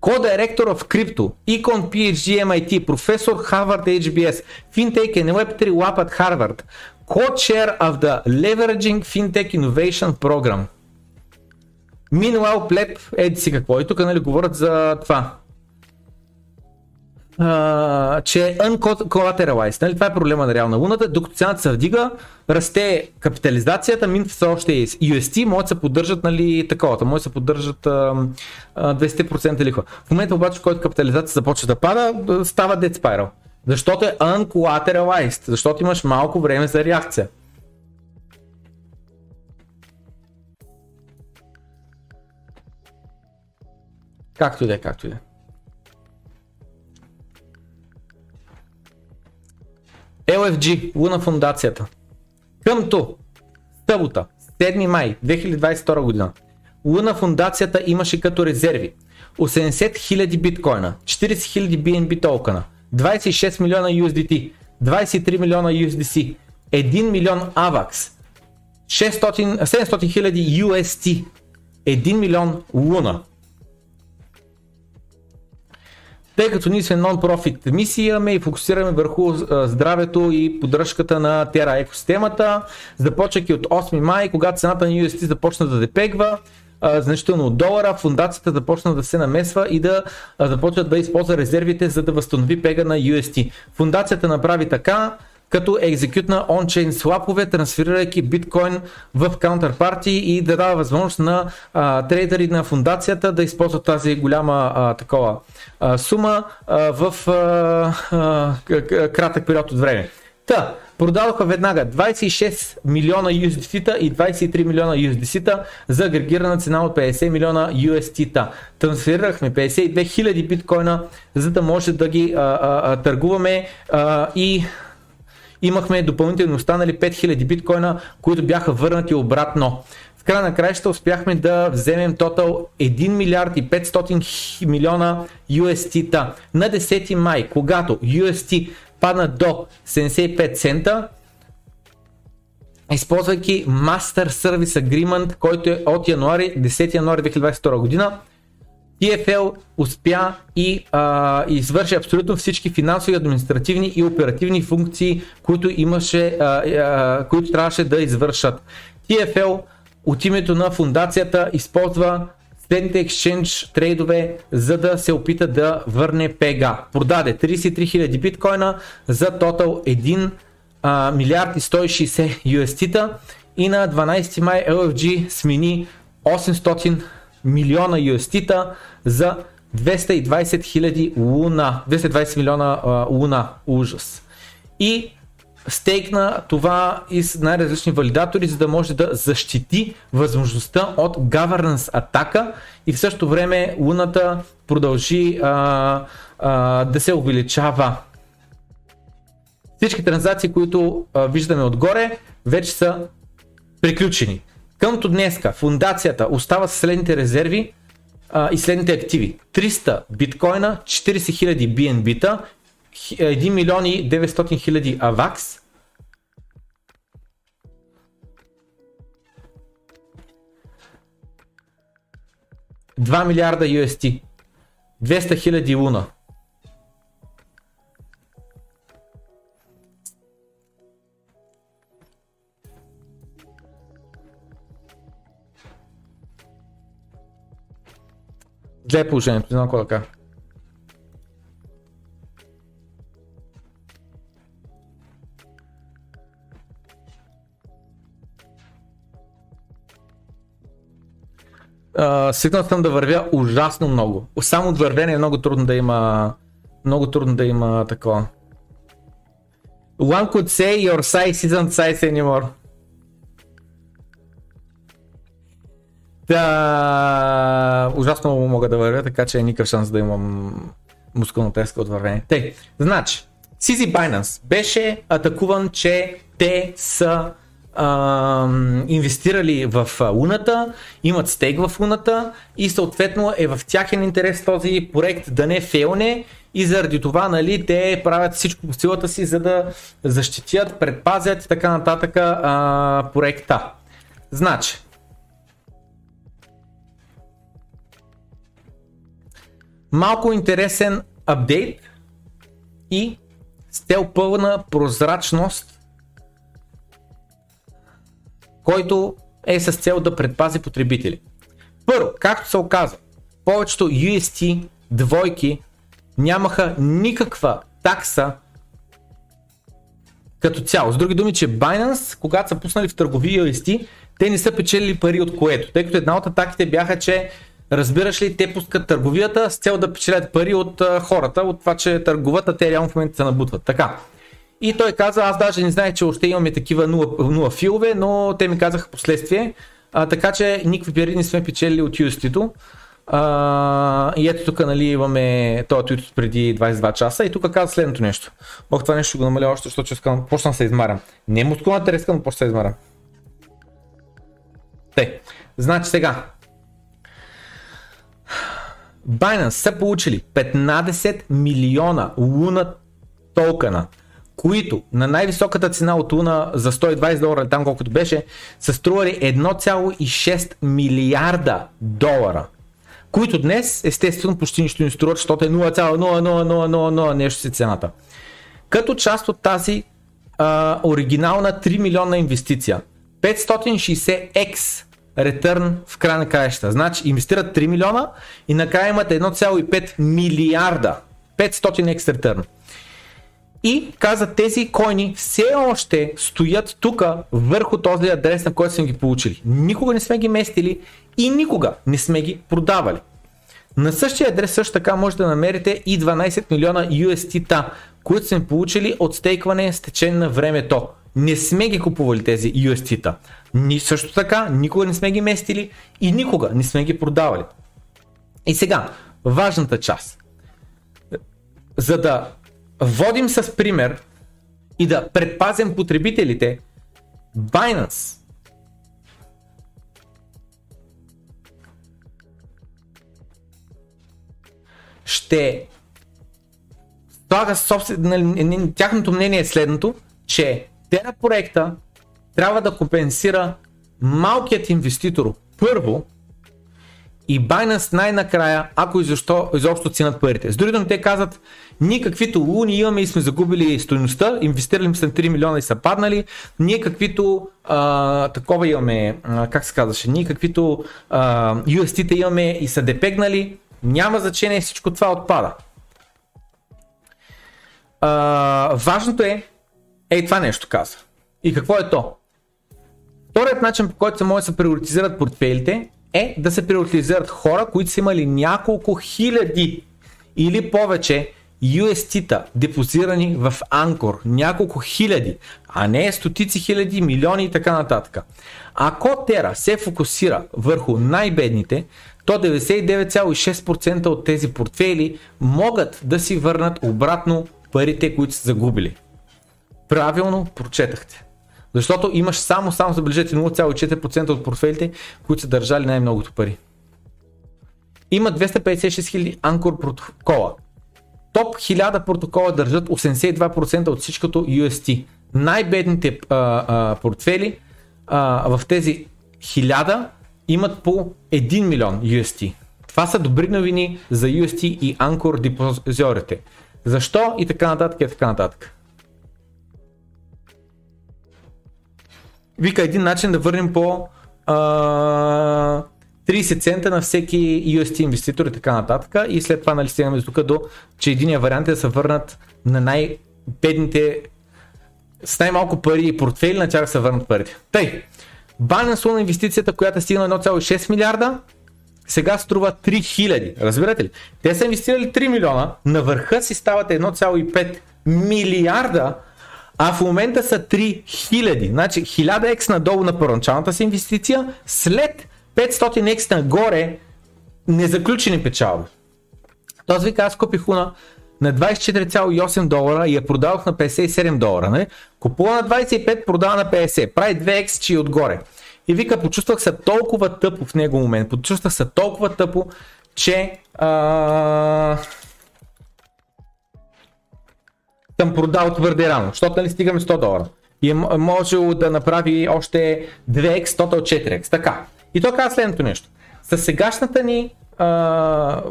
Co-Director of Crypto, Econ PhD MIT, Professor Harvard HBS, FinTech and Web3 Lab at Harvard, Co-Chair of the Leveraging FinTech Innovation Program. Meanwhile, плеп, еди си какво. И тук нали, говорят за това че е uncollateralized. Нали? Това е проблема на реална луната. Докато цената се вдига, расте капитализацията, мин все още е UST, могат да се поддържат нали, таковата, могат да се поддържат а, 20% лихва. В момента обаче, в който капитализацията започва да пада, става dead spiral. Защото е uncollateralized, защото имаш малко време за реакция. Както и да е, както и да е. LFG, Луна фундацията. Къмто, събота, 7 май 2022 година, Луна фундацията имаше като резерви 80 000 биткоина, 40 000 BNB токена, 26 милиона USDT, 23 милиона USDC, 1 милион AVAX, 600, 700 хиляди UST, 1 милион Луна. Тъй като ние сме нон-профит мисия, имаме и фокусираме върху здравето и поддръжката на Тера екосистемата, започвайки от 8 май, когато цената на UST започна да депегва, значително от долара, фундацията започна да се намесва и да започва да използва резервите, за да възстанови пега на UST. Фундацията направи така, като екзекютна ончейн слапове, трансферирайки биткоин в counterparty и да дава възможност на а, трейдери на фундацията да използват тази голяма а, такова а, сума а, в а, а, кратък период от време. Та, продадоха веднага 26 милиона USDT и 23 милиона USDC за агрегирана цена от 50 милиона UST. Трансферирахме 52 хиляди биткоина, за да може да ги а, а, а, търгуваме а, и имахме допълнително останали 5000 биткоина, които бяха върнати обратно. В края на краища успяхме да вземем тотал 1 милиард и 500 милиона UST-та. На 10 май, когато UST падна до 75 цента, използвайки Master Service Agreement, който е от януари, 10 януари 2022 година, TFL успя и а, извърши абсолютно всички финансови, административни и оперативни функции, които, имаше, а, а, които трябваше да извършат. TFL от името на фундацията използва следните exchange трейдове, за да се опита да върне пега. Продаде 33 000 биткоина за тотал 1 а, милиард и 160 UST-та и на 12 май LFG смени 800 милиона UST-та за 220 хиляди луна, 220 милиона а, луна, ужас. И стейкна това и с най-различни валидатори, за да може да защити възможността от governance атака и в същото време луната продължи а, а, да се увеличава. Всички транзакции, които а, виждаме отгоре, вече са приключени. Къмто днеска фундацията остава с следните резерви а, и следните активи. 300 биткоина, 40 000 BNB-та, 1 милион и 900 хиляди AVAX, Два милиарда UST, 200 хиляди луна, Зле е положението, не знам какво да кажа. Uh, свикнал съм да вървя ужасно много. Само от вървене е много трудно да има много трудно да има такова. One could say your size isn't size anymore. Да, ужасно много мога да вървя, така че е никакъв шанс да имам мускулна теска от вървене. Тъй, значи, CZ Binance беше атакуван, че те са а, инвестирали в Луната, имат стейк в Луната и съответно е в тяхен интерес този проект да не фейлне и заради това нали, те правят всичко по силата си, за да защитят, предпазят така нататък а, проекта. Значи, малко интересен апдейт и с цел пълна прозрачност, който е с цел да предпази потребители. Първо, както се оказа, повечето UST двойки нямаха никаква такса като цяло. С други думи, че Binance, когато са пуснали в търговия UST, те не са печелили пари от което, тъй като една от атаките бяха, че Разбираш ли, те пускат търговията с цел да печелят пари от а, хората, от това, че търгуват, а те реално в момента се набутват. Така. И той каза, аз даже не знаех, че още имаме такива 0, 0 филове, но те ми казаха последствие. А, така че никакви пари не сме печели от UST-то. А, и ето тук нали, имаме този твит преди 22 часа и тук казва следното нещо. Ох, това нещо ще го намаля още, защото искам, почна да се измарям. Не е мускулната резка, но почна да се измарям. Те, значи сега. Binance са получили 15 милиона луна токена, които на най-високата цена от луна за 120 долара, там колкото беше, са стрували 1,6 милиарда долара които днес естествено почти нищо не струват, защото е 0,00000 нещо си цената. Като част от тази а, оригинална 3 милиона инвестиция, 560x ретърн в края на краища. Значи инвестират 3 милиона и накрая имат 1,5 милиарда. 500x ретърн. И каза тези койни все още стоят тук върху този адрес, на който сме ги получили. Никога не сме ги местили и никога не сме ги продавали. На същия адрес също така може да намерите и 12 милиона UST-та, които сме получили от стейкване с течение на времето. Не сме ги купували тези UST-та. Ни също така, никога не сме ги местили и никога не сме ги продавали. И сега, важната част. За да водим с пример и да предпазим потребителите, Binance ще слага собствен... Нали, тяхното мнение е следното, че Тера проекта трябва да компенсира малкият инвеститор първо и Binance най-накрая, ако и защо изобщо ценят парите. С други думи, те казват, ние каквито луни имаме и сме загубили стоеността, инвестирали сме 3 милиона и са паднали, ние каквито а, такова имаме, а, как се казваше, ние каквито а, UST-та имаме и са депегнали, няма значение, всичко това отпада. А, важното е, ей това нещо каза. И какво е то? Вторият начин по който се може да се приоритизират портфелите е да се приоритизират хора, които са имали няколко хиляди или повече UST-та депозирани в Анкор. Няколко хиляди, а не стотици хиляди, милиони и така нататък. Ако Тера се фокусира върху най-бедните, то 99,6% от тези портфели могат да си върнат обратно парите, които са загубили. Правилно прочетахте. Защото имаш само, само забележете 0,4% от портфелите, които са държали най-многото пари. Има 256 000 анкор протокола. Топ 1000 протокола държат 82% от всичкото UST. Най-бедните а, а, портфели а, в тези 1000 имат по 1 милион UST. Това са добри новини за UST и Anchor депозиорите. Защо и така нататък и така нататък. Вика един начин да върнем по а, 30 цента на всеки UST инвеститор и така нататък. И след това нали стигаме тук до, че единия вариант е да се върнат на най-бедните с най-малко пари и портфели, на тях се върнат парите. Тъй, Binance на инвестицията, която е стигнала 1,6 милиарда, сега струва 3000. Разбирате ли? Те са инвестирали 3 милиона, на върха си стават 1,5 милиарда, а в момента са 3000. Значи 1000x надолу на първоначалната си инвестиция, след 500x нагоре незаключени печалби. Този вика, аз купих уна на 24,8 долара и я продавах на 57 долара. Не? Купува на 25, продава на 50. Прави 2x, че и отгоре. И вика, почувствах се толкова тъпо в него момент. Почувствах се толкова тъпо, че а... съм продал твърде рано, защото нали стигаме 100 долара. И е можело да направи още 2x, total 4x. Така. И то казва следното нещо. С сегашната ни, а,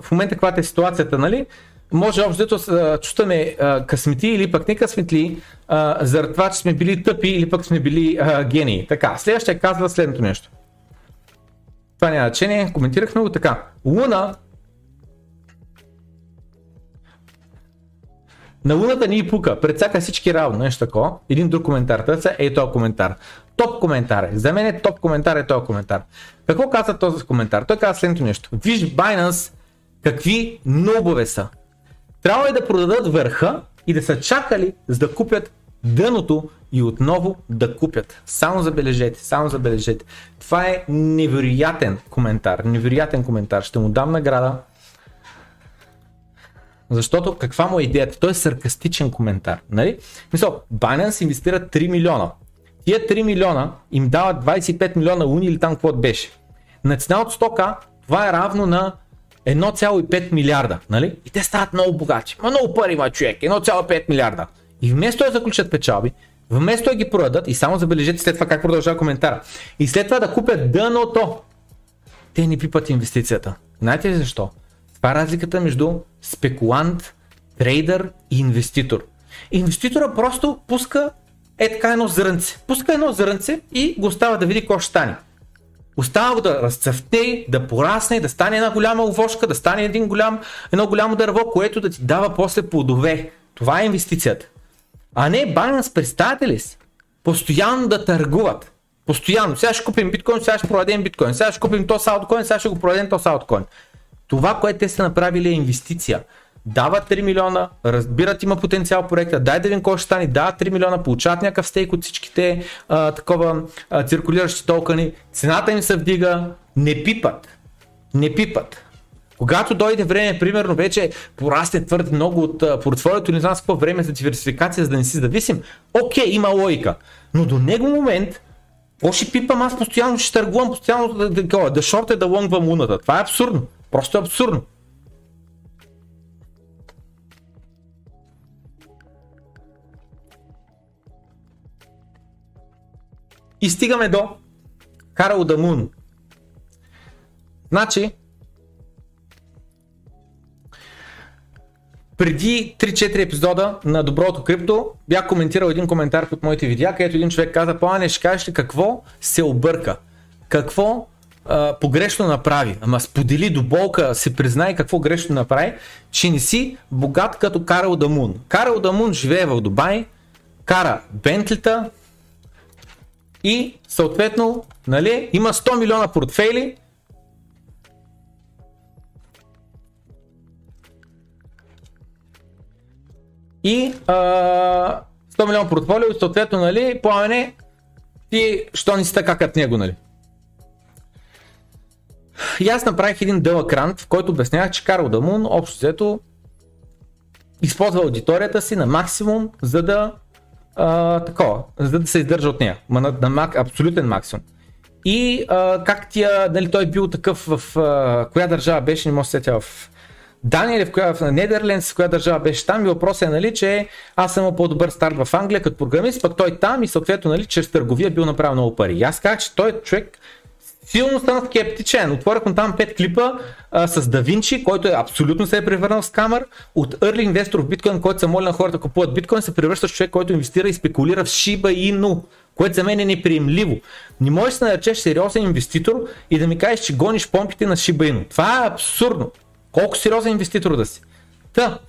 в момента каквато е ситуацията, нали, може общо да чувстваме късмети или пък не късметли, заради това, че сме били тъпи или пък сме били а, гении. Така, следващия казва следното нещо. Това няма значение, коментирахме го така. Луна На луната ни пука, предсака всички равно, нещо такова. Един друг коментар, търся е този коментар. Топ коментар е. За мен е топ коментар е този коментар. Какво каза този коментар? Той каза следното нещо. Виж Binance какви нобове са. Трябва е да продадат върха и да са чакали за да купят дъното и отново да купят. Само забележете, само забележете. Това е невероятен коментар, невероятен коментар. Ще му дам награда, защото каква му е идеята? Той е саркастичен коментар. Нали? Мисъл, Binance инвестира 3 милиона. Тия 3 милиона им дават 25 милиона уни или там какво беше. На цена от 100к това е равно на 1,5 милиарда. Нали? И те стават много богати. Ма много пари има човек. 1,5 милиарда. И вместо да заключат печалби, вместо да ги продадат, и само забележете след това как продължава коментара, и след това да купят дъното, те ни пипат инвестицията. Знаете ли защо? Това е разликата между спекулант, трейдър и инвеститор. Инвеститора просто пуска е така едно зрънце. Пуска едно зрънце и го остава да види какво ще стане. Остава да разцъфте, да порасне, да стане една голяма овошка, да стане един голям, едно голямо дърво, което да ти дава после плодове. Това е инвестицията. А не Binance, представете ли си? Постоянно да търгуват. Постоянно. Сега ще купим биткоин, сега ще продадем биткоин, сега ще купим то сауткоин, сега ще го продадем то сауткоин. Това, което те са направили е инвестиция. Дават 3 милиона, разбират има потенциал проекта, дай да видим какво ще стане, дават 3 милиона, получават някакъв стейк от всичките а, такова а, циркулиращи токени, цената им се вдига, не пипат. Не пипат. Когато дойде време, примерно вече порасне твърде много от портфолиото, не знам с какво време за диверсификация, за да не си зависим, окей, има логика. Но до него момент, какво ще пипам аз постоянно, ще търгувам, постоянно да, да, да, да шорта да лонгвам луната. Това е абсурдно. Просто е абсурдно. И стигаме до Карл Дамун. Значи, преди 3-4 епизода на Доброто крипто бях коментирал един коментар под моите видеа, където един човек каза, Пламене, ще кажеш ли какво се обърка? Какво а, погрешно направи? Ама сподели до болка, се признай какво грешно направи, че не си богат като Карл Дамун. Карл Дамун живее в Дубай, кара Бентлита, и съответно нали, има 100 милиона портфейли, и а, 100 милиона портфолио и съответно, нали, пламене, ти, що не си така като него, нали? И аз направих един дълъг рант, в който обяснявах, че Карл Дамун общо взето използва аудиторията си на максимум, за да а, такова, за да се издържа от нея, на, на мак, абсолютен максимум. И а, как тия, нали, той бил такъв в а, коя държава беше, не може да сетя в Дания или в, коя, в Нидерлендс, в коя държава беше там и въпросът е, нали, че аз съм по-добър старт в Англия като програмист, пък той там и съответно, нали, чрез търговия бил направил много пари. И аз казах, че той човек силно стана скептичен. Отворих му там 5 клипа а, с Давинчи, който е абсолютно се е превърнал в скамър. От early инвестор в биткоин, който се моли на хората да купуват биткоин, се превръща в човек, който инвестира и спекулира в Shiba Inu, което за мен е неприемливо. Не можеш да наречеш сериозен инвеститор и да ми кажеш, че гониш помпите на Shiba Inu. Това е абсурдно. Колко сериозен инвеститор да си. Та,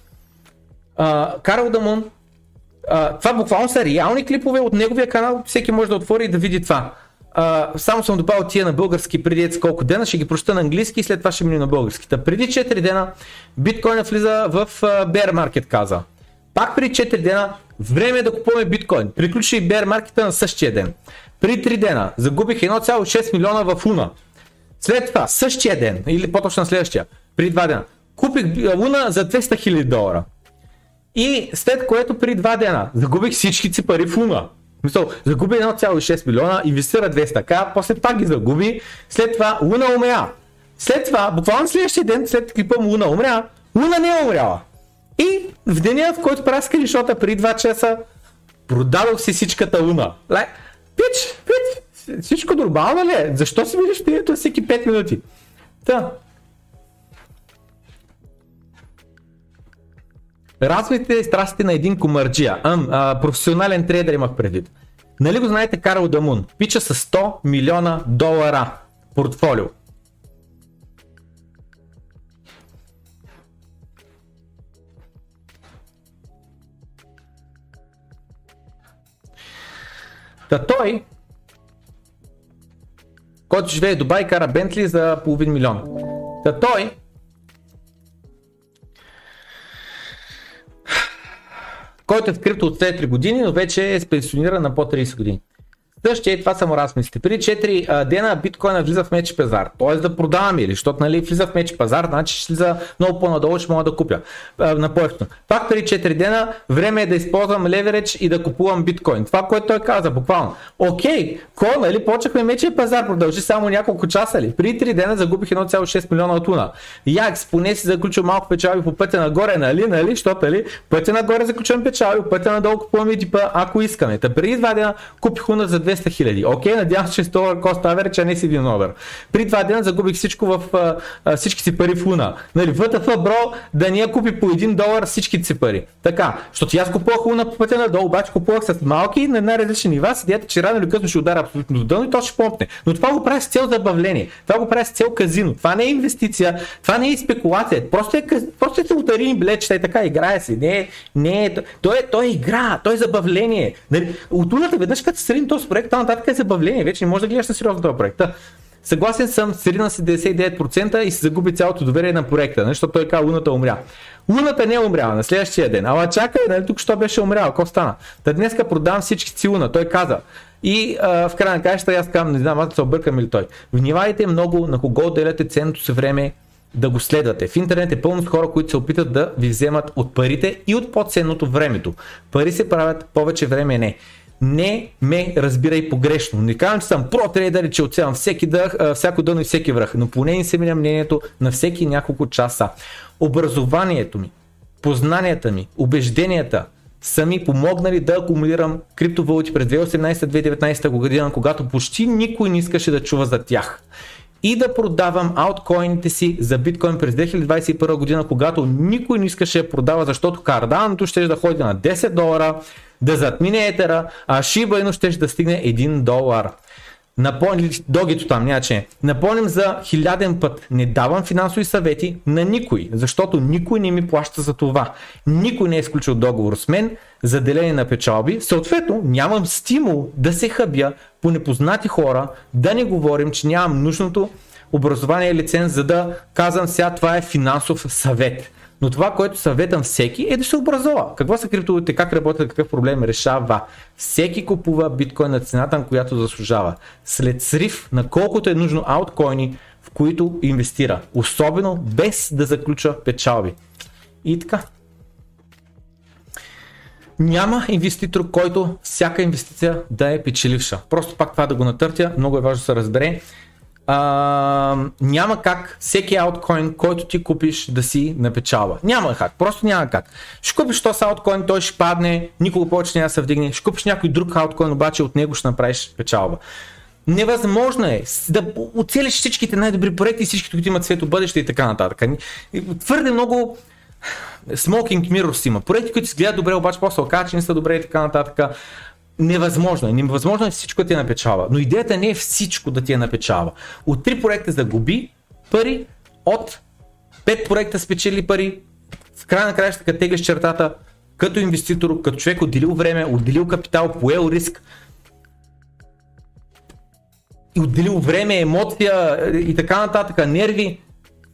а, Карл Дамон, а, това буквално са реални клипове от неговия канал, всеки може да отвори и да види това. Само съм добавил тия на български преди ец колко дена, ще ги прочета на английски и след това ще мина на български. Та преди 4 дена биткоина влиза в bear market каза. Пак преди 4 дена време е да купуваме биткоин. Приключи и bear market на същия ден. При 3 дена загубих 1,6 милиона в Луна. След това същия ден, или по-точно следващия, при 2 дена, купих Луна за 200 хиляди долара. И след което при 2 дена загубих всички си пари в Луна. Мисъл, загуби 1,6 милиона, инвестира 200 к, после пак ги загуби, след това Луна умря. След това, буквално следващия ден, след клипа му Луна умря, Луна не е умряла. И в деня, в който правя скриншота при 2 часа, продадох си всичката Луна. Like, пич, пич, всичко нормално ли е? Защо си видиш пието всеки 5 минути? Та. Разходите страстите на един комарджия, а, а, професионален трейдер имах предвид. Нали го знаете Карл Дамун? Пича с 100 милиона долара портфолио. Та той, който живее в Дубай, кара Бентли за половин милион. Та той който е в крипто от 3 години, но вече е пенсиониран на по 30 години. Същия, това са му размислите. Преди 4 а, дена биткоина влиза в меч пазар. Т.е. да продавам или, защото нали, влиза в меч пазар, значи ще слиза много по-надолу, ще мога да купя на по Пак преди 4 дена, време е да използвам леверидж и да купувам биткоин. Това, което той каза, буквално. Окей, ко, нали, почнахме мече пазар, продължи само няколко часа ли. Преди 3 дена загубих 1,6 милиона от луна. Якс, поне си заключил малко печалби по пътя нагоре, нали, нали, защото нали, пътя нагоре заключвам печалби, пътя надолу купувам и типа, ако искаме. Та преди 2 дена купих луна за 200 хиляди. Окей, надявам се, че 100 кост авер, че не си един овер. При два дена загубих всичко в а, а, всички си пари в луна. Нали, ВТФ, бро, да ни я купи по 1 долар всичките си пари. Така, защото аз купувах луна по пътя надолу, обаче купувах с малки на една различни нива, седят, че рано или късно ще удара абсолютно до дъно и то ще помпне. Но това го прави с цел забавление. Това го прави с цел казино. Това не е инвестиция, това не е спекулация. Просто е, просто е лотарийни билетчета и така играе се. Не, не, е, той, е, той е игра, той е забавление. Нали, от луната веднъж като се този проект, нататък е забавление, вече не може да гледаш на сериозно този проект. Съгласен съм, срина си 99% и се загуби цялото доверие на проекта, нали, защото той каза, луната умря. Луната не е умряла на следващия ден. Ала чакай, нали, тук що беше умряла, какво стана? Та днеска продавам всички си луна, той каза. И а, в края на кащата аз казвам, не знам, аз се объркам или той. Внимавайте много на кого отделяте ценното си време да го следвате. В интернет е пълно с хора, които се опитат да ви вземат от парите и от по-ценното времето. Пари се правят, повече време не не ме разбирай погрешно. Не казвам, че съм про-трейдър че оцелвам всеки дъх, всяко дъно и всеки връх, но поне не се меня мнението на всеки няколко часа. Образованието ми, познанията ми, убежденията са ми помогнали да акумулирам криптовалути през 2018-2019 година, когато почти никой не искаше да чува за тях. И да продавам ауткоините си за биткоин през 2021 година, когато никой не искаше да продава, защото карданото ще да ходи на 10 долара, да затмине етера, а Shiba Inu ще да стигне 1 долар. Напомним, догито там, няче. Напомним за хиляден път. Не давам финансови съвети на никой, защото никой не ми плаща за това. Никой не е изключил договор с мен за деление на печалби. Съответно, нямам стимул да се хъбя по непознати хора, да не говорим, че нямам нужното образование и лиценз, за да казвам сега това е финансов съвет. Но това, което съветам всеки е да се образува. Какво са криптовалутите, как работят, какъв проблем решава. Всеки купува биткоин на цената, на която заслужава. След срив на колкото е нужно ауткоини, в които инвестира. Особено без да заключва печалби. И така. Няма инвеститор, който всяка инвестиция да е печеливша. Просто пак това да го натъртя, много е важно да се разбере а, няма как всеки ауткоин, който ти купиш да си напечалва. Няма как, просто няма как. Ще купиш този ауткоин, той ще падне, никога повече няма да се вдигне. Ще купиш някой друг ауткоин, обаче от него ще направиш печалба. Невъзможно е да оцелиш всичките най-добри проекти, всички, които имат свето бъдеще и така нататък. Твърде много smoking mirrors има. Проекти, които изгледат добре, обаче после оказа, че не са добре и така нататък невъзможно е. Невъзможно е всичко да ти е напечава. Но идеята не е всичко да ти е напечава. От три проекта загуби пари, от пет проекта спечели пари, в края на краища, като теглиш чертата, като инвеститор, като човек отделил време, отделил капитал, поел риск, и отделил време, емоция и така нататък, нерви,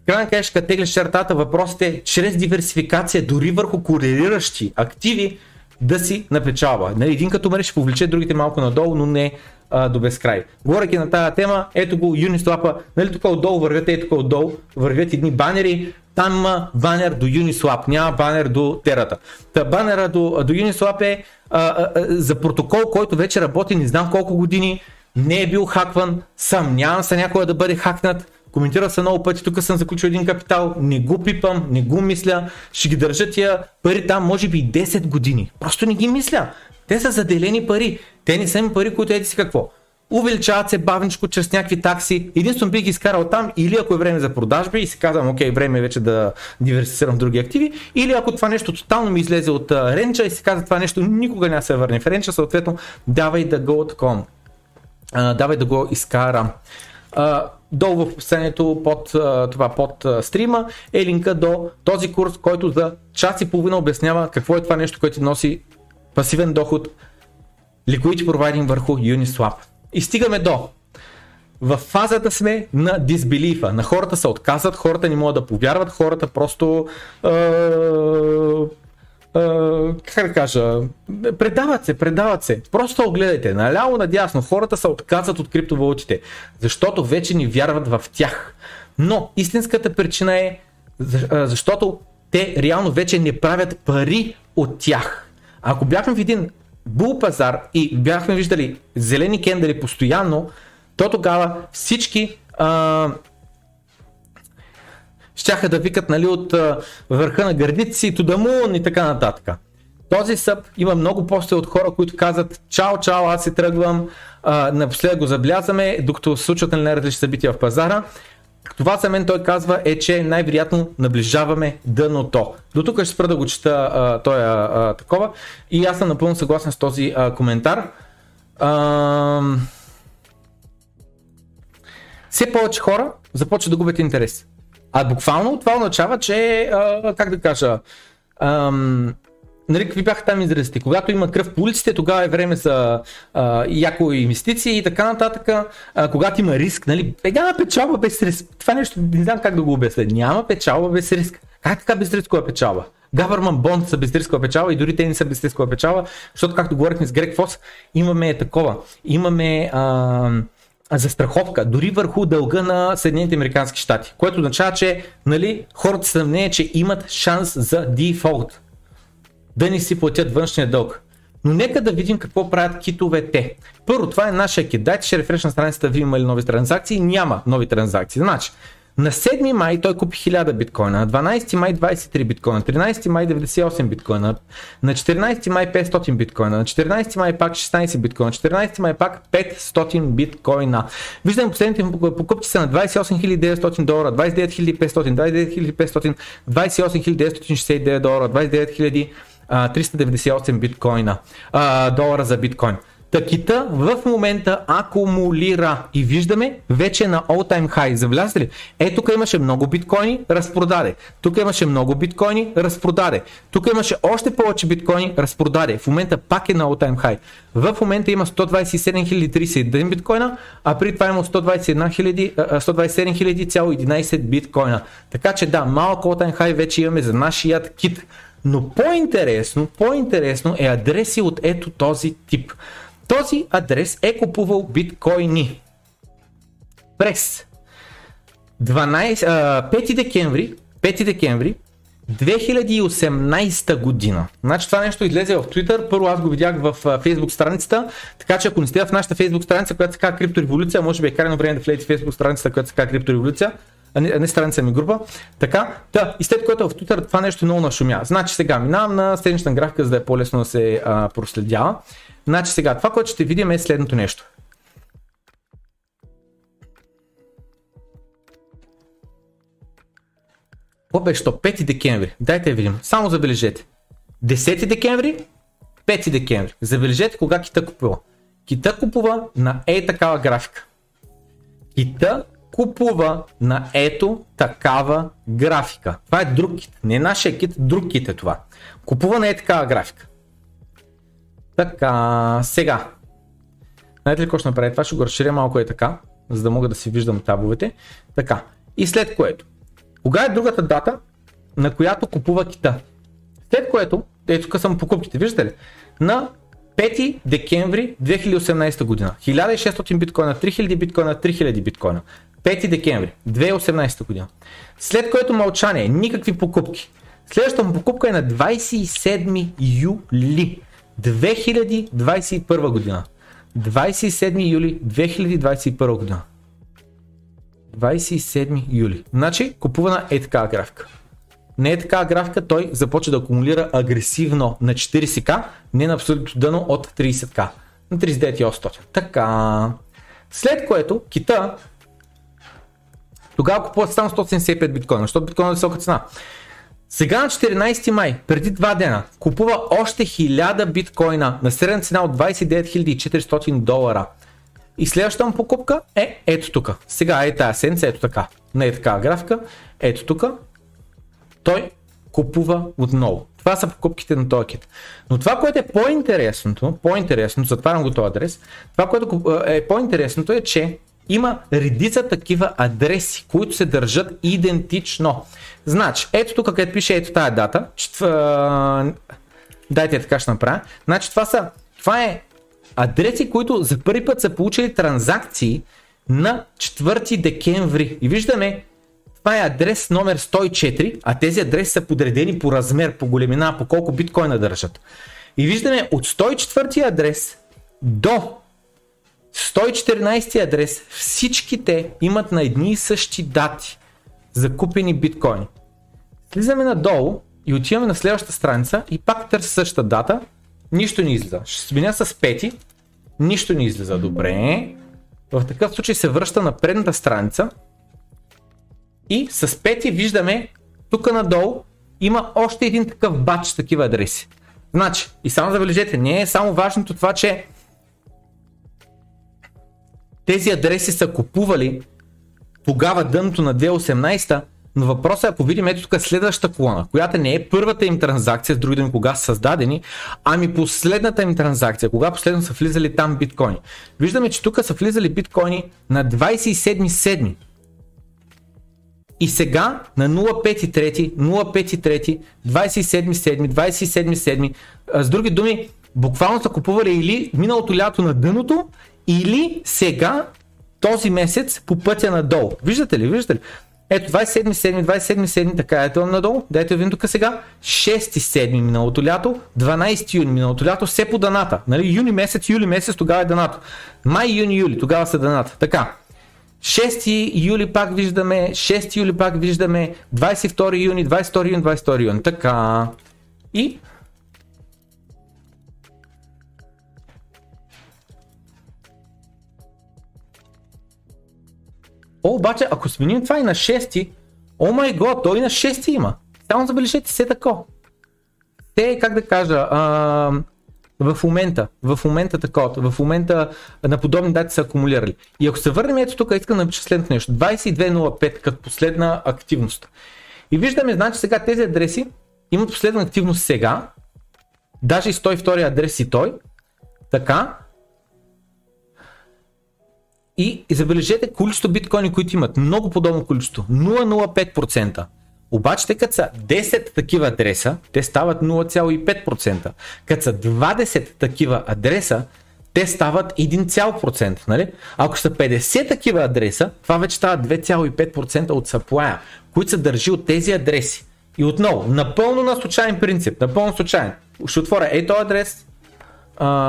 в края на краища, като теглиш чертата, въпросът е чрез диверсификация, дори върху корелиращи активи, да си напечава. Нали, един като мрежа ще повлече другите малко надолу, но не а, до безкрай. Говоряки на тази тема, ето го Uniswap, нали тук отдолу вървят, ето тук отдолу вървят едни банери, там има банер до Uniswap, няма банер до терата. Та банера до, до Uniswap е а, а, а, за протокол, който вече работи не знам колко години, не е бил хакван, съмнявам се някой да бъде хакнат, коментирал се много пъти, тук съм заключил един капитал, не го пипам, не го мисля, ще ги държа тия пари там може би 10 години. Просто не ги мисля. Те са заделени пари. Те не са ми пари, които еди си какво. Увеличават се бавничко чрез някакви такси. Единствено бих ги изкарал там или ако е време за продажби и си казвам, окей, време е вече да диверсифицирам други активи, или ако това нещо тотално ми излезе от ренча и си казва това нещо никога няма се върне в ренча, съответно давай да го отком. давай да го изкарам долу в описанието под това под стрима е линка до този курс, който за час и половина обяснява какво е това нещо, което носи пасивен доход Liquidity Providing върху Uniswap. И стигаме до в фазата сме на дисбелифа. На хората се отказват, хората не могат да повярват, хората просто как да кажа, предават се, предават се. Просто огледайте, наляво, надясно, хората се отказват от криптовалутите, защото вече ни вярват в тях. Но истинската причина е, защото те реално вече не правят пари от тях. Ако бяхме в един бул пазар и бяхме виждали зелени кендали постоянно, то тогава всички а, щяха да викат нали, от върха на гърдите си, Тудамун и така нататък. Този съп има много после от хора, които казват чао, чао, аз се тръгвам, а, напоследък го забелязваме, докато се случват нали, различни събития в пазара. Това за мен той казва е, че най-вероятно наближаваме дъното. До тук ще спра да го чета а, той такова и аз съм напълно съгласен с този а, коментар. А, все повече хора започват да губят интерес. А буквално това означава, че, а, как да кажа, ам, нали, какви бяха там изразите? Когато има кръв по улиците, тогава е време за а, яко инвестиции и така нататък. А, когато има риск, нали, е, няма печалба без риск. Това нещо не знам как да го обясня. Няма печалба без риск. Как така без рискова печалба? Government Bond са без рискова печалба и дори те не са без рискова печалба, защото както говорихме с Грег Фос, имаме такова. Имаме а, застраховка дори върху дълга на Съединените Американски щати, което означава, че нали, хората се съмнение, че имат шанс за дефолт да ни си платят външния дълг. Но нека да видим какво правят китовете. Първо, това е нашия кит. Дайте ще рефреш на страницата, ви има ли нови транзакции? Няма нови транзакции. Значи, на 7 май той купи 1000 биткоина, на 12 май 23 биткоина, 13 май 98 биткоина, на 14 май 500 биткоина, на 14 май пак 16 биткоина, 14 май пак 500 биткоина. Виждаме последните покупки са на 28 900 долара, 29 500, 29 500, 28 969 долара, 29 398 биткоина, а, долара за биткоин. Такита в момента акумулира и виждаме вече на all time high. Завлязли ли? Е, тук имаше много биткоини, разпродаде. Тук имаше много биткоини, разпродаде. Тук имаше още повече биткоини, разпродаде. В момента пак е на all time high. В момента има 127 031 биткоина, а при това има 121 127 биткоина. Така че да, малко all time high вече имаме за нашият кит. Но по-интересно, по-интересно е адреси от ето този тип. Този адрес е купувал биткоини през 12, а, 5 декември, 5 декември 2018 година. Значи това нещо излезе в Twitter. Първо аз го видях в Facebook страницата, така че ако не сте в нашата Facebook страница, която се казва Криптореволюция, може би е крайно време да влезете в Facebook страницата, която се казва Криптореволюция, а не, не страница ми група. Така, да, и след което в Twitter това нещо много нашумя. Значи сега минавам на седмична графика, за да е по-лесно да се а, проследява. Значи сега, това, което ще видим е следното нещо. Какво беше то? 5 декември. Дайте да видим. Само забележете. 10 декември, 5 декември. Забележете кога кита купува. Кита купува на е такава графика. Кита купува на ето такава графика. Това е друг кит. Не нашия кит, друг кит е това. Купува на е такава графика. Така, сега. Знаете ли какво ще направя? Това ще го разширя малко е така, за да мога да си виждам табовете. Така. И след което. Кога е другата дата, на която купува кита? След което, ето тук съм покупките, виждате ли? На 5 декември 2018 година. 1600 биткоина, 3000 биткоина, 3000 биткоина. 5 декември 2018 година. След което мълчание, никакви покупки. Следващата му покупка е на 27 юли 2021 година. 27 юли 2021 година. 27 юли. Значи купувана е така графика. Не е така графика, той започва да акумулира агресивно на 40к, не на абсолютно дъно от 30к. На 39,800. Така. След което кита тогава купуват само 175 биткоина, защото биткоин е висока цена. Сега на 14 май, преди два дена, купува още 1000 биткоина на средна цена от 29 400 долара. И следващата му покупка е ето тук. Сега е тази сенца, ето така. Не е така графика. Ето тук. Той купува отново. Това са покупките на този кит. Но това, което е по-интересното, по-интересното, затварям го този адрес, това, което е по-интересното е, че има редица такива адреси, които се държат идентично. Значи, ето тук, където пише ето тая дата, Дайте така ще направя. Значи това са, това е адреси, които за първи път са получили транзакции на 4 декември. И виждаме, това е адрес номер 104, а тези адреси са подредени по размер, по големина, по колко биткоина държат. И виждаме от 104 адрес до 114 адрес всичките имат на едни и същи дати за купени биткоини. Слизаме надолу и отиваме на следващата страница и пак търся същата дата, нищо не излиза. Ще сменя с пети, нищо не излиза. Добре. В такъв случай се връща на предната страница и с пети виждаме тук надолу има още един такъв бач с такива адреси. Значи, и само забележете, не е само важното това, че тези адреси са купували тогава дъното на 2018, но въпросът е, ако видим ето тук следващата колона, която не е първата им транзакция, с други думи кога са създадени, ами последната им транзакция, кога последно са влизали там биткоини. Виждаме, че тук са влизали биткоини на 27.7. И сега на 05.3, 05.3, 27.7, 27.7, с други думи, буквално са купували или миналото лято на дъното, или сега този месец по пътя надолу. Виждате ли, виждате ли? Ето 27-7, 27-7, така ето надолу. Дайте да видим тук сега. 6-7 миналото лято, 12 юни миналото лято, все по даната. Нали? Юни месец, юли месец, тогава е даната. Май, юни, юли, тогава са даната. Така. 6 юли пак виждаме, 6 юли пак виждаме, 22 юни, 22 юни, 22 юни. Така. И О, обаче, ако сменим това и на 6, о май год, той на 6 има. Само забележете се тако. Те, как да кажа, а, в момента, в момента такова, в момента на подобни дати са акумулирали. И ако се върнем ето тук, искам да напиша следното нещо. 22.05 като последна активност. И виждаме, значи сега тези адреси имат последна активност сега, даже и 102 адрес и той, така, и, забележете количество биткоини, които имат. Много подобно количество. 0,05%. Обаче, те като са 10 такива адреса, те стават 0,5%. Като са 20 такива адреса, те стават 1%. Нали? Ако са 50 такива адреса, това вече става 2,5% от съплая, които се държи от тези адреси. И отново, напълно на случайен принцип, напълно случайен. Ще отворя ей този адрес,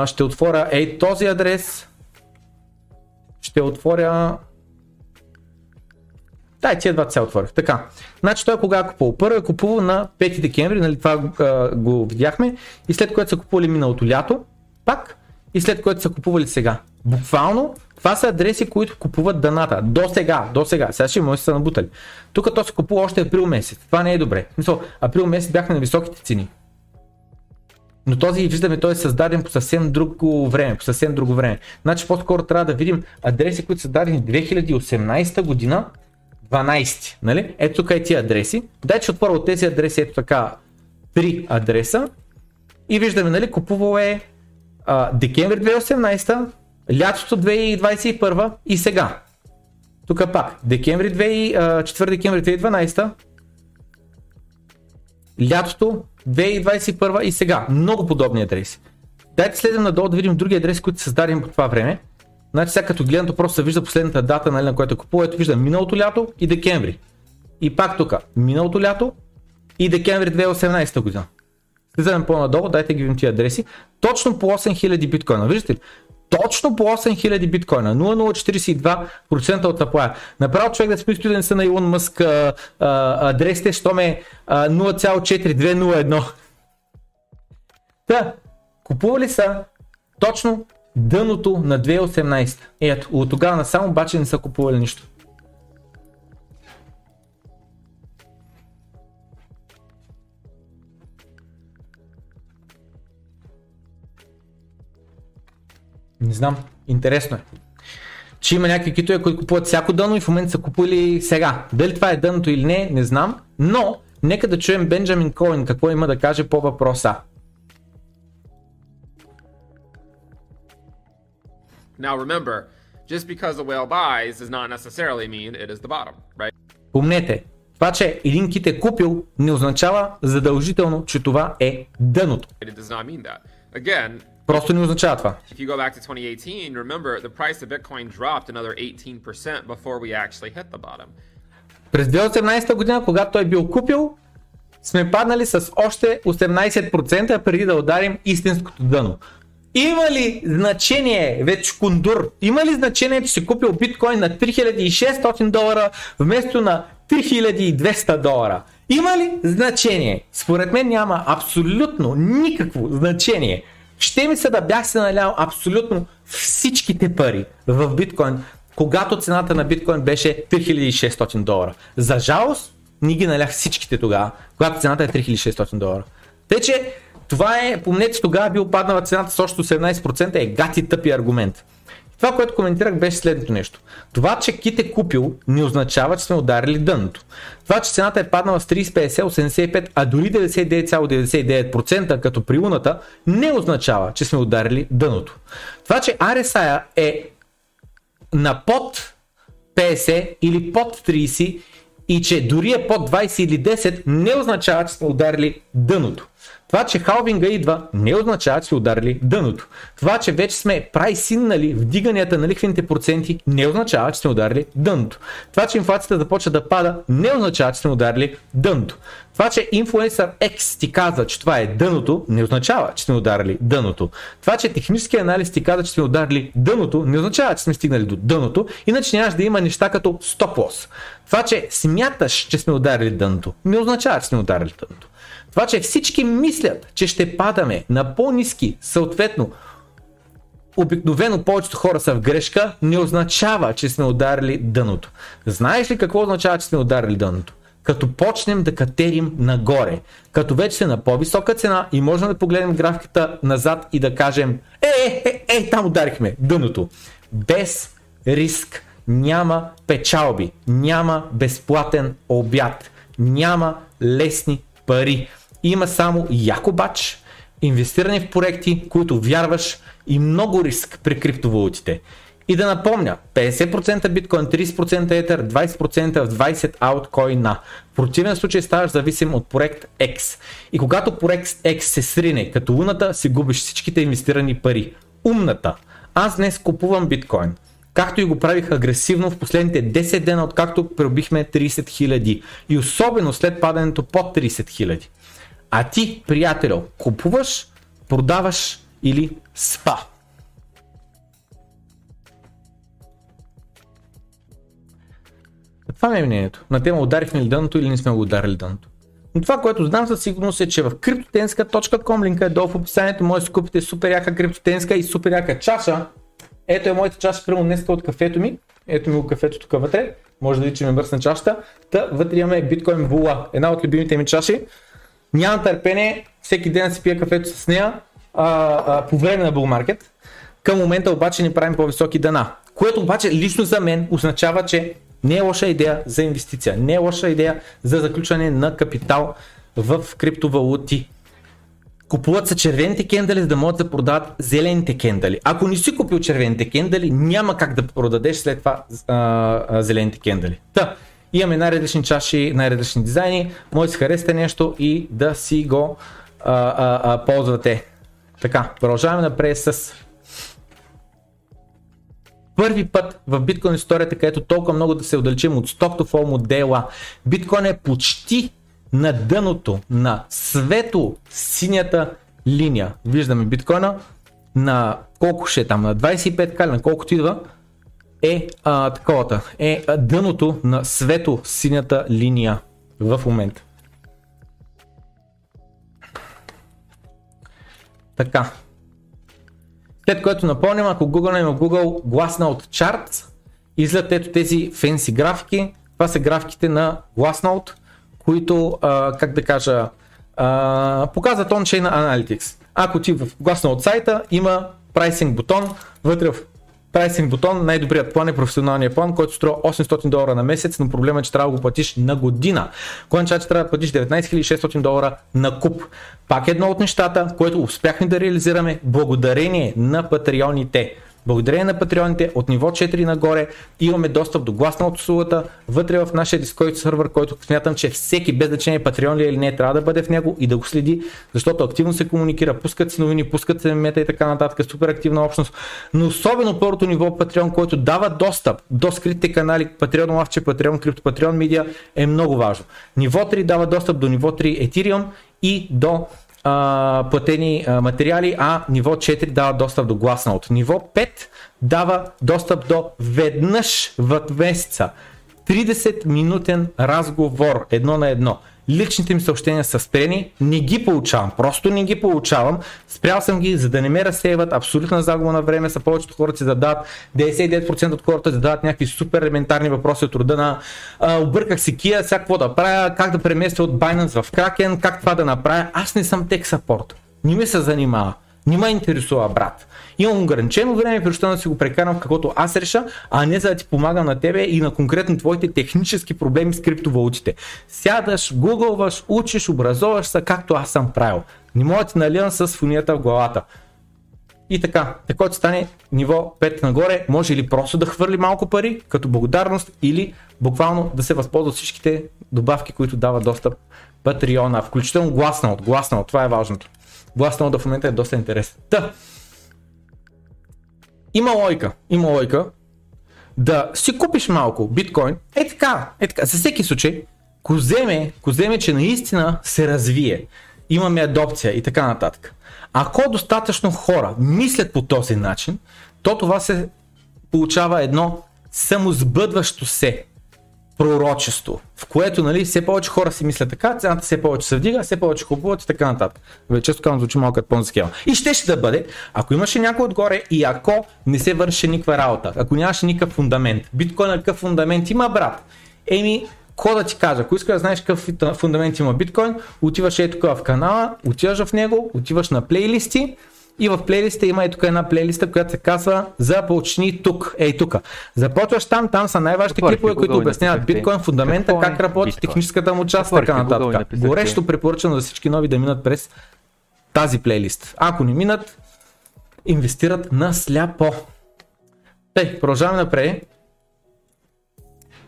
ще отворя ей този адрес, ще отворя... Да, тия два се отворих. Така. Значи той кога е купувал? Първо е купувал на 5 декември, нали това а, го видяхме, и след което са купували миналото лято, пак, и след което са купували сега. Буквално това са адреси, които купуват даната. До сега, до сега. Сега ще може да са набутали. Тук то се купува още април месец. Това не е добре. Мисъл, април месец бяхме на високите цени. Но този, виждаме, той е създаден по съвсем друго време, по съвсем друго време. Значи по-скоро трябва да видим адреси, които са дадени 2018 година, 12, нали? Ето тук е тия адреси. Дай, че отворя от тези адреси, ето така, три адреса. И виждаме, нали, купувал е а, декември 2018, лятото 2021 и сега. Тук пак, декември 2, 4 декември 2012, лятото 2021 и сега. Много подобни адреси. Дайте следем надолу да видим други адреси, които са създадени по това време. Значи сега като гледам, просто се вижда последната дата, нали, на която е купува. Ето виждам миналото лято и декември. И пак тук, миналото лято и декември 2018 година. Слизаме по-надолу, дайте ги видим тия адреси. Точно по 8000 биткоина. Виждате ли? Точно по 8000 биткоина, 0,042% от заплая. Направо човек да спи да не са на Илон Мъск а, а, адресите, що ме 0,4201. Та, купували са точно дъното на 2018. Ето, от тогава насам обаче не са купували нищо. Не знам. Интересно е. Че има някакви китове, които купуват всяко дъно и в момента са купили сега. Дали това е дъното или не, не знам. Но, нека да чуем Бенджамин Коин какво има да каже по въпроса. Now remember, just because a whale buys does not necessarily mean it is the bottom, right? Помнете, Това, че един кит е купил, не означава задължително, че това е дъното. It does not mean that. Again, Просто не означава това. if you go back to 2018, remember the price of Bitcoin dropped another 18% before we actually hit the bottom. През 2018 година, когато той е бил купил, сме паднали с още 18% преди да ударим истинското дъно. Има ли значение, вече кондур, има ли значение, че си купил биткоин на 3600 долара вместо на 3200 долара? Има ли значение? Според мен няма абсолютно никакво значение. Ще ми се да бях се налял абсолютно всичките пари в биткоин, когато цената на биткоин беше 3600 долара. За жалост, ни ги налях всичките тогава, когато цената е 3600 долара. Тъй, че това е, помнете, тогава бил паднала цената с още 18% е гати тъпи аргумент. Това, което коментирах, беше следното нещо. Това, че кит е купил, не означава, че сме ударили дъното. Това, че цената е паднала с 30, 50, 85, а дори 99,99% като при луната, не означава, че сме ударили дъното. Това, че RSI е на под 50 или под 30 и че дори е под 20 или 10 не означава, че сме ударили дъното. Това, че халвинга идва, не означава, че ударили дъното. Това, че вече сме прайсиннали вдиганията на лихвените проценти, не означава, че сме ударили дъното. Това, че инфлацията започва да пада, не означава, че сме ударили дъното. Това, че инфлуенсър X ти каза, че това е дъното, не означава, че сме ударили дъното. Това, че технически анализ ти каза, че сме ударили дъното, не означава, че сме стигнали до дъното, иначе нямаш да има неща като стоп лос. Това, че смяташ, че сме ударили дъното, не означава, че сме ударили дъното. Това, че всички мислят, че ще падаме на по-низки, съответно, обикновено повечето хора са в грешка, не означава, че сме ударили дъното. Знаеш ли какво означава, че сме ударили дъното? Като почнем да катерим нагоре, като вече сме на по-висока цена и можем да погледнем графиката назад и да кажем е, е, е, е, там ударихме дъното. Без риск няма печалби, няма безплатен обяд, няма лесни пари. Има само яко бач, инвестиране в проекти, които вярваш и много риск при криптовалутите. И да напомня, 50% биткоин, 30% етер, 20% в 20 ауткоина. В противен случай ставаш зависим от проект X. И когато проект X се срине като луната, си губиш всичките инвестирани пари. Умната. Аз днес купувам биткоин. Както и го правих агресивно в последните 10 дена, откакто пробихме 30 000. И особено след падането под 30 000. А ти, приятелю, купуваш, продаваш или спа. Това ми е мнението. На тема ударихме ли дъното или не сме го ударили дъното. Но това, което знам със сигурност е, че в cryptotenska.com линка е долу в описанието, може да си купите супер яка криптотенска и супер яка чаша. Ето е моята чаша, прямо днес от кафето ми. Ето ми го кафето тук вътре. Може да видите, че ме мръсна чашата. Та, вътре имаме биткоин була, една от любимите ми чаши. Нямам търпение всеки ден да си пия кафето с нея а, а, по време на Bull. Към момента обаче ни правим по-високи дана. Което обаче лично за мен означава, че не е лоша идея за инвестиция, не е лоша идея за заключване на капитал в криптовалути. Купуват се червените кендали, за да могат да продават зелените кендали. Ако не си купил червените кендали, няма как да продадеш след това а, а, зелените кендали. Та, имаме най-различни чаши, най-различни дизайни, може да си харесате нещо и да си го а, а, а, ползвате. Така, продължаваме напред с първи път в биткоин историята, където толкова много да се отдалечим от flow модела. Биткоин е почти на дъното на свето синята линия. Виждаме биткоина на колко ще е там, на 25 кали, на колкото идва, е а, таковата, е дъното на свето синята линия в момента. Така. След което напомням, ако Google в Google Glassnode Charts, излят ето тези фенси графики. Това са графиките на Glassnode, които, а, как да кажа, а, показват on-chain analytics. Ако ти в Glassnode сайта има прайсинг бутон, вътре в прайсинг бутон, най-добрият план е професионалният план, който струва 800 долара на месец, но проблема е, че трябва да го платиш на година. Кой че трябва да платиш 19 600 долара на куп. Пак едно от нещата, което успяхме да реализираме благодарение на патреоните. Благодарение на патреоните от ниво 4 нагоре имаме достъп до гласна от услугата вътре в нашия Discord сервер, който смятам, че всеки без значение патреон ли е или не трябва да бъде в него и да го следи, защото активно се комуникира, пускат се новини, пускат се мета и така нататък, супер активна общност. Но особено първото ниво Patreon, който дава достъп до скритите канали Patreon Лавче, Patreon Crypto, Patreon Media е много важно. Ниво 3 дава достъп до ниво 3 Ethereum и до а, платени а, материали, а ниво 4 дава достъп до гласна от ниво 5 дава достъп до веднъж в месеца 30 минутен разговор едно на едно. Личните ми съобщения са спрени, не ги получавам, просто не ги получавам. Спрял съм ги, за да не ме разсейват, абсолютна загуба на време са повечето хората си задават, 99% от хората задават някакви супер елементарни въпроси от рода на а, обърках си кия, сега какво да правя, как да преместя от Binance в Kraken, как това да направя. Аз не съм тек саппорт, не ми се занимава, не ме интересува брат. Имам ограничено време, преща да си го прекарам в каквото аз реша, а не за да ти помагам на тебе и на конкретно твоите технически проблеми с криптовалутите. Сядаш, гугълваш, учиш, образоваш се, както аз съм правил. Не мога да ти наливам с фунията в главата. И така, така стане ниво 5 нагоре, може или просто да хвърли малко пари като благодарност, или буквално да се възползва всичките добавки, които дава достъп Патреона, включително гласна от, гласна от, това е важното. От в момента е доста интересен. Та, има лойка, има лойка да си купиш малко биткоин, е така, е така, за всеки случай, коземе, коземе, че наистина се развие, имаме адопция и така нататък. Ако достатъчно хора мислят по този начин, то това се получава едно самозбъдващо се пророчество, в което нали, все повече хора си мислят така, цената все повече се вдига, все повече купуват и така нататък. Вече често казвам, звучи малко като схема. И ще ще да бъде, ако имаше някой отгоре и ако не се върши никаква работа, ако нямаше никакъв фундамент. Биткоин какъв фундамент има, брат? Еми, какво да ти кажа, ако искаш да знаеш какъв фундамент има биткоин, отиваш ето в канала, отиваш в него, отиваш на плейлисти, и в плейлиста има и тук една плейлиста, която се казва Започни тук. Ей тук. Започваш там, там са най-важните клипове, които обясняват биткоин, фундамента, как работи, биткоин? техническата му част, така нататък. Горещо препоръчвам за всички нови да минат през тази плейлист. Ако не минат, инвестират на сляпо. Тъй, продължаваме напред.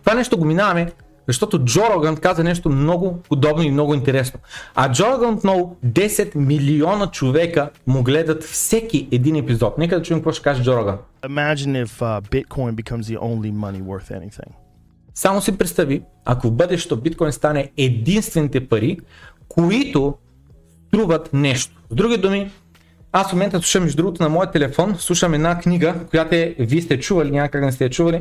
Това нещо го минаваме защото Джо Роган каза нещо много подобно и много интересно. А Джо Роган отново 10 милиона човека му гледат всеки един епизод. Нека да чуем какво ще каже Джо Роган. Imagine if uh, Bitcoin becomes the only money worth anything. Само си представи, ако в бъдещето биткоин стане единствените пари, които струват нещо. С други думи, аз в момента слушам, между другото, на моя телефон, слушам една книга, която е, вие сте чували, някак не сте чували,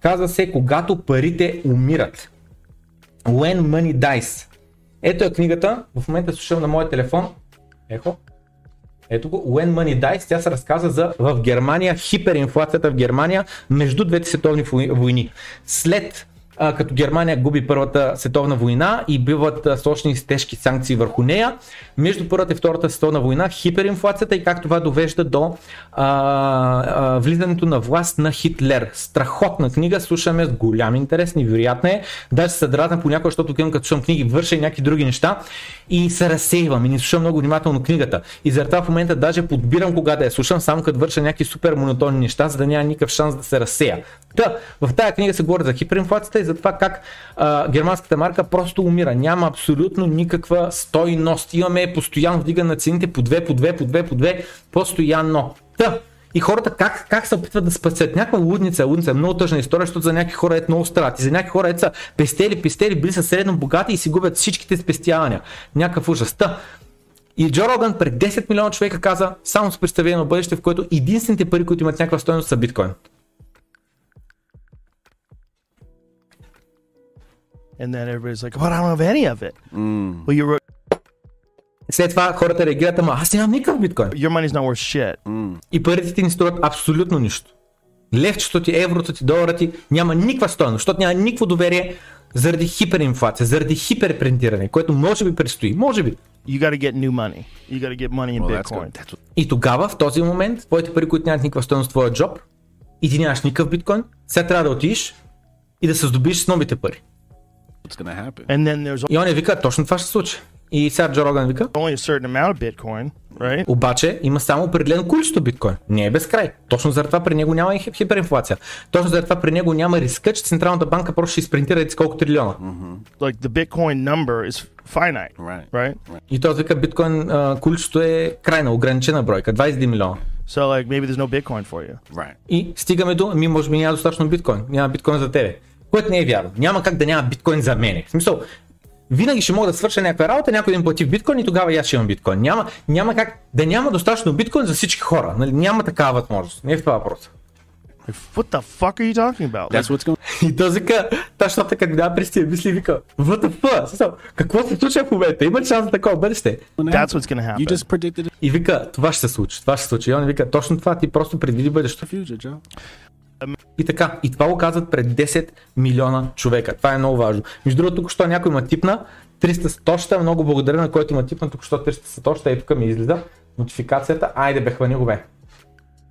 казва се Когато парите умират. When Money Dies. Ето е книгата, в момента слушам на моя телефон. Ехо. Ето го, When Money Dies, тя се разказа за в Германия, хиперинфлацията в Германия между двете световни войни. След като Германия губи Първата световна война и биват сочни с тежки санкции върху нея. Между Първата и Втората световна война хиперинфлацията и как това довежда до а, а, влизането на власт на Хитлер. Страхотна книга, слушаме с голям интерес, невероятна е. Даже се дразна понякога, защото към като слушам книги, върша и някакви други неща и се разсейвам и не слушам много внимателно книгата. И заради това в момента даже подбирам кога да я слушам, само като върша някакви супер монотонни неща, за да няма никакъв шанс да се разсея. Та, в тази книга се говори за хиперинфлацията и за това как а, германската марка просто умира. Няма абсолютно никаква стойност. Имаме постоянно вдигане на цените по две, по две, по две, по две, постоянно. Та, и хората как, как се опитват да спасят? Някаква лудница, лудница, много тъжна история, защото за някакви хора е много страт. И за някакви хора е са пестели, пестели, били са средно богати и си губят всичките спестявания. Някакъв ужас. Та, и Джо Роган пред 10 милиона човека каза, само с представление на бъдеще, в което единствените пари, които имат някаква стоеност са биткоин. And then everybody's like, but I don't have any of it. Mm. Well, you're... След това хората реагират, ама аз нямам никакъв биткоин. Your money's not worth shit. Mm. И парите ти не струват абсолютно нищо. Левчето ти, еврото ти, долара ти няма никаква стоеност, защото няма никакво доверие заради хиперинфлация, заради хиперпринтиране, което може би предстои. Може би. You gotta get new money. You gotta get money in well, Bitcoin. That's. И тогава, в този момент, твоите пари, които нямат никаква стоеност в твоя джоб, и ти нямаш никакъв биткоин, сега трябва да отидеш и да се здобиш с новите пари. And then there's... И он е вика, точно това ще се случи. И сега Джо Роган вика, Only a certain amount of Bitcoin, right? обаче има само определено количество биткоин. Не е безкрай. Точно заради това при него няма и хип- хиперинфлация. Точно заради това при него няма риска, че Централната банка просто ще изпринтира с колко трилиона. Like the Bitcoin number is finite, Right. right? И той вика биткоин а, количеството е крайна, ограничена бройка, 21 милиона. So like maybe there's no Bitcoin for you. Right. И стигаме до, ми може би няма достатъчно биткоин, няма биткоин за тебе. Което не е вярно. Няма как да няма биткоин за мене. В смисъл, винаги ще мога да свърша някаква работа, някой да ми плати в биткоин и тогава и аз ще имам биткоин. Няма, няма как да няма достатъчно биткоин за всички хора. Нали? Няма такава възможност. Не е в това въпрос. What the fuck are you talking about? That's what's going. И той вика, точно така, да, през тия мисли, вика, what the fuck? Смисъл, Какво се случва в момента? Има ли шанс за такова бъдеще? That's what's gonna happen. You just predicted И вика, това ще се случи, това ще се случи. И он вика, точно това ти просто предвиди бъдещето. И така, и това го казват пред 10 милиона човека. Това е много важно. Между другото, тук що някой ма типна 300 сатоща, много благодаря на който ма типна тук що 300 сатоща, и тук ми излиза нотификацията. Айде бе, хвани го бе.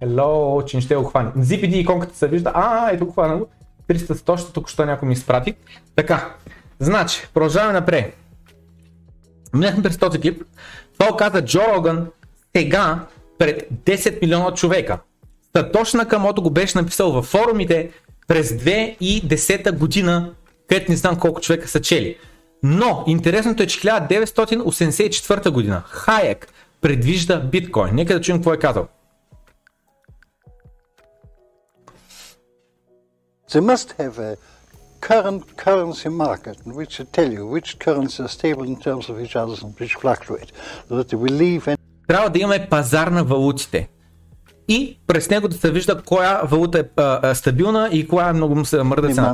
Hello, че не ще го хвани. ZPD иконката се вижда. А, ето го хвана го. 300 сатоща, тук що някой ми изпрати. Така, значи, продължаваме напред. Минахме през този клип. Това каза Джо Роган сега пред 10 милиона човека. Сатош Накамото го беше написал във форумите през 2010 година, където не знам колко човека са чели. Но интересното е, че 1984 година Хайек предвижда биткоин. Нека да чуем какво е казал. They must have a current currency market in which they tell you which currencies are stable in terms of each other and which fluctuate, that will leave any Трябва да имаме пазар на валутите. И през него да се вижда коя валута е а, а, стабилна и коя е много му се мърда цена.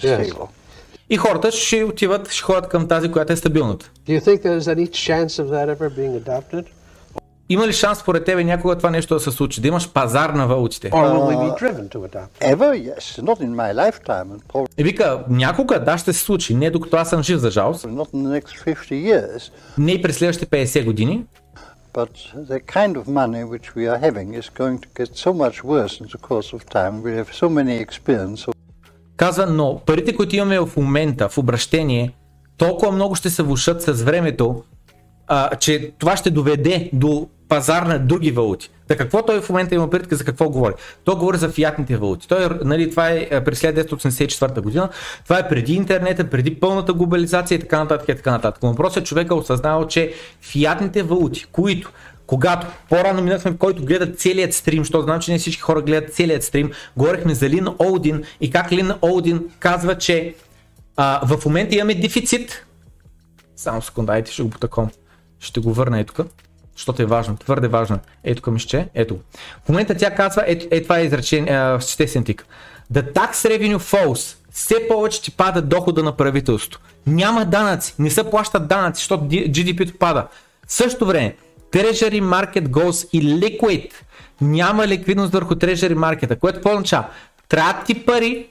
stable. И хората ще отиват, ще ходят към тази, която е стабилната. Do you think there's any chance of that ever being adopted? Има ли шанс според тебе някога това нещо да се случи? Да имаш пазар на валутите? Or will we be driven to adopt it? Ever, yes, not in my lifetime and probably И вика, някога да ще се случи, не докато аз съм жив за жалост, not in the next 50 years, не и през следващите 50 години, but the kind of money which we are having is going to get so much worse in the course of time. We have so many experience of казва, но парите, които имаме в момента в обращение, толкова много ще се влушат с времето, а, че това ще доведе до пазар на други валути. Та какво той в момента има предка, за какво говори? Той говори за фиатните валути. Той, нали, това е през 1984 година, това е преди интернета, преди пълната глобализация и така нататък и така нататък. Въпросът е човека осъзнава, че фиатните валути, които когато по-рано минахме, в който гледат целият стрим, защото знам, че не всички хора гледат целият стрим, говорихме за Лин Олдин и как Лин Олдин казва, че а, в момента имаме дефицит. Само секунда, дайте ще го потаком. Ще го върна е тук, защото е важно, твърде важно. Ето към ще, ето. В момента тя казва, ето, е това е изречение, ще сентик. The tax revenue falls. Все повече ти пада дохода на правителството. Няма данъци, не се плащат данъци, защото GDP-то пада. В същото време, Treasury Market goes illiquid. Няма ликвидност върху Treasury Market, което какво означава? Трябват ти пари,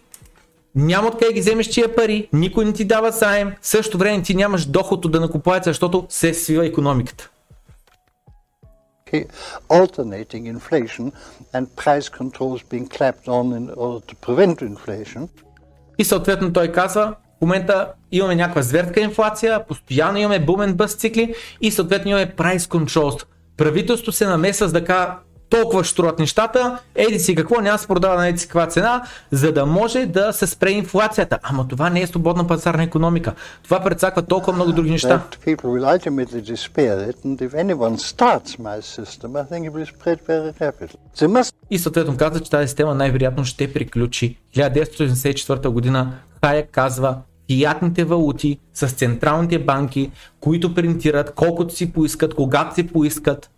няма откъде ги вземеш тия пари, никой не ти дава заем, в същото време ти нямаш доход от да накупуват, защото се свива економиката. Alternating inflation and price controls being clapped on in order to prevent inflation. И съответно той казва, в момента имаме някаква зверска инфлация, постоянно имаме бумен бъс цикли и съответно имаме price controls. Правителството се намесва с да кажа, толкова ще струват нещата, еди си какво, няма се продава на еди си каква цена, за да може да се спре инфлацията. Ама това не е свободна пазарна економика. Това предсаква толкова много други неща. И съответно каза, че тази система най-вероятно ще приключи. 1984 година Хая казва фиатните валути с централните банки, които принтират колкото си поискат, когато си поискат,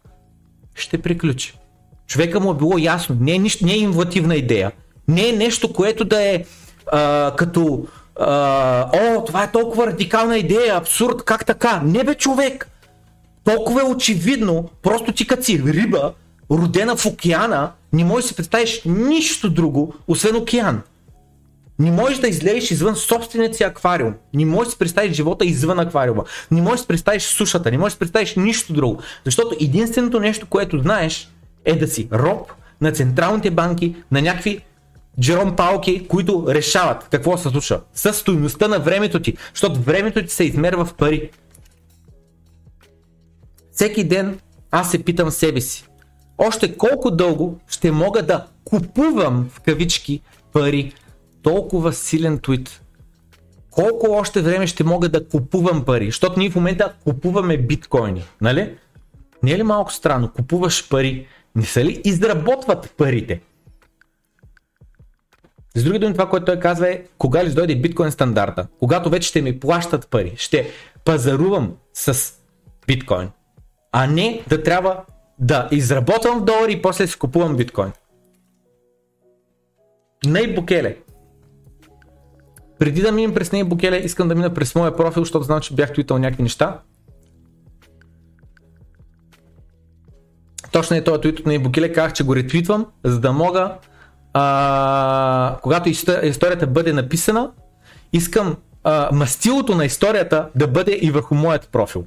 ще приключи. Човека му е било ясно, не е, нищо, не е инновативна идея, не е нещо, което да е а, като а, о, това е толкова радикална идея, абсурд, как така? Не бе човек, толкова е очевидно, просто ти като си риба, родена в океана, не можеш да си представиш нищо друго, освен океан. Не можеш да излезеш извън собственият си аквариум. Не можеш да си представиш живота извън аквариума. Не можеш да си представиш сушата. Не можеш да си представиш нищо друго. Защото единственото нещо, което знаеш е да си роб на централните банки, на някакви Джером Палки, които решават какво се случва с стоеността на времето ти, защото времето ти се измерва в пари. Всеки ден аз се питам себе си, още колко дълго ще мога да купувам в кавички пари. Толкова силен твит. Колко още време ще мога да купувам пари? Защото ние в момента купуваме биткоини, нали? Не е ли малко странно? Купуваш пари. Не са ли изработват парите? С други думи, това, което той казва е, кога ли дойде биткоин стандарта? Когато вече ще ми плащат пари, ще пазарувам с биткоин, а не да трябва да изработвам долари и после си купувам биткоин. Ней Букеле. Преди да минем през Ней Букеле, искам да мина през моя профил, защото знам, че бях твитал някакви неща. Точно е този твит от Ней Букеле, казах, че го ретвитвам, за да мога, а, когато историята бъде написана, искам а, мастилото на историята да бъде и върху моят профил.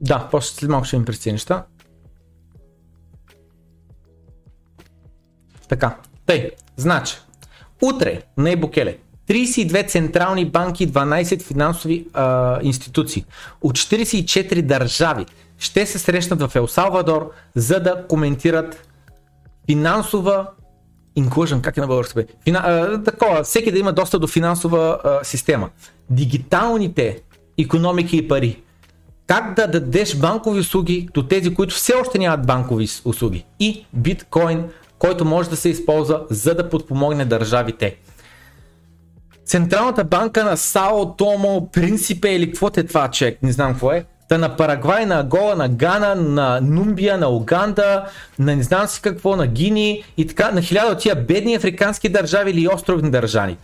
Да, после след малко ще им през неща. Така, тъй, значи, утре на Ебокеле 32 централни банки, 12 финансови а, институции от 44 държави ще се срещнат в Ел Салвадор, за да коментират финансова inclusion, как е на български? Фина, а, такова, всеки да има доста до финансова а, система. Дигиталните економики и пари как да дадеш банкови услуги до тези, които все още нямат банкови услуги. И биткоин, който може да се използва за да подпомогне държавите. Централната банка на Сао, Томо, Принципе или какво е това чек, не знам какво е, Та на Парагвай, на Агола, на Гана, на Нумбия, на Уганда, на не знам си какво, на Гини и така, на хиляда от тия бедни африкански държави или островни държави.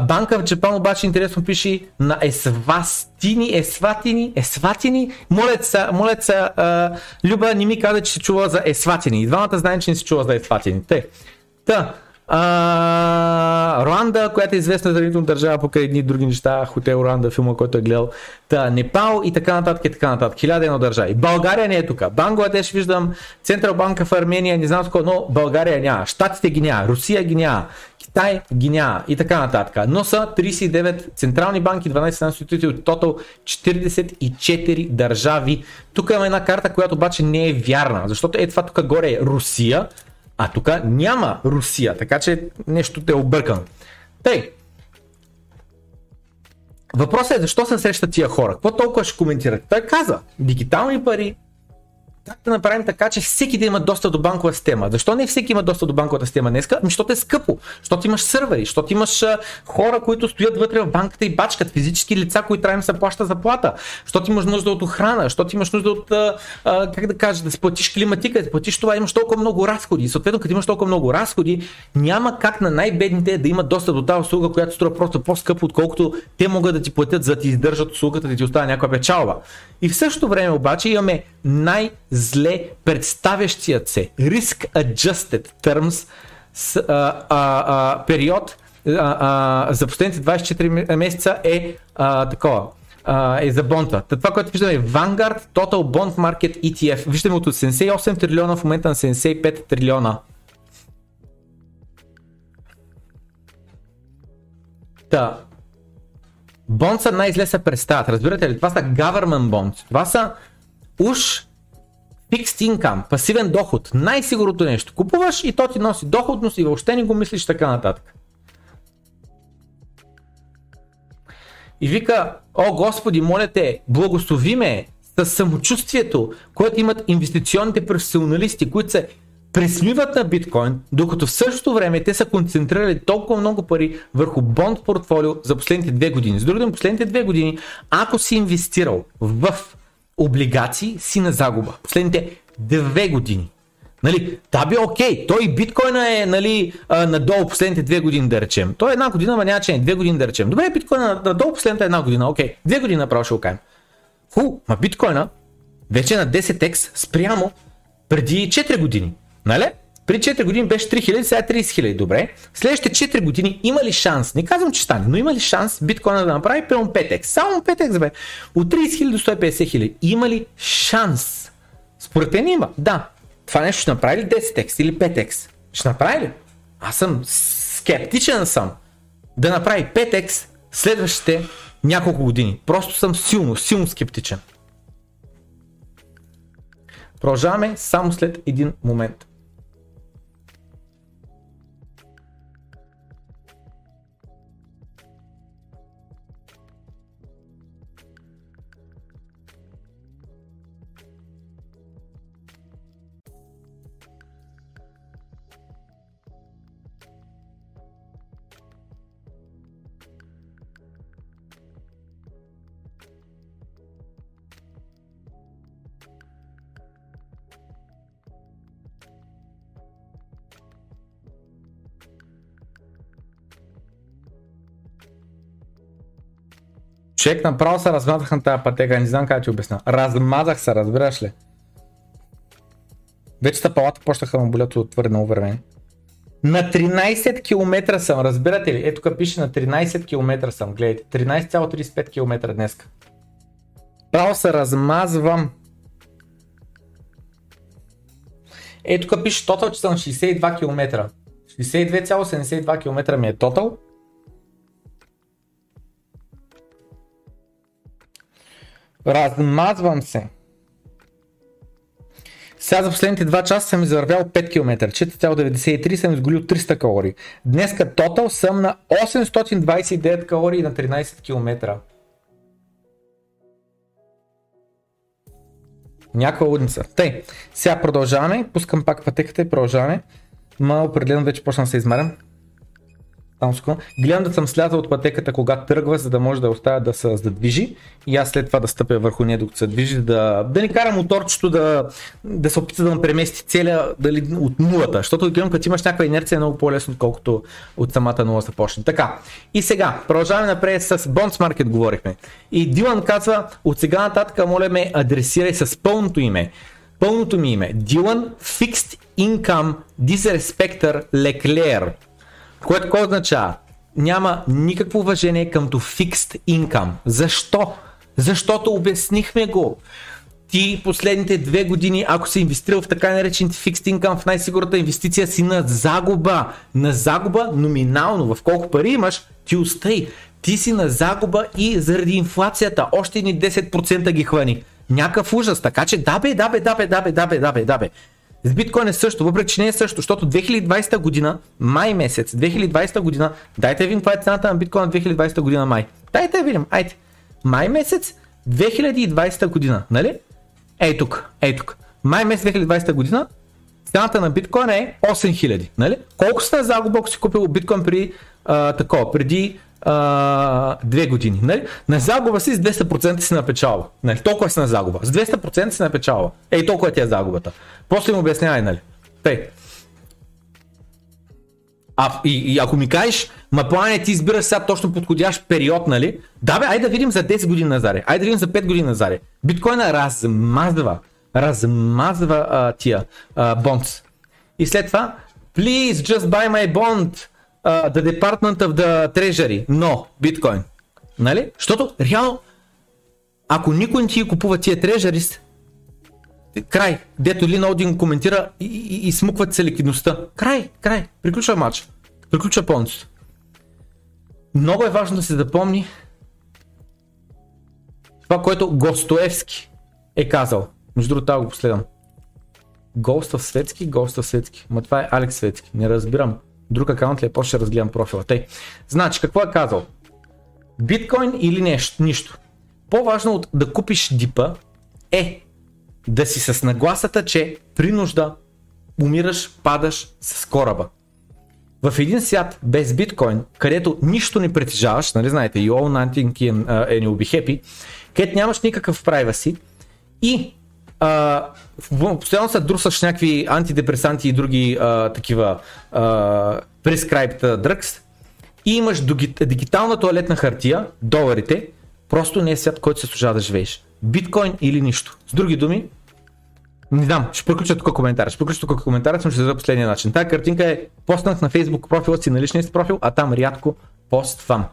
банка в Джапан обаче интересно пише на Есвастини, Есватини, Есватини. Молят молят се, Люба не ми каза, че се чува за Есватини. И двамата знаем, че не се чува за Есватини. Те. Та, Руанда, която е известна хранителна държава покрай едни други неща, Хотел Руанда, филма, който е гледал. Та, Непал и така нататък и така нататък. Хиляда едно държави. България не е тук. Бангладеш виждам, Централ банка в Армения, не знам какво, но България няма. Штатите ги няма, Русия ги няма. Китай ги няма и така нататък. Но са 39 централни банки, 12 институции от тотал 44 държави. Тук има една карта, която обаче не е вярна, защото е това тук горе е Русия, а тук няма Русия, така че нещо те е объркано. Тъй, Въпросът е защо се срещат тия хора? Какво толкова ще коментират? Той каза, дигитални пари, как да направим така, че всеки да има достъп до банкова система? Защо не всеки има достъп до банковата система днес? Ами, защото е скъпо, защото имаш сървъри, защото имаш хора, които стоят вътре в банката и бачкат, физически лица, които трябва да се плаща заплата, защото имаш нужда от охрана, защото имаш нужда от, а, а, как да кажа, да си платиш климатика, да платиш това, имаш толкова много разходи. И съответно, като имаш толкова много разходи, няма как на най-бедните да имат достъп до тази услуга, която струва просто по-скъпо, отколкото те могат да ти платят за да ти издържат услугата, да ти оставя някаква печалба. И в същото време обаче имаме най- зле представящият се Risk Adjusted Terms с, а, а, а, период а, а, за последните 24 месеца е а, такова е за бонта. Това, което виждаме е Vanguard Total Bond Market ETF. Виждаме от 78 трилиона в момента на 75 трилиона. Та. Бонд са най-зле се представят. Разбирате ли? Това са government bonds. Това са уж Fixed income, пасивен доход, най-сигурното нещо. Купуваш и то ти носи доходност и въобще не го мислиш така нататък. И вика, о Господи, моля те, благослови ме с самочувствието, което имат инвестиционните професионалисти, които се пресмиват на биткоин, докато в същото време те са концентрирали толкова много пари върху бонд портфолио за последните две години. С други последните две години, ако си инвестирал в облигации си на загуба. Последните две години. Нали, та би окей, той биткоина е нали, надолу последните две години да речем. Той е една година, ама няма че две години да речем. Добре, биткоина надолу последната една година, окей. Две години направо ще окаем. Ху, ма биткоина вече е на 10x спрямо преди 4 години. Нали? При 4 години беше 3000, сега е 30 000. Добре. Следващите 4 години има ли шанс? Не казвам, че стане, но има ли шанс биткоина да направи примерно 5x? Само 5x, бе. От 30 000 до 150 000. Има ли шанс? Според мен има. Да. Това нещо ще направи ли 10x или 5x? Ще направи ли? Аз съм скептичен съм да направи 5x следващите няколко години. Просто съм силно, силно скептичен. Продължаваме само след един момент. Човек направо се размазах на тази пътека, не знам как ти обясня. Размазах се, разбираш ли? Вече стъпалата почнаха му болят от твърде много време. На 13 км съм, разбирате ли? Ето тук пише на 13 км съм, гледайте. 13,35 км днес. Право се размазвам. Ето тук пише тотал, че съм 62 км. 62,72 км ми е тотал. Размазвам се. Сега за последните 2 часа съм извървял 5 км, 4,93 съм изголил 300 калории. Днеска тотал съм на 829 калории на 13 км. Някаква лудница. Тъй, сега продължаваме, пускам пак пътеката и продължаваме. Ма определено вече почна да се измарям. Секунда. Гледам да съм слязал от пътеката, когато тръгва, за да може да оставя да се задвижи и аз след това да стъпя върху нея, докато се движи, да, да ни кара моторчето да, да се опита да ме премести целя дали, от нулата, защото гледам, като имаш някаква инерция е много по-лесно, отколкото от самата нула се почне. Така, и сега, продължаваме напред с Bonds Market говорихме. И Дилан казва, от сега нататък, моля ме, адресирай с пълното име. Пълното ми име. Дилан Fixed Income Disrespector Leclerc. Което какво означава? Няма никакво уважение къмто fixed income. Защо? Защото обяснихме го. Ти последните две години, ако си инвестирал в така наречените fixed income, в най-сигурната инвестиция си на загуба. На загуба номинално. В колко пари имаш, ти устай. Ти си на загуба и заради инфлацията. Още ни 10% ги хвани. Някакъв ужас. Така че да бе, да бе, да бе, да бе, да бе, да бе, да бе. С биткоин е също, въпреки че не е също, защото 2020 година, май месец, 2020 година, дайте да видим каква е цената на биткоин 2020 година май. Дайте да видим, айде. Май месец 2020 година, нали? Ей тук, ей тук. Май месец 2020 година, цената на биткоин е 8000, нали? Колко сте загуба, ако си купил биткоин преди а, такова, преди а, две години. Нали? На загуба си с 200% си на печалба. Нали? Толкова си на загуба. С 200% си на печалба. Ей, толкова ти е загубата. После им обяснявай, нали? Тъй. А, и, и ако ми кажеш, ма плане ти избираш сега точно подходящ период, нали? Да бе, айде да видим за 10 години назаре. Айде да видим за 5 години назаре. Биткоина размазва, размазва а, тия а, бонс. И след това, please just buy my bond uh, the Department of the Treasury, но биткоин. Нали? Защото реално, ако никой не ти купува тия трежерис, край, дето Лин Один коментира и, и, и смукват се ликвидността. Край, край, приключва матч. Приключва пълничето. Много е важно да се запомни това, което Гостоевски е казал. Между другото, го последвам. Голстъв Светски, Голстъв Светски. Ма това е Алекс Светски. Не разбирам друг акаунт ли е, после ще разгледам профила. Тъй. Значи, какво е казал? Биткоин или нещо, нищо. По-важно от да купиш дипа е да си с нагласата, че при нужда умираш, падаш с кораба. В един свят без биткоин, където нищо не притежаваш, нали знаете, you own nothing and you'll be happy, където нямаш никакъв privacy и а, постоянно се друсаш някакви антидепресанти и други а, такива а, prescribed drugs и имаш дигитална туалетна хартия, доларите, просто не е свят, който се служава да живееш. Биткоин или нищо. С други думи, Не знам, ще приключа тук коментар. Ще приключа тук коментар, съм ще за последния начин. Тая картинка е поснах на Facebook профила си на личния си профил, а там рядко поствам.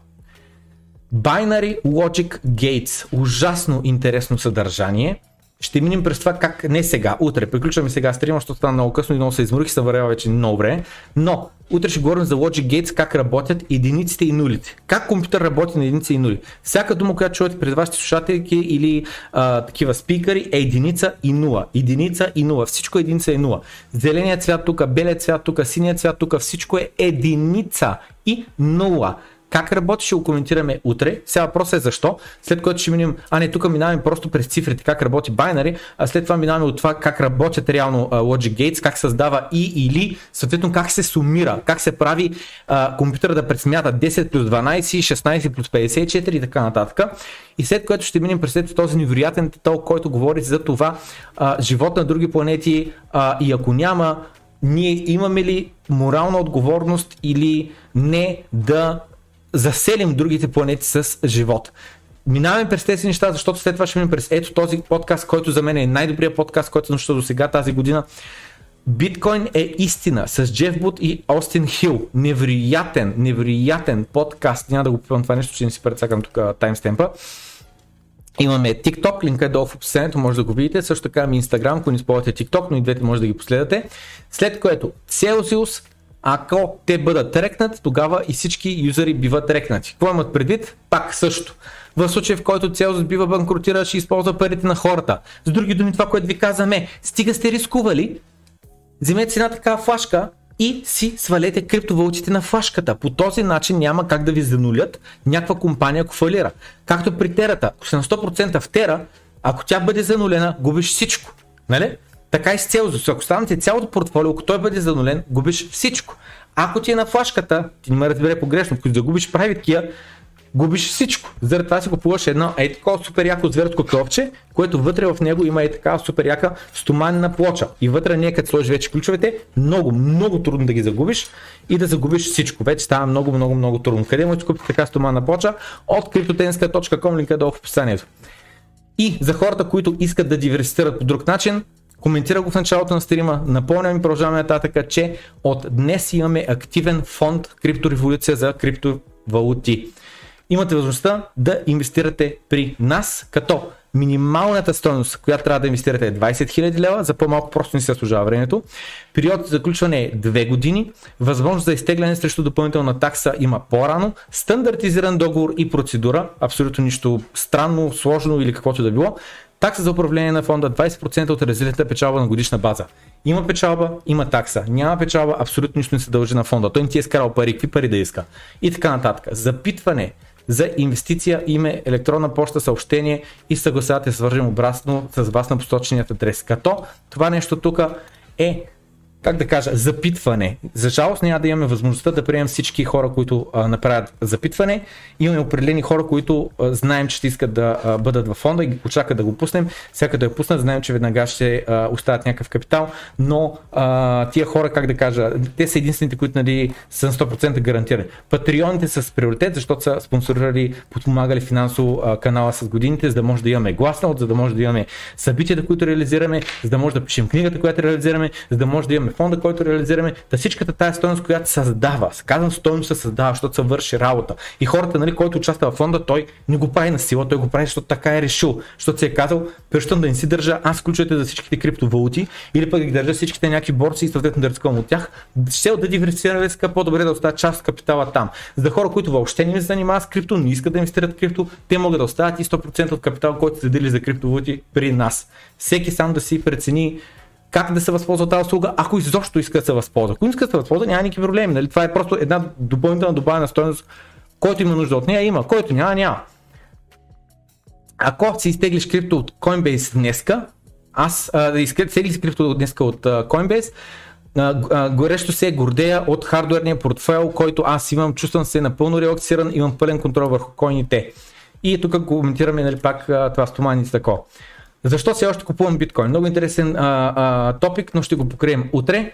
Binary Logic Gates. Ужасно интересно съдържание. Ще минем през това как не сега, утре. Приключваме сега стрима, защото стана много късно и много се изморих, се вървя вече много време. Но утре ще говорим за Logic Gates, как работят единиците и нулите. Как компютър работи на единици и нули. Всяка дума, която чуете пред вашите слушателки или а, такива спикъри е единица и нула. Единица и нула. Всичко е единица и нула. Зеленият цвят тук, белият цвят тук, синият цвят тук, всичко е единица и нула. Как работи, ще го коментираме утре. Сега въпросът е защо. След което ще минем, а не, тук минаваме просто през цифрите, как работи Binary, а след това минаваме от това как работят реално Logic Gates, как създава и или, съответно как се сумира, как се прави uh, компютъра да предсмята 10 плюс 12, 16 плюс 54 и така нататък. И след което ще минем през този невероятен титул, който говори за това uh, живот на други планети uh, и ако няма, ние имаме ли морална отговорност или не да заселим другите планети с живот. Минаваме през тези неща, защото след това ще минем през ето този подкаст, който за мен е най-добрият подкаст, който съм чул до сега тази година. Биткоин е истина с Джеф Бут и Остин Хил. Невероятен, невероятен подкаст. Няма да го пивам това нещо, че не си прецакам тук таймстемпа. Имаме TikTok, линка е долу в описанието, може да го видите. Също така ми Instagram, ако не използвате TikTok, но и двете може да ги последвате. След което Celsius, ако те бъдат трекнат, тогава и всички юзери биват трекнати. Какво имат предвид? Пак също. В случай, в който цел бива банкротира, ще използва парите на хората. С други думи, това, което ви казваме, стига сте рискували, вземете си една такава флашка и си свалете криптовалутите на флашката. По този начин няма как да ви занулят някаква компания, ако фалира. Както при терата, ако сте на 100% в тера, ако тя бъде занулена, губиш всичко. Нали? Така и с Целзиус. Ако станете цялото портфолио, ако той бъде занулен, губиш всичко. Ако ти е на флашката, ти не ме разбере погрешно, ако загубиш правиткия, губиш всичко. Заради това си купуваш едно е такова супер яко зверско ковче, което вътре в него има е така супер яка стоманена плоча. И вътре не като сложиш вече ключовете, много, много трудно да ги загубиш и да загубиш всичко. Вече става много, много, много трудно. Къде можете да купите така стоманна плоча? От cryptotenska.com, линка долу в описанието. И за хората, които искат да диверсифицират по друг начин, Коментира го в началото на стрима, напомням и продължаваме нататък, че от днес имаме активен фонд криптореволюция за криптовалути. Имате възможността да инвестирате при нас, като минималната стоеност, която трябва да инвестирате е 20 000 лева, за по-малко просто не се служава времето. Период за заключване е 2 години, възможност за изтегляне срещу допълнителна такса има по-рано, стандартизиран договор и процедура, абсолютно нищо странно, сложно или каквото да било. Такса за управление на фонда 20% от резервната печалба на годишна база. Има печалба, има такса. Няма печалба, абсолютно нищо не се дължи на фонда. Той не ти е скарал пари, какви пари да иска. И така нататък. Запитване за инвестиция, име, електронна почта, съобщение и съгласявате свържем обратно с вас на посоченият адрес. Като това нещо тук е как да кажа, запитване. За жалост няма да имаме възможността да приемем всички хора, които а, направят запитване. Имаме определени хора, които а, знаем, че ще искат да а, бъдат във фонда и очакват да го пуснем. Всяка да я пуснат, знаем, че веднага ще а, оставят някакъв капитал, но а, тия хора, как да кажа, те са единствените, които нали, са на 100% гарантирани. Патреоните са с приоритет, защото са спонсорирали, подпомагали финансово канала с годините, за да може да имаме гласна, за да може да имаме събитията, които реализираме, за да може да пишем книгата, която реализираме, за да може да имаме фонда, който реализираме, да всичката тази стоеност, която създава. Казвам стоеност се създава, защото се върши работа. И хората, нали, който участва в фонда, той не го прави на сила, той го прави, защото така е решил. Защото се е казал, прещам да не си държа аз ключовете за всичките криптовалути или пък да ги държа всичките някакви борци и съответно да рискувам от тях. Ще да диверсифицирам риска, по-добре да оставя част от капитала там. За хора, които въобще не се занимават с крипто, не искат да инвестират крипто, те могат да оставят и 100% от капитал, който са дели за криптовалути при нас. Всеки сам да си прецени как да се възползва тази услуга, ако изобщо иска да се възползва. Ако иска да се възползва, няма никакви проблеми. Нали? Това е просто една допълнителна добавена стоеност, който има нужда от нея, има, който няма, няма. Ако си изтеглиш крипто от Coinbase днеска, аз да изтеглиш крипто днеска от Coinbase, горещо се гордея от хардуерния портфел, който аз имам, чувствам се напълно релаксиран, имам пълен контрол върху койните. И тук коментираме нали, пак това стоманите тако. Защо все още купувам биткоин? Много интересен а, а, топик, но ще го покрием утре.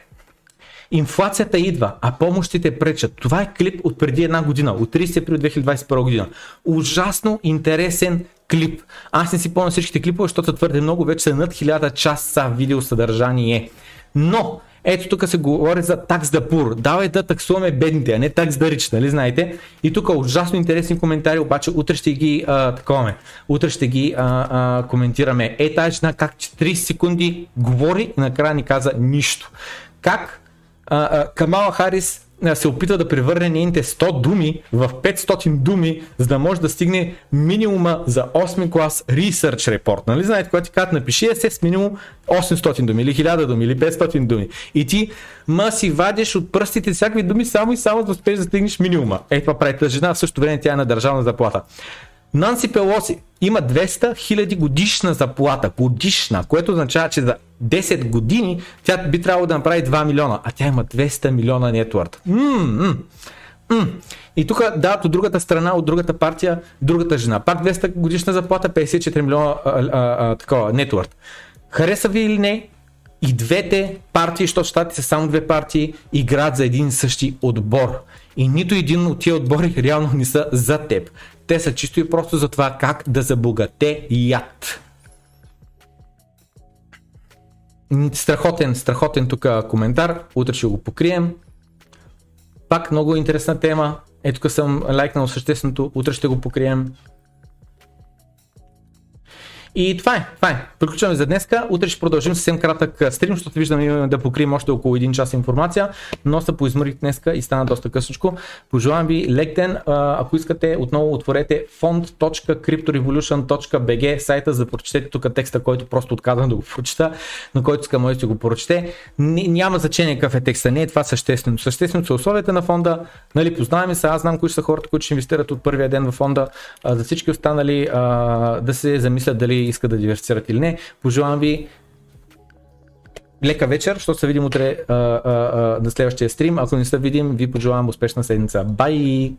Инфлацията идва, а помощите пречат. Това е клип от преди една година, от 30 април 2021 година. Ужасно интересен клип. Аз не си помня всичките клипове, защото твърде много, вече са над 1000 часа видеосъдържание. Но, ето тук се говори за такс да пур. Давай да таксуваме бедните, а не такс да рич, нали знаете? И тук ужасно интересни коментари, обаче утре ще ги а, таковаме. Утре ще ги а, а, коментираме. Е тази жена как 30 секунди говори и накрая ни каза нищо. Как а, а, Камала Харис се опита да превърне нейните 100 думи в 500 думи, за да може да стигне минимума за 8 клас Research Report. Нали знаете, когато ти казват напиши есе с минимум 800 думи или 1000 думи или 500 думи. И ти ма си вадиш от пръстите всякакви думи само и само да успееш да стигнеш минимума. Е, това прави тази жена, в същото време тя е на държавна заплата. Нанси Пелоси има 200 000 годишна заплата, годишна, което означава, че за 10 години тя би трябвало да направи 2 милиона, а тя има 200 милиона нетворд. И тук дават от другата страна, от другата партия, другата жена. Пак 200 годишна заплата, 54 милиона а, а, нетворд. Хареса ви или не, и двете партии, защото щати са само две партии, играят за един същи отбор. И нито един от тия отбори реално не са за теб. Те са чисто и просто за това как да забогате яд. Страхотен, страхотен тук коментар. Утре ще го покрием. Пак много интересна тема. Ето тук съм лайкнал същественото. Утре ще го покрием. И това е, това е. Приключваме за днеска. Утре ще продължим съвсем кратък стрим, защото виждам имаме да покрием още около един час информация, но се поизмърих днеска и стана доста късничко. Пожелавам ви лек ден. Ако искате, отново отворете font.cryptorevolution.bg сайта, за да прочетете тук текста, който просто отказвам да го прочета, на който иска може да го прочете. Няма значение какъв е текста, не е това съществено. Съществено са условията на фонда. Нали, познаваме се, аз знам кои са хората, които ще инвестират от първия ден в фонда. За всички останали да се замислят дали искат да диверсифицират или не. Пожелавам ви лека вечер, защото се видим утре а, а, а, на следващия стрим. Ако не се видим, ви пожелавам успешна седмица. Бай!